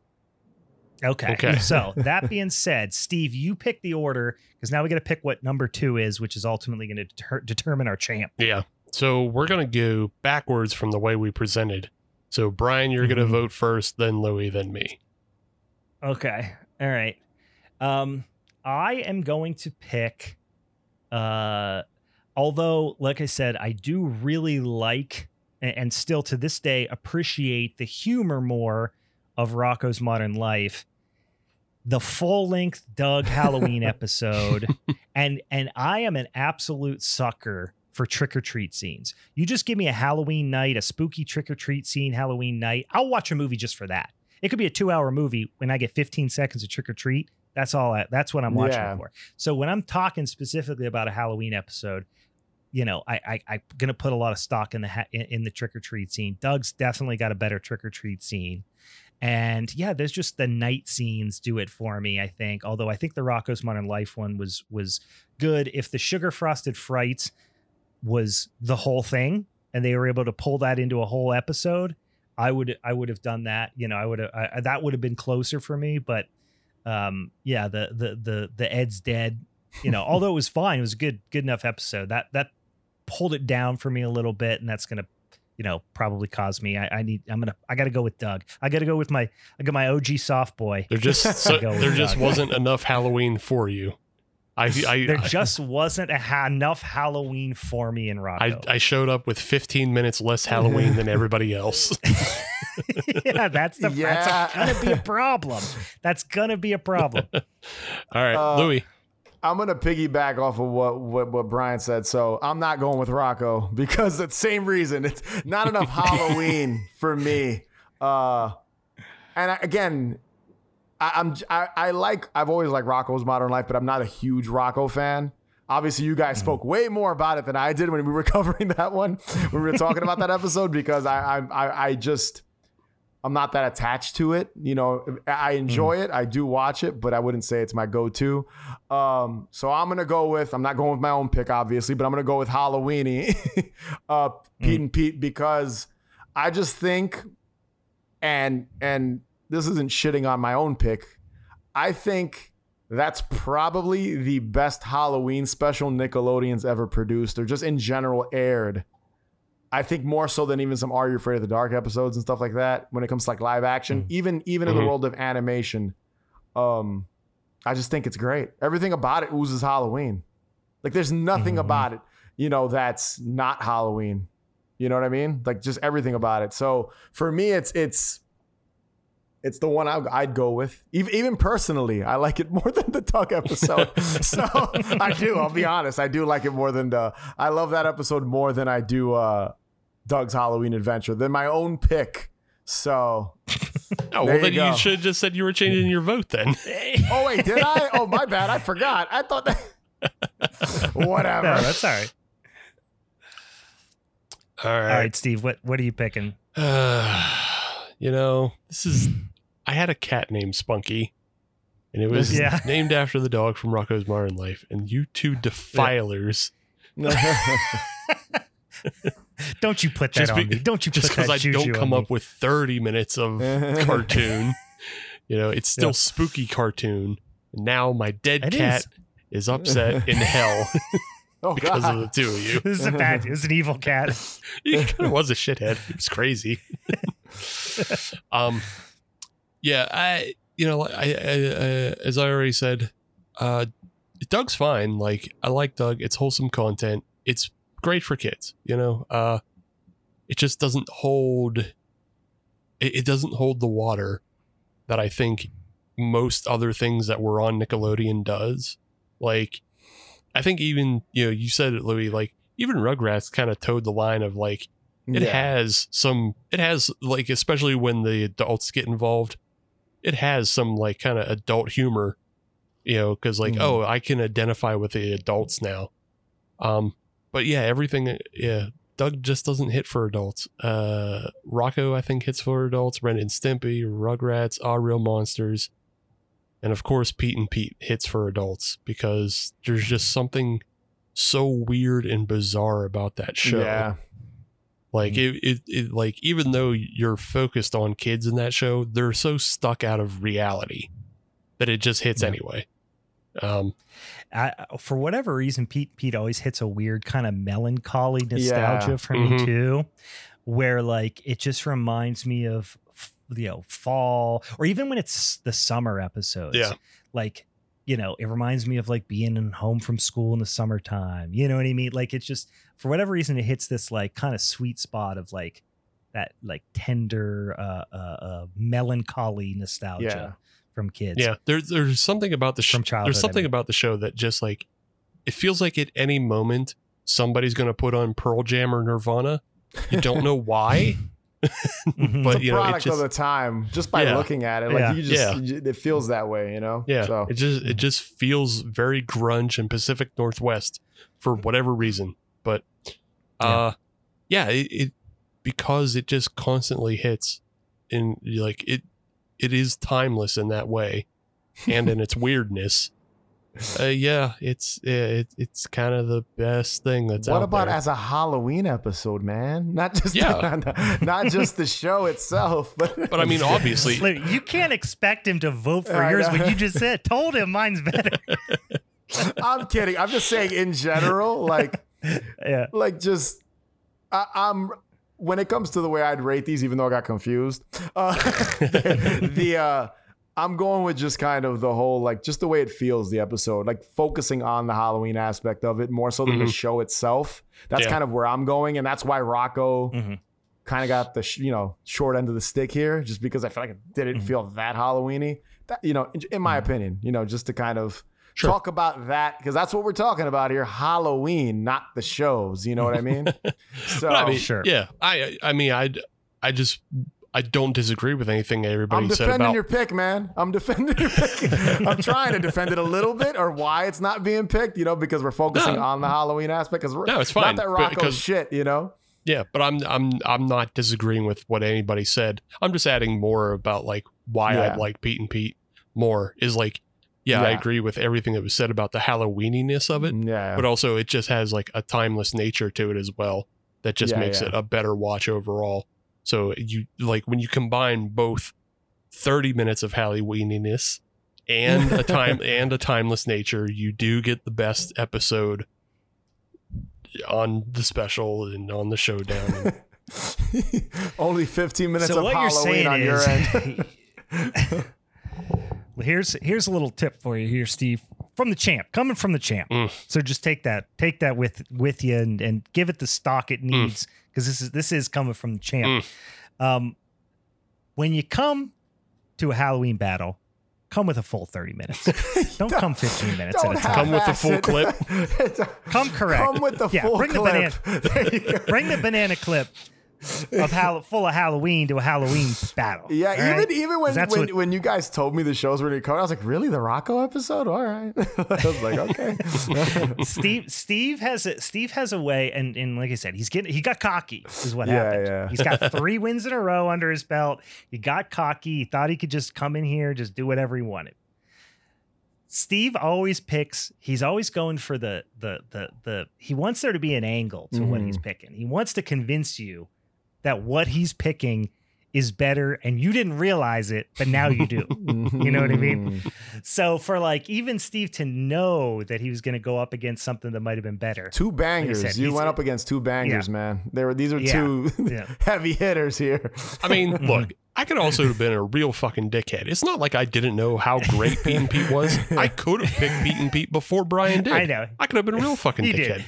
Okay. Okay. So that being said, Steve, you pick the order because now we got to pick what number two is, which is ultimately going to deter- determine our champ. Yeah. So we're gonna go backwards from the way we presented. So Brian, you're gonna Mhm. vote first, then Louie, then me. Okay. All right. Um, I am going to pick. Uh, although, like I said, I do really like and, and still to this day appreciate the humor more of Rocko's Modern Life. The full length Doug Halloween episode, and and I am an absolute sucker for trick or treat scenes. You just give me a Halloween night, a spooky trick or treat scene, Halloween night. I'll watch a movie just for that. It could be a two hour movie when I get 15 seconds of trick or treat. That's all. I, that's what I'm watching Yeah. for. So when I'm talking specifically about a Halloween episode, you know, I, I I'm gonna put a lot of stock in the ha- in, in the trick or treat scene. Doug's definitely got a better trick or treat scene, and yeah, there's just the night scenes do it for me. I think, although I think the Rocko's Modern Life one was was good. If the sugar frosted frights was the whole thing, and they were able to pull that into a whole episode, I would I would have done that. You know, I would have I, that would have been closer for me. But um, yeah, the the the the Ed's dead. You know, although it was fine, it was a good good enough episode. That that pulled it down for me a little bit, and that's gonna you know probably cause me. I, I need I'm gonna I got to go with Doug. I got to go with my I got my OG soft boy. There just so, there just Doug. wasn't enough Halloween for you. I I There I, just wasn't a ha- enough Halloween for me in I, I showed up with 15 minutes less Halloween than everybody else. yeah, that's the Yeah. that's gonna be a problem. That's gonna be a problem. All right, Uh, Louie. I'm gonna piggyback off of what, what what Brian said. So I'm not going with Rocko because the same reason. It's not enough Halloween for me. Uh, and I, again, I, I'm I, I like I've always liked Rocko's Modern Life, but I'm not a huge Rocko fan. Obviously, you guys spoke way more about it than I did when we were covering that one. When we were talking about that episode, because I I I, I just. I'm not that attached to it. You know, I enjoy it. I do watch it, but I wouldn't say it's my go-to. Um, so I'm gonna go with. I'm not going with my own pick, obviously, but I'm gonna go with Halloweeny, uh, Pete and Pete, because I just think, and and this isn't shitting on my own pick. I think that's probably the best Halloween special Nickelodeon's ever produced, or just in general aired. I think more so than even some Are You Afraid of the Dark episodes and stuff like that. When it comes to like live action, even even in the Mhm. world of animation, um, I just think it's great. Everything about it oozes Halloween. Like there's nothing Mhm. about it, you know, that's not Halloween. You know what I mean? Like just everything about it. So for me, it's it's it's the one I, I'd go with. Even even personally, I like it more than the Doug episode. so I do. I'll be honest. I do like it more than the. I love that episode more than I do uh, Doug's Halloween Adventure than my own pick. So Oh, there well, then you, go. should have just said you were changing your vote then. oh wait, did I? Oh my bad. I forgot. I thought that. Whatever. No, that's all right. All All right. right, Steve. What what are you picking? you know, this is I had a cat named Spunky, and it was Yeah. named after the dog from Rocko's Modern Life. And you two defilers, Don't you put that Just on be- me? Don't you just put that because I don't on come me. up with 30 minutes of cartoon, you know, it's still Yeah. spooky cartoon. Now my dead It cat is. is. upset in hell oh because of the two of you. This is a bad. This is an evil cat. he kind of was a shithead. It was crazy. um, yeah, I you know I, I, I as I already said, uh, Doug's fine. Like I like Doug. It's wholesome content. It's great for kids. You know, uh, it just doesn't hold. It, it doesn't hold the water that I think most other things that were on Nickelodeon does. Like, I think even you know you said it, Louie. Like even Rugrats kind of towed the line of like it Yeah. has some it has like especially when the adults get involved it has some like kind of adult humor you know because like Mhm. oh i can identify with the adults now um but yeah everything yeah doug just doesn't hit for adults uh rocko i think hits for adults ren and stimpy rugrats are real monsters and of course pete and pete hits for adults because there's just something so weird and bizarre about that show Yeah. like Mm. it, it, it, like even though you're focused on kids in that show, they're so stuck out of reality that it just hits Yeah. anyway. Um, I, for whatever reason, Pete Pete always hits a weird kind of melancholy nostalgia Yeah. for Mhm. me too, where like it just reminds me of you know fall or even when it's the summer episodes. Yeah. like you know it reminds me of like being in home from school in the summertime. You know what I mean? Like it's just for whatever reason it hits this like kind of sweet spot of like that like tender uh, uh, uh melancholy nostalgia Yeah. From kids. yeah, there's there's something about the show. From childhood, There's I something mean. about the show that just like it feels like at any moment somebody's gonna put on Pearl Jam or Nirvana. You don't know why, Mhm. but it's a you know it product just of the time just by Yeah. looking at it. Like Yeah. you just, it feels that way, you know. yeah, So it just it just feels very grunge and Pacific Northwest for whatever reason. But uh, yeah, it, it because it just constantly hits, in like it it is timeless in that way, and in its weirdness. Uh, yeah, it's it, it's kind of the best thing that's what out about there. as a Halloween episode, man? Not just Yeah. not just the show itself, but but I mean, obviously, you can't expect him to vote for I yours know. when you just said told him mine's better. I'm kidding. I'm just saying in general, like yeah. like just I, I'm when it comes to the way I'd rate these, even though I got confused. Uh, the, the, uh, I'm going with just kind of the whole like just the way it feels the episode, like focusing on the Halloween aspect of it more so than the Mhm. show itself. That's Yeah. kind of where I'm going, and that's why Rocko Mhm. kind of got the sh- you know short end of the stick here, just because I feel like it didn't Mhm. feel that Halloweeny. That you know, in, in my opinion, you know, just to kind of Sure. talk about that because that's what we're talking about here, Halloween, not the shows. You know what I mean? so but I mean, sure. yeah, I I mean, I I just I don't disagree with anything everybody I'm said defending about your pick, man. I'm defending your pick. I'm trying to defend it a little bit, or why it's not being picked. You know, because we're focusing No. on the Halloween aspect. Because No, it's fine, Not that but- Rocko's shit. You know. Yeah, but I'm I'm I'm not disagreeing with what anybody said. I'm just adding more about like why I like Pete and Pete more is like yeah, I agree with everything that was said about the Halloweeniness of it, Yeah. but also it just has like a timeless nature to it as well that just Yeah, makes yeah. it a better watch overall. So you like when you combine both 30 minutes of Halloweeniness and a time and a timeless nature, you do get the best episode on the special and on the showdown. Only 15 minutes so of what you're Halloween saying on your end. well, here's here's a little tip for you here, Steve, from the champ, coming from the champ. Mm. So just take that take that with with you and, and give it the stock it needs because this is this is coming from the champ. Um, when you come to a Halloween battle, come with a full thirty minutes. Don't come fifteen minutes at Don't a time. Come with the full it. clip. Come correct. Come with the Yeah, full bring the clip. There you go. Bring the banana clip. Of Hall- full of Halloween to a Halloween battle. Yeah, even right? even when when, what- when you guys told me the shows were going to come, I was like, really, the Rocko episode? All right. I was like, okay. Steve Steve has a Steve has a way, and and like I said, he's getting he got cocky is what Yeah, happened. yeah. He's got three wins in a row under his belt. He got cocky. He thought he could just come in here, just do whatever he wanted. Steve always picks. He's always going for the the the the. He wants there to be an angle to what Mm-hmm. he's picking. He wants to convince you that what he's picking is better, and you didn't realize it, but now you do. You know what I mean? Mm-hmm. So for like even Steve to know that he was going to go up against something that might have been better. Two bangers. said, you went up against two bangers, man. There were these are Yeah. two Yeah. heavy hitters here. I mean, look, I could also have been a real fucking dickhead. It's not like I didn't know how great Pete and Pete was. I could have picked Pete and Pete before Brian did. I know. I could have been a real fucking He dickhead.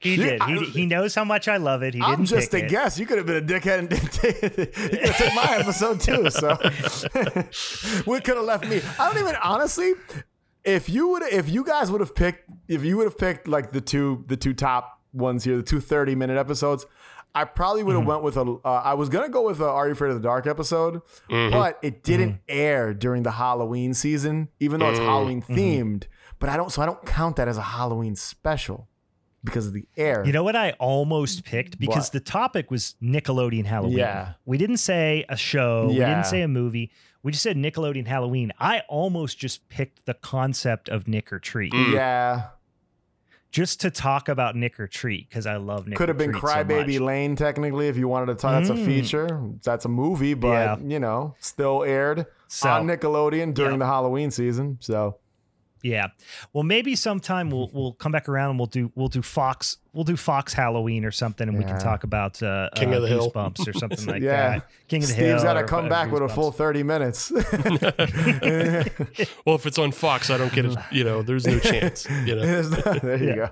He did. He, he knows how much I love it. He I'm didn't just pick a it. guess. You could have been a dickhead and take, you my episode too. So what could have left me? I don't even honestly. If you would, if you guys would have picked, if you would have picked like the two, the two top ones here, the two 30 minute episodes, I probably would have mm-hmm. went with a. Uh, I was gonna go with a Are You Afraid of the Dark episode, mm-hmm. but it didn't mm-hmm. air during the Halloween season, even though it's Halloween themed. But I don't, so I don't count that as a Halloween special because of the air. You know what I almost picked because What? the topic was Nickelodeon Halloween. Yeah. We didn't say a show. We didn't say a movie. We just said Nickelodeon Halloween. I almost just picked the concept of Nick or Treat Mm. yeah. just to talk about Nick or Treat because I love Nick. Could have been Treat so Crybaby. Lane technically if you wanted to talk. That's a Mm. feature. That's a movie, but Yeah. you know, still aired So- on Nickelodeon during Yeah. the Halloween season. So Yeah. Well, maybe sometime we'll we'll come back around and we'll do we'll do Fox we'll do Fox Halloween or something, and we can talk about uh, King uh, of the Hill. Goosebumps or something like Yeah. that. King of the Hill. Steve's got to come uh, back with a full 30 minutes. Well, if it's on Fox, I don't get it. You know, there's no chance. You know, there you Yeah. go.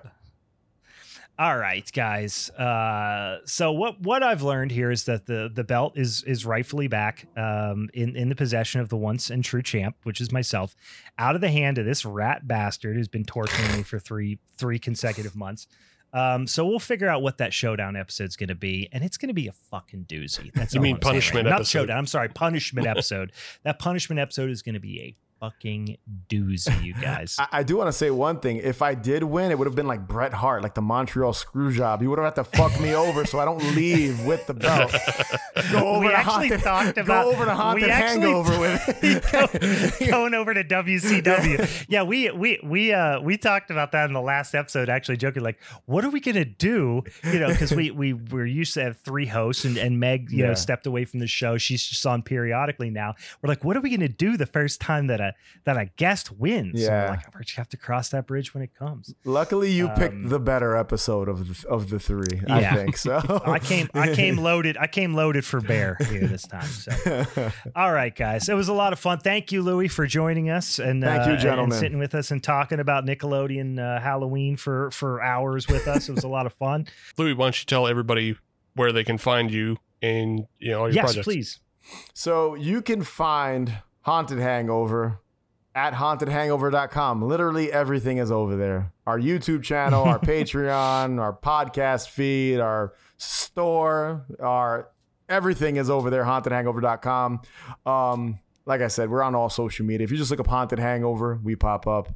All right, guys. Uh, so what what I've learned here is that the the belt is is rightfully back um, in in the possession of the once and true champ, which is myself, out of the hand of this rat bastard who's been torturing me for three three consecutive months. Um, so we'll figure out what that showdown episode's going to be, and it's going to be a fucking doozy. That's You mean I'm punishment right. Not showdown. I'm sorry, punishment episode. That punishment episode is going to be a fucking doozy, you guys. I, I do want to say one thing. If I did win, it would have been like Bret Hart, like the Montreal screw job. You would have had to fuck me over so I don't leave with the belt. Go over we to actually haunted, talked about go over to haunted we actually hangover with it. going over to WCW. Yeah, we we we uh we talked about that in the last episode. Actually, joking like, what are we gonna do? You know, because we we we're used to have three hosts, and and Meg, you know, stepped away from the show. She's just on periodically now. We're like, what are we gonna do the first time that a that a guest wins? Yeah. we're like, we have to cross that bridge when it comes. Luckily, you Um, picked the better episode of the, of the three. Yeah. I think so. I came I came loaded. I came loaded for bear here this time. So. All right, guys. It was a lot of fun. Thank you, Louie, for joining us and Thank you, uh, and sitting with us and talking about Nickelodeon uh, Halloween for for hours with us. It was a lot of fun. Louis, why don't you tell everybody where they can find you and you know all your yes, projects? please. So you can find Haunted Hangover at hauntedhangover.com. Literally everything is over there. Our YouTube channel, our Patreon, our podcast feed, our store, our everything is over there, hauntedhangover.com. Um, like I said, we're on all social media. If you just look up Haunted Hangover, we pop up.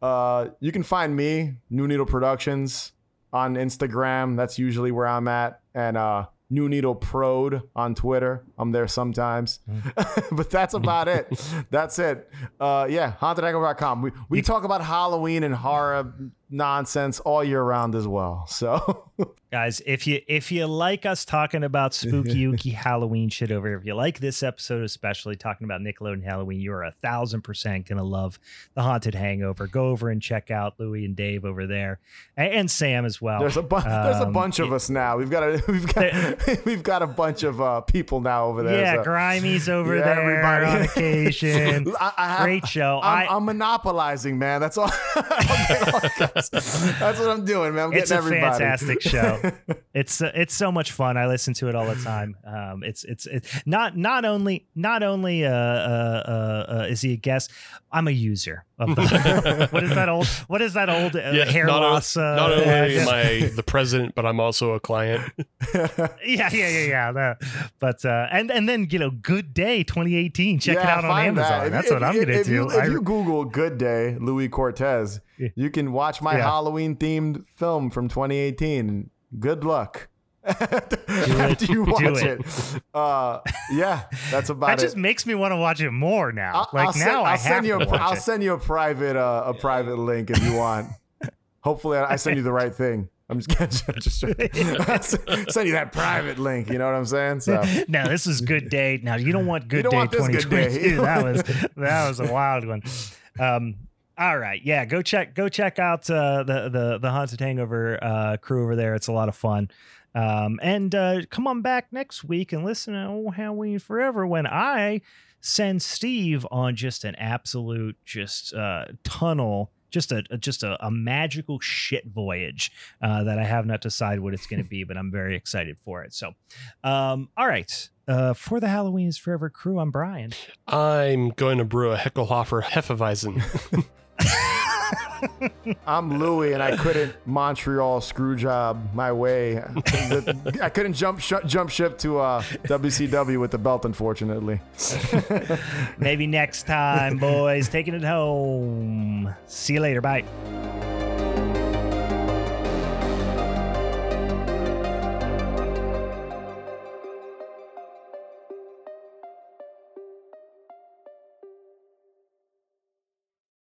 Uh, you can find me, New Needle Productions, on Instagram. That's usually where I'm at. And uh, New Needle Prod on Twitter. I'm there sometimes. but that's about it. That's it. Uh, yeah, hauntedhangover.com. We, we talk about Halloween and horror nonsense all year round as well. So Guys, if you if you like us talking about spooky ooky Halloween shit over here, if you like this episode especially talking about Nickelodeon Halloween, you are a thousand percent gonna love the Haunted Hangover. Go over and check out Louie and Dave over there, and, and Sam as well. there's a bu- there's a Um, bunch of us now. We've got a we've got we've got a bunch of uh, people now over there. Yeah, so- Grimey's over Yeah, there everybody. on occasion. I, I have, Great show. I'm, I I'm monopolizing, man. That's all. Okay, okay. that's, that's what I'm doing, man. I'm it's a everybody. fantastic show. it's uh, it's so much fun. I listen to it all the time. Um, it's it's it's not not only not only uh, uh, uh, uh is he a guest. I'm a user of the, what is that old what is that old uh, yeah, hair not loss? O- uh, not only am I the president, but I'm also a client. yeah, yeah, yeah, yeah. That, but uh, and and then you know, Good Day 2018. Check yeah, it out on Amazon. That. That's if, what if, I'm gonna if do. You, if you Google Good Day Louis Cortez, you can watch my yeah. Halloween themed film from 2018. Good luck. after you watch it. it. Uh, yeah, that's about that it. That just makes me want to watch it more now. I'll, like I'll now, send, I I'll send you. A, I'll it. send you a private uh, a private link if you want. Hopefully, I send you the right thing. I'm just gonna just send you that private link. You know what I'm saying? So no, this is good day. Now you don't want good don't day 2022. that was that was a wild one. Um, all right, yeah, go check go check out uh, the the the haunted hangover uh, crew over there. It's a lot of fun. Um, and uh, come on back next week and listen to oh, Halloween Forever when I send Steve on just an absolute just uh, tunnel, just a, just a, a, magical shit voyage uh, that I have not decided what it's going to be, but I'm very excited for it. So, um, all right. Uh, for the Halloween is Forever crew, I'm Brian. I'm going to brew a Heckelhofer Hefeweizen. I'm Louie, and I couldn't Montreal screw job my way. I couldn't jump sh- jump ship to uh, WCW with the belt, unfortunately. Maybe next time, boys. Taking it home. See you later. Bye.